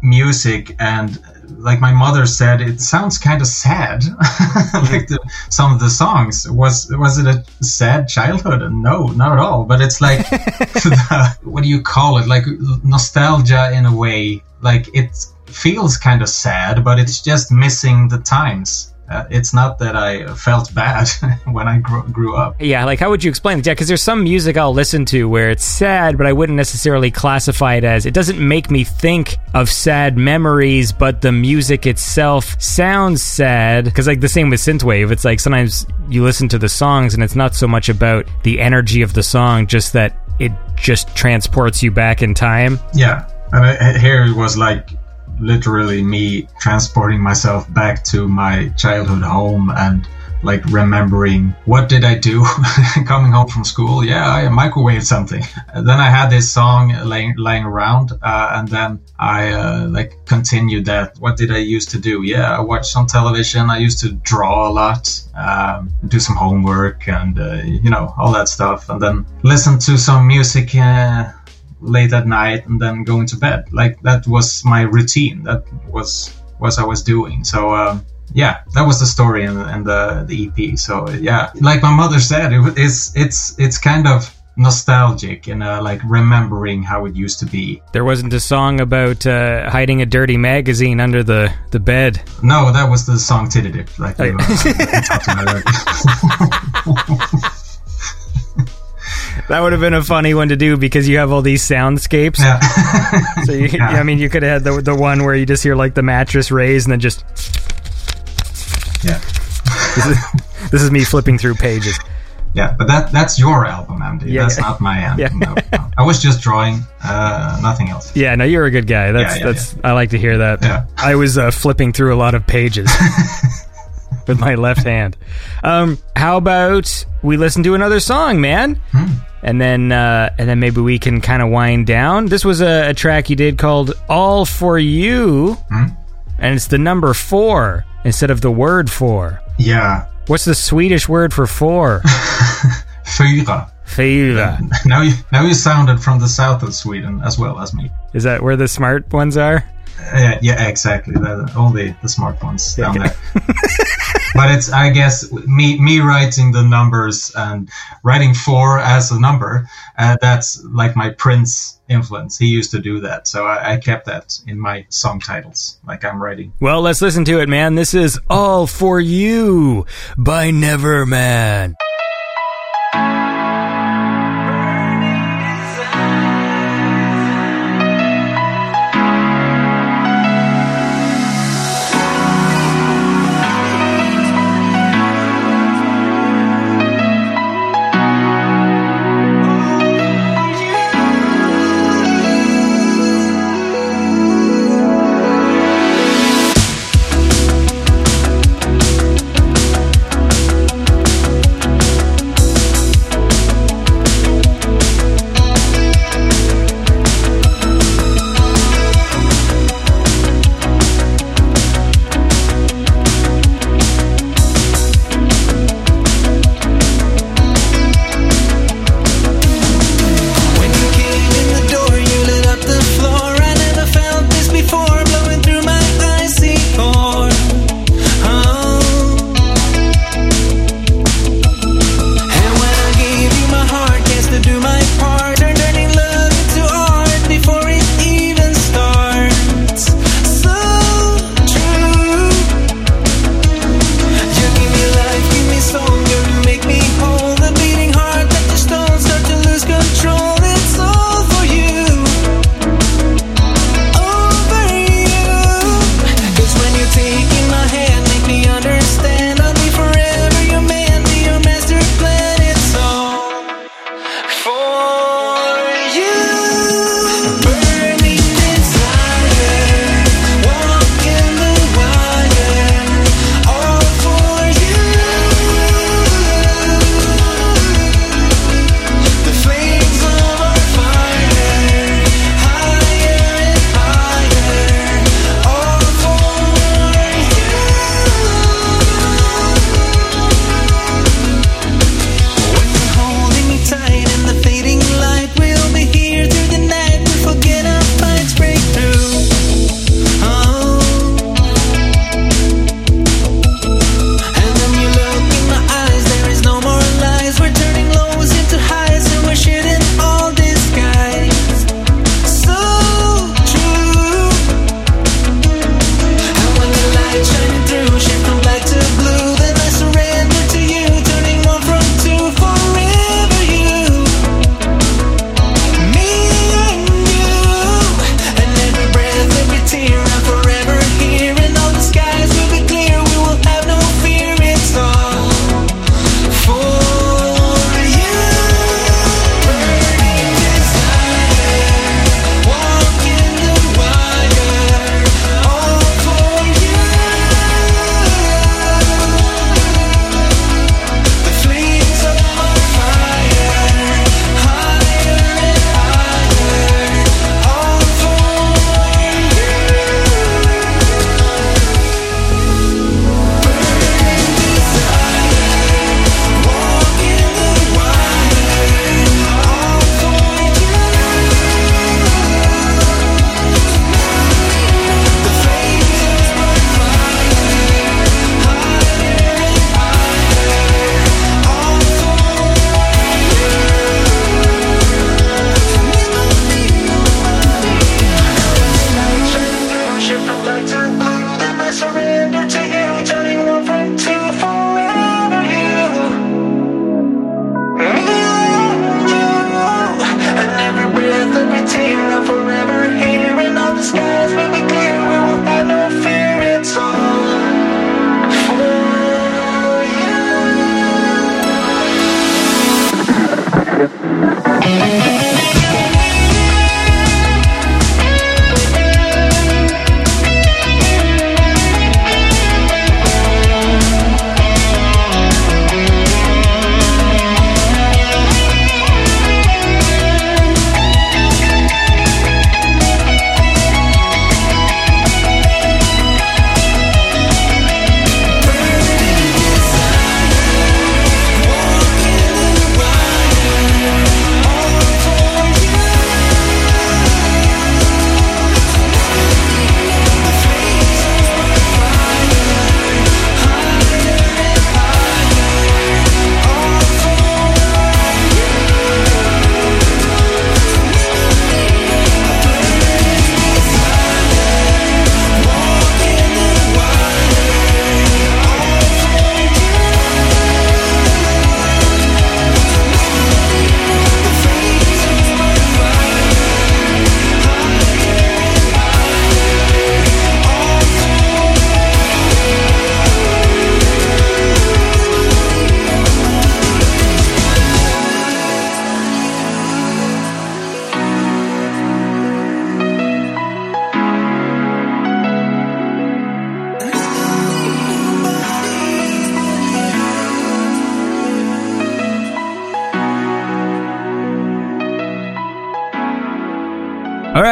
[SPEAKER 6] music and like my mother said it sounds kind of sad. Like the, some of the songs. Was was it a sad childhood? No not at all. But it's like the, what do you call it? Like nostalgia in a way. Like it feels kind of sad but it's just missing the times uh, it's not that I felt bad when I grew, grew up.
[SPEAKER 2] Yeah, like how would you explain it? Yeah, because there's some music I'll listen to where it's sad, but I wouldn't necessarily classify it as. It doesn't make me think of sad memories, but the music itself sounds sad. Because like the same with synthwave, it's like sometimes you listen to the songs and it's not so much about the energy of the song, just that it just transports you back in time.
[SPEAKER 6] Yeah, and I, here it was like literally me transporting myself back to my childhood home and like remembering what did I do coming home from school? Yeah, I microwaved something. Then I had this song laying, laying around, uh, and then I uh, like continued that. What did I used to do? Yeah, I watched some television. I used to draw a lot, um, do some homework, and uh, you know all that stuff, and then listen to some music. Late at night and then going to bed. Like that was my routine. That was what I was doing. So um, yeah, that was the story in the the EP. So yeah, like my mother said, it, it's it's it's kind of nostalgic and uh, like remembering how it used to be.
[SPEAKER 2] There wasn't a song about uh, hiding a dirty magazine under the, the bed.
[SPEAKER 6] No, that was the song Titty Dip. Like we, uh, we talked about earlier.
[SPEAKER 2] That would have been a funny one to do because you have all these soundscapes.
[SPEAKER 6] yeah.
[SPEAKER 2] So you,
[SPEAKER 6] Yeah.
[SPEAKER 2] I mean, you could have had the the one where you just hear like the mattress raise and then just
[SPEAKER 6] yeah.
[SPEAKER 2] this is me flipping through pages.
[SPEAKER 6] Yeah, but that that's your album, Andy.
[SPEAKER 2] Yeah,
[SPEAKER 6] that's
[SPEAKER 2] yeah.
[SPEAKER 6] not my anthem.
[SPEAKER 2] Yeah.
[SPEAKER 6] No, no. I was just drawing, uh, nothing else.
[SPEAKER 2] Yeah, no, you're a good guy. That's that's I like to hear that.
[SPEAKER 6] Yeah.
[SPEAKER 2] I was uh, flipping through a lot of pages with my left hand. Um, how about we listen to another song, man?
[SPEAKER 6] Hmm.
[SPEAKER 2] And then, uh, and then maybe we can kind of wind down. This was a, a track you did called "All for You,"
[SPEAKER 6] Hmm.
[SPEAKER 2] and it's the number four. instead of the word for.
[SPEAKER 6] Yeah,
[SPEAKER 2] What's the Swedish word for four?
[SPEAKER 6] fyra.
[SPEAKER 2] Fyra.
[SPEAKER 6] Now you now you sounded from the south of Sweden as well as me.
[SPEAKER 2] Is that where the smart ones are?
[SPEAKER 6] Uh, yeah, exactly. The, only the smart ones down there. but it's, I guess, me me writing the numbers and writing four as a number. Uh, that's like my Prince influence. He used to do that, so I, I kept that in my song titles, like I'm writing.
[SPEAKER 2] Well, let's listen to it, man. This is All For You by Neverman.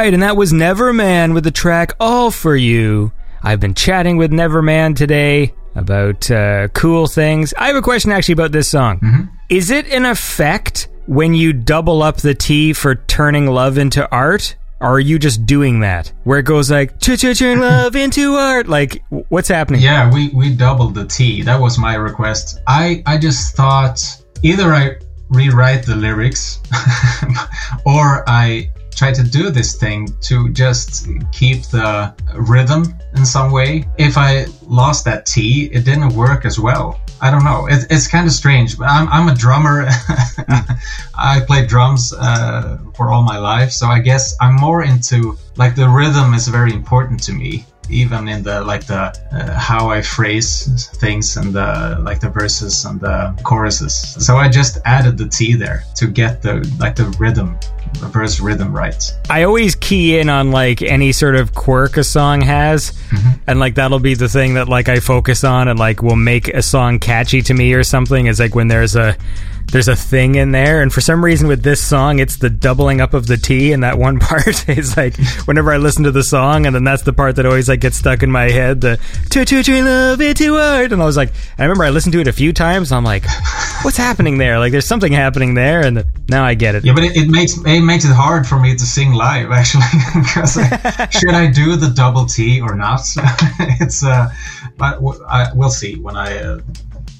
[SPEAKER 2] Right, and that was Neverman with the track All For You. I've been chatting with Neverman today about uh, cool things. I have a question actually about this song. Is it an effect when you double up the T for turning love into art? Or are you just doing that? Where it goes like, "Ch- ch- turn love into art? Like, what's happening?
[SPEAKER 6] Yeah, we, we doubled the T. That was my request. I, I just thought either I rewrite the lyrics or I try to do this thing to just keep the rhythm in some way. If I lost that T, it didn't work as well. I don't know. It, it's kind of strange, but I'm, I'm a drummer. I played drums uh, for all my life, so I guess I'm more into like the rhythm is very important to me even in the like the uh, how I phrase things and the like the verses and the choruses. So I just added the T there to get the like the rhythm, the verse rhythm right.
[SPEAKER 2] I always key in on like any sort of quirk a song has, mm-hmm. and like that'll be the thing that like I focus on and like will make a song catchy to me or something. Is like when there's a there's a thing in there, and for some reason with this song, it's the doubling up of the T in that one part. is like whenever I listen to the song, and then that's the part that always like gets stuck in my head. The to to to love into art, and I was like, I remember I listened to it a few times. I'm like, what's happening there? Like there's something happening there, and now I get it.
[SPEAKER 6] Yeah, but it, it makes it makes it hard for me to sing live actually because I, should I do the double T or not? it's uh, but w- I, we'll see when I uh,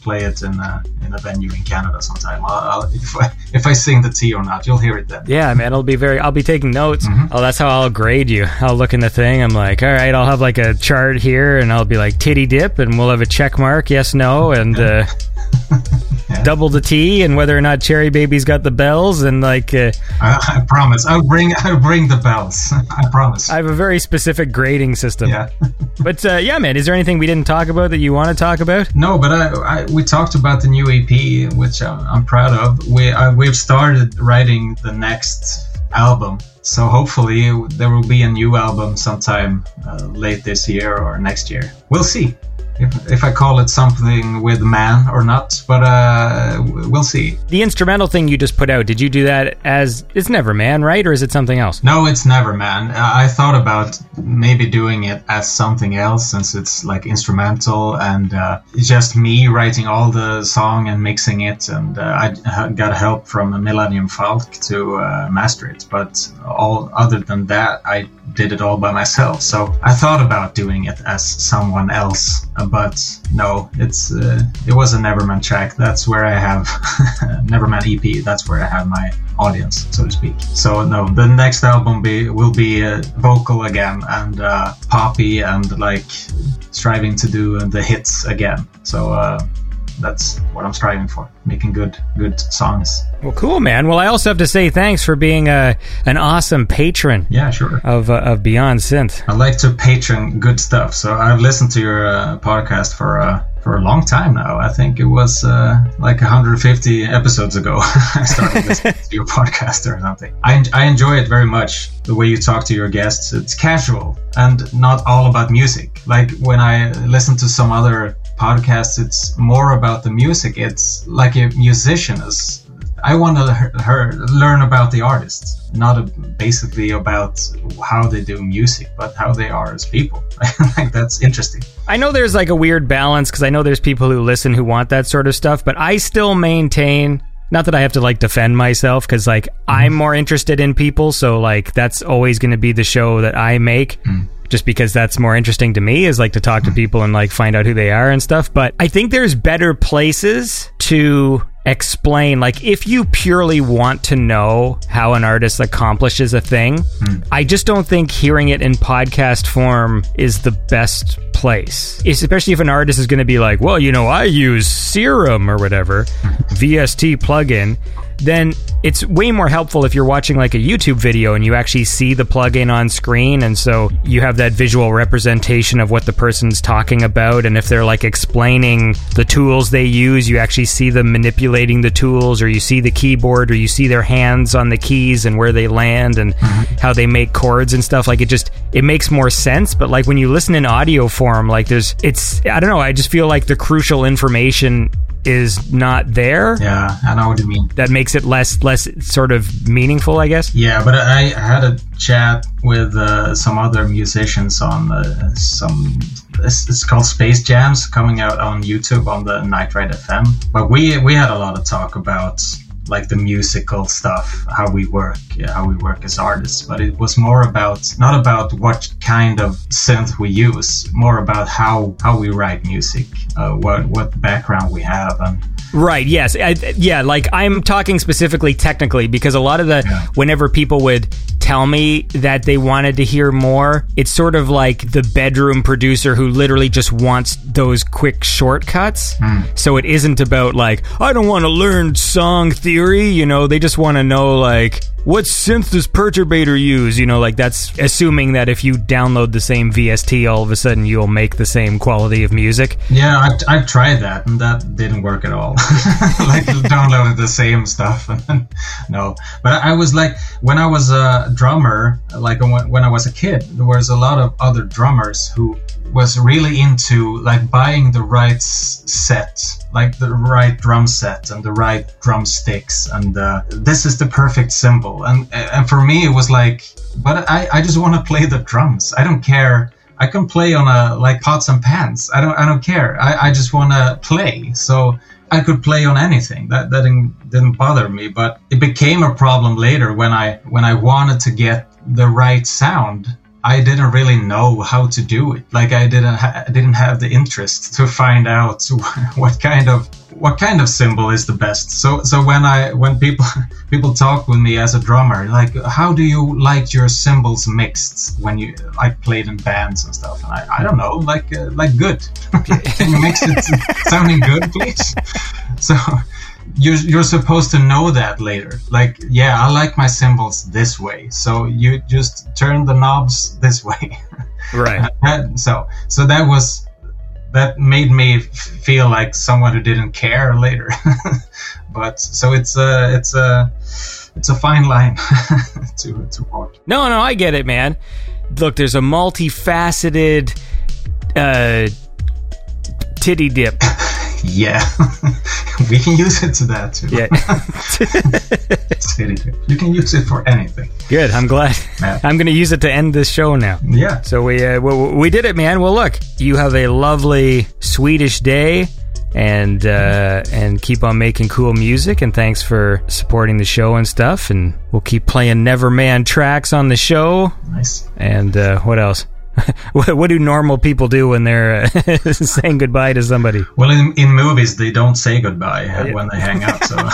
[SPEAKER 6] play it in a, in a venue in Canada sometime. I'll, I'll, if I if I sing the T or not, you'll hear it then.
[SPEAKER 2] Yeah, man, it'll be very. I'll be taking notes. Oh, that's how I'll grade you. I'll look in the thing. I'm like, all right, I'll have like a chart here, and I'll be like titty dip, and we'll have a check mark, yes, no, and uh, double the T, and whether or not Cherry Baby's got the bells, and like, uh,
[SPEAKER 6] I, I promise. I'll bring I'll bring the bells. I promise.
[SPEAKER 2] I have a very specific grading system.
[SPEAKER 6] yeah.
[SPEAKER 2] But uh, yeah, man, is there anything we didn't talk about that you want to talk about?
[SPEAKER 6] No, but I, I we talked about the new EP, which I'm, I'm proud of. We I, we've started writing the next album, so hopefully there will be a new album sometime uh, late this year or next year. We'll see if, if I call it something with man or not, but uh, we'll see.
[SPEAKER 2] The instrumental thing you just put out, did you do that as it's Neverman, right, or is it something else?
[SPEAKER 6] No, it's never, man. I I thought about maybe doing it as something else since it's like instrumental and uh, just me writing all the song and mixing it. And uh, I got help from Millennium Falk to uh, master it. But all other than that, I did it all by myself. So I thought about doing it as someone else, uh, but no, it's uh, it was a Neverman track. That's where I have Neverman EP. That's where I have my audience, so to speak. So no, the next album be, will be uh, vocal again and uh, poppy and like striving to do the hits again. So uh, that's what I'm striving for, making good good songs.
[SPEAKER 2] Well, cool, man. Well, I also have to say thanks for being a, an awesome patron
[SPEAKER 6] Yeah, sure.
[SPEAKER 2] of, uh, of Beyond Synth.
[SPEAKER 6] I like to patron good stuff. So I've listened to your uh, podcast for uh, for a long time now. I think it was uh, like 150 episodes ago. I started listening to your podcast or something. I, I enjoy it very much. The way you talk to your guests, it's casual and not all about music. Like when I listen to some other podcasts, it's more about the music. It's like a musician is I want to her, learn about the artists, not a, basically about how they do music, but how they are as people. like that's interesting.
[SPEAKER 2] I know there's like a weird balance because I know there's people who listen who want that sort of stuff, but I still maintain. Not that I have to like defend myself because like I'm mm-hmm. more interested in people, so like that's always going to be the show that I make. Mm. Just because that's more interesting to me is like to talk to mm-hmm. people and like find out who they are and stuff. But I think there's better places to explain like if you purely want to know how an artist accomplishes a thing hmm. i just don't think hearing it in podcast form is the best place. Especially if an artist is going to be like well you know i use serum or whatever vst plugin then it's way more helpful if you're watching like a YouTube video and you actually see the plugin on screen and so you have that visual representation of what the person's talking about and if they're like explaining the tools they use you actually see them manipulating the tools or you see the keyboard or you see their hands on the keys and where they land and mm-hmm. how they make chords and stuff like it just it makes more sense. But like when you listen in audio form like there's it's I don't know I just feel like the crucial information is not there.
[SPEAKER 6] Yeah, I know what you mean.
[SPEAKER 2] That makes it less less sort of meaningful, I guess.
[SPEAKER 6] Yeah, but I I had a chat with uh, some other musicians on uh, some. It's, it's called Space Jams, coming out on YouTube on the Nightride FM. But we we had a lot of talk about like the musical stuff, how we work, yeah, how we work as artists. But it was more about not about what kind of synth we use, more about how how we write music, uh, what what background we have, and
[SPEAKER 2] Right. Yes. I, yeah. Like I'm talking specifically technically because a lot of the
[SPEAKER 6] Yeah.
[SPEAKER 2] whenever people would tell me that they wanted to hear more, it's sort of like the bedroom producer who literally just wants those quick shortcuts. Hmm. So it isn't about like I don't want to learn song theory. You know, they just want to know like what synth does Perturbator use. You know, like that's assuming that if you download the same VST, all of a sudden you'll make the same quality of music.
[SPEAKER 6] Yeah, I, I tried that and that didn't work at all. like downloaded the same stuff. And no, but I, was like, when I was a drummer, like when I was a kid, there was a lot of other drummers who was really into like buying the right set, like the right drum set and the right drumsticks, and uh, this is the perfect cymbal. And and for me, it was like, but I I just want to play the drums. I don't care. I can play on a like pots and pans. I don't I don't care. I, I just want to play. So I could play on anything. That that didn't, didn't bother me. But it became a problem later when I when I wanted to get the right sound. I didn't really know how to do it. Like I didn't ha- didn't have the interest to find out what kind of what kind of cymbal is the best. So so when I when people people talk with me as a drummer, like how do you like your cymbals mixed when you like played in bands and stuff? And I, I don't know, like uh, like good. Can you mix it sounding good, please? So you're you're supposed to know that later. Like yeah, I like my cymbals this way. So you just turn the knobs this way.
[SPEAKER 2] Right.
[SPEAKER 6] So so that was that made me feel like someone who didn't care later but so it's a it's a it's a fine line to to walk
[SPEAKER 2] No, no, I get it, man. Look, there's a multifaceted uh, titty dip.
[SPEAKER 6] Yeah we can use it to that too
[SPEAKER 2] Yeah.
[SPEAKER 6] You can use it for anything
[SPEAKER 2] Good. I'm glad.
[SPEAKER 6] Yeah.
[SPEAKER 2] I'm going to use it to end this show now.
[SPEAKER 6] yeah
[SPEAKER 2] So we, uh, we we did it, man. Well, look, you have a lovely Swedish day, and uh, and keep on making cool music. And thanks for supporting the show and stuff. And we'll keep playing Neverman tracks on the show.
[SPEAKER 6] nice
[SPEAKER 2] And uh, what else? what, what do normal people do when they're uh, saying goodbye to somebody?
[SPEAKER 6] well in, in movies they don't say goodbye uh, when they hang up so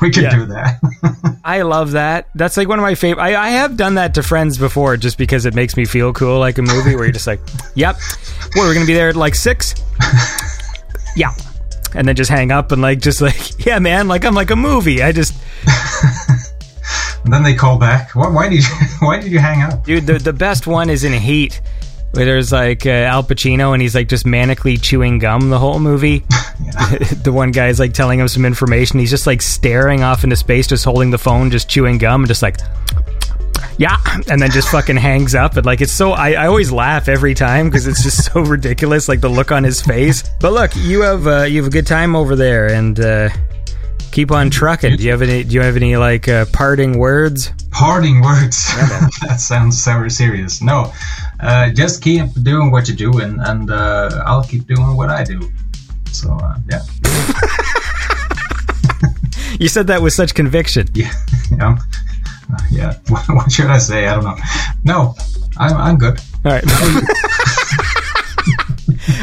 [SPEAKER 6] we could
[SPEAKER 2] Yeah.
[SPEAKER 6] do that
[SPEAKER 2] I love that. That's like one of my favorite. I, I have done that to friends before, just because it makes me feel cool, like a movie where you're just like, "Yep, what we're gonna be there at like six? yeah." And then just hang up and like just like yeah man like I'm like a movie I just
[SPEAKER 6] and then they call back why, why did you why did you hang up
[SPEAKER 2] dude the the best one is in Heat where there's like uh, Al Pacino and he's like just manically chewing gum the whole movie. the one guy's like telling him some information. He's just like staring off into space, just holding the phone, just chewing gum, and just like. Yeah, and then just fucking hangs up, and like it's so. I, I always laugh every time because it's just so ridiculous, like the look on his face. But look, you have uh, you have a good time over there, and uh, keep on trucking. Do you have any? Do you have any like uh, parting words?
[SPEAKER 6] parting words. that sounds very serious. No, uh, just keep doing what you do, doing, and uh, I'll keep doing what I do. So uh, yeah,
[SPEAKER 2] You said that with such conviction.
[SPEAKER 6] yeah, yeah. Uh, yeah. What, what should I say? I don't know. No, I'm I'm good.
[SPEAKER 2] All right.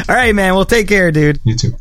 [SPEAKER 2] All right, man. Well, take care, dude.
[SPEAKER 6] You too.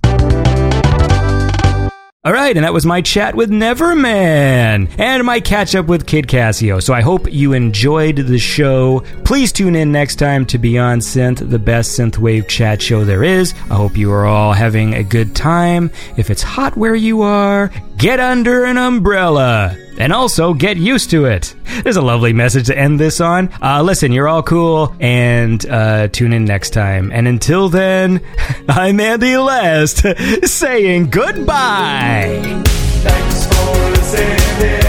[SPEAKER 2] All right, and that was my chat with Neverman and my catch up with Kid Casio. So I hope you enjoyed the show. Please tune in next time to Beyond Synth, the best synthwave chat show there is. I hope you are all having a good time. If it's hot where you are, get under an umbrella. And also get used to it. There's a lovely message to end this on. Uh, listen, you're all cool, and uh, tune in next time. And until then, I'm Andy Last saying goodbye.
[SPEAKER 5] Thanks for listening.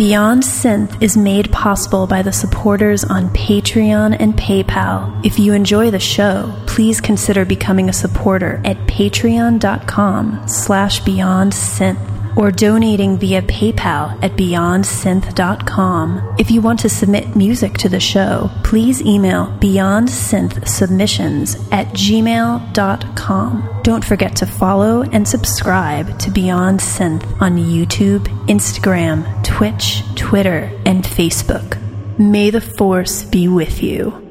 [SPEAKER 1] Beyond Synth is made possible by the supporters on Patreon and PayPal. If you enjoy the show, please consider becoming a supporter at patreon.com slash beyond synth or donating via PayPal at beyondsynth.com. If you want to submit music to the show, please email beyondsynthsubmissions at gmail.com. Don't forget to follow and subscribe to Beyond Synth on YouTube, Instagram, Twitch, Twitter, and Facebook. May the Force be with you.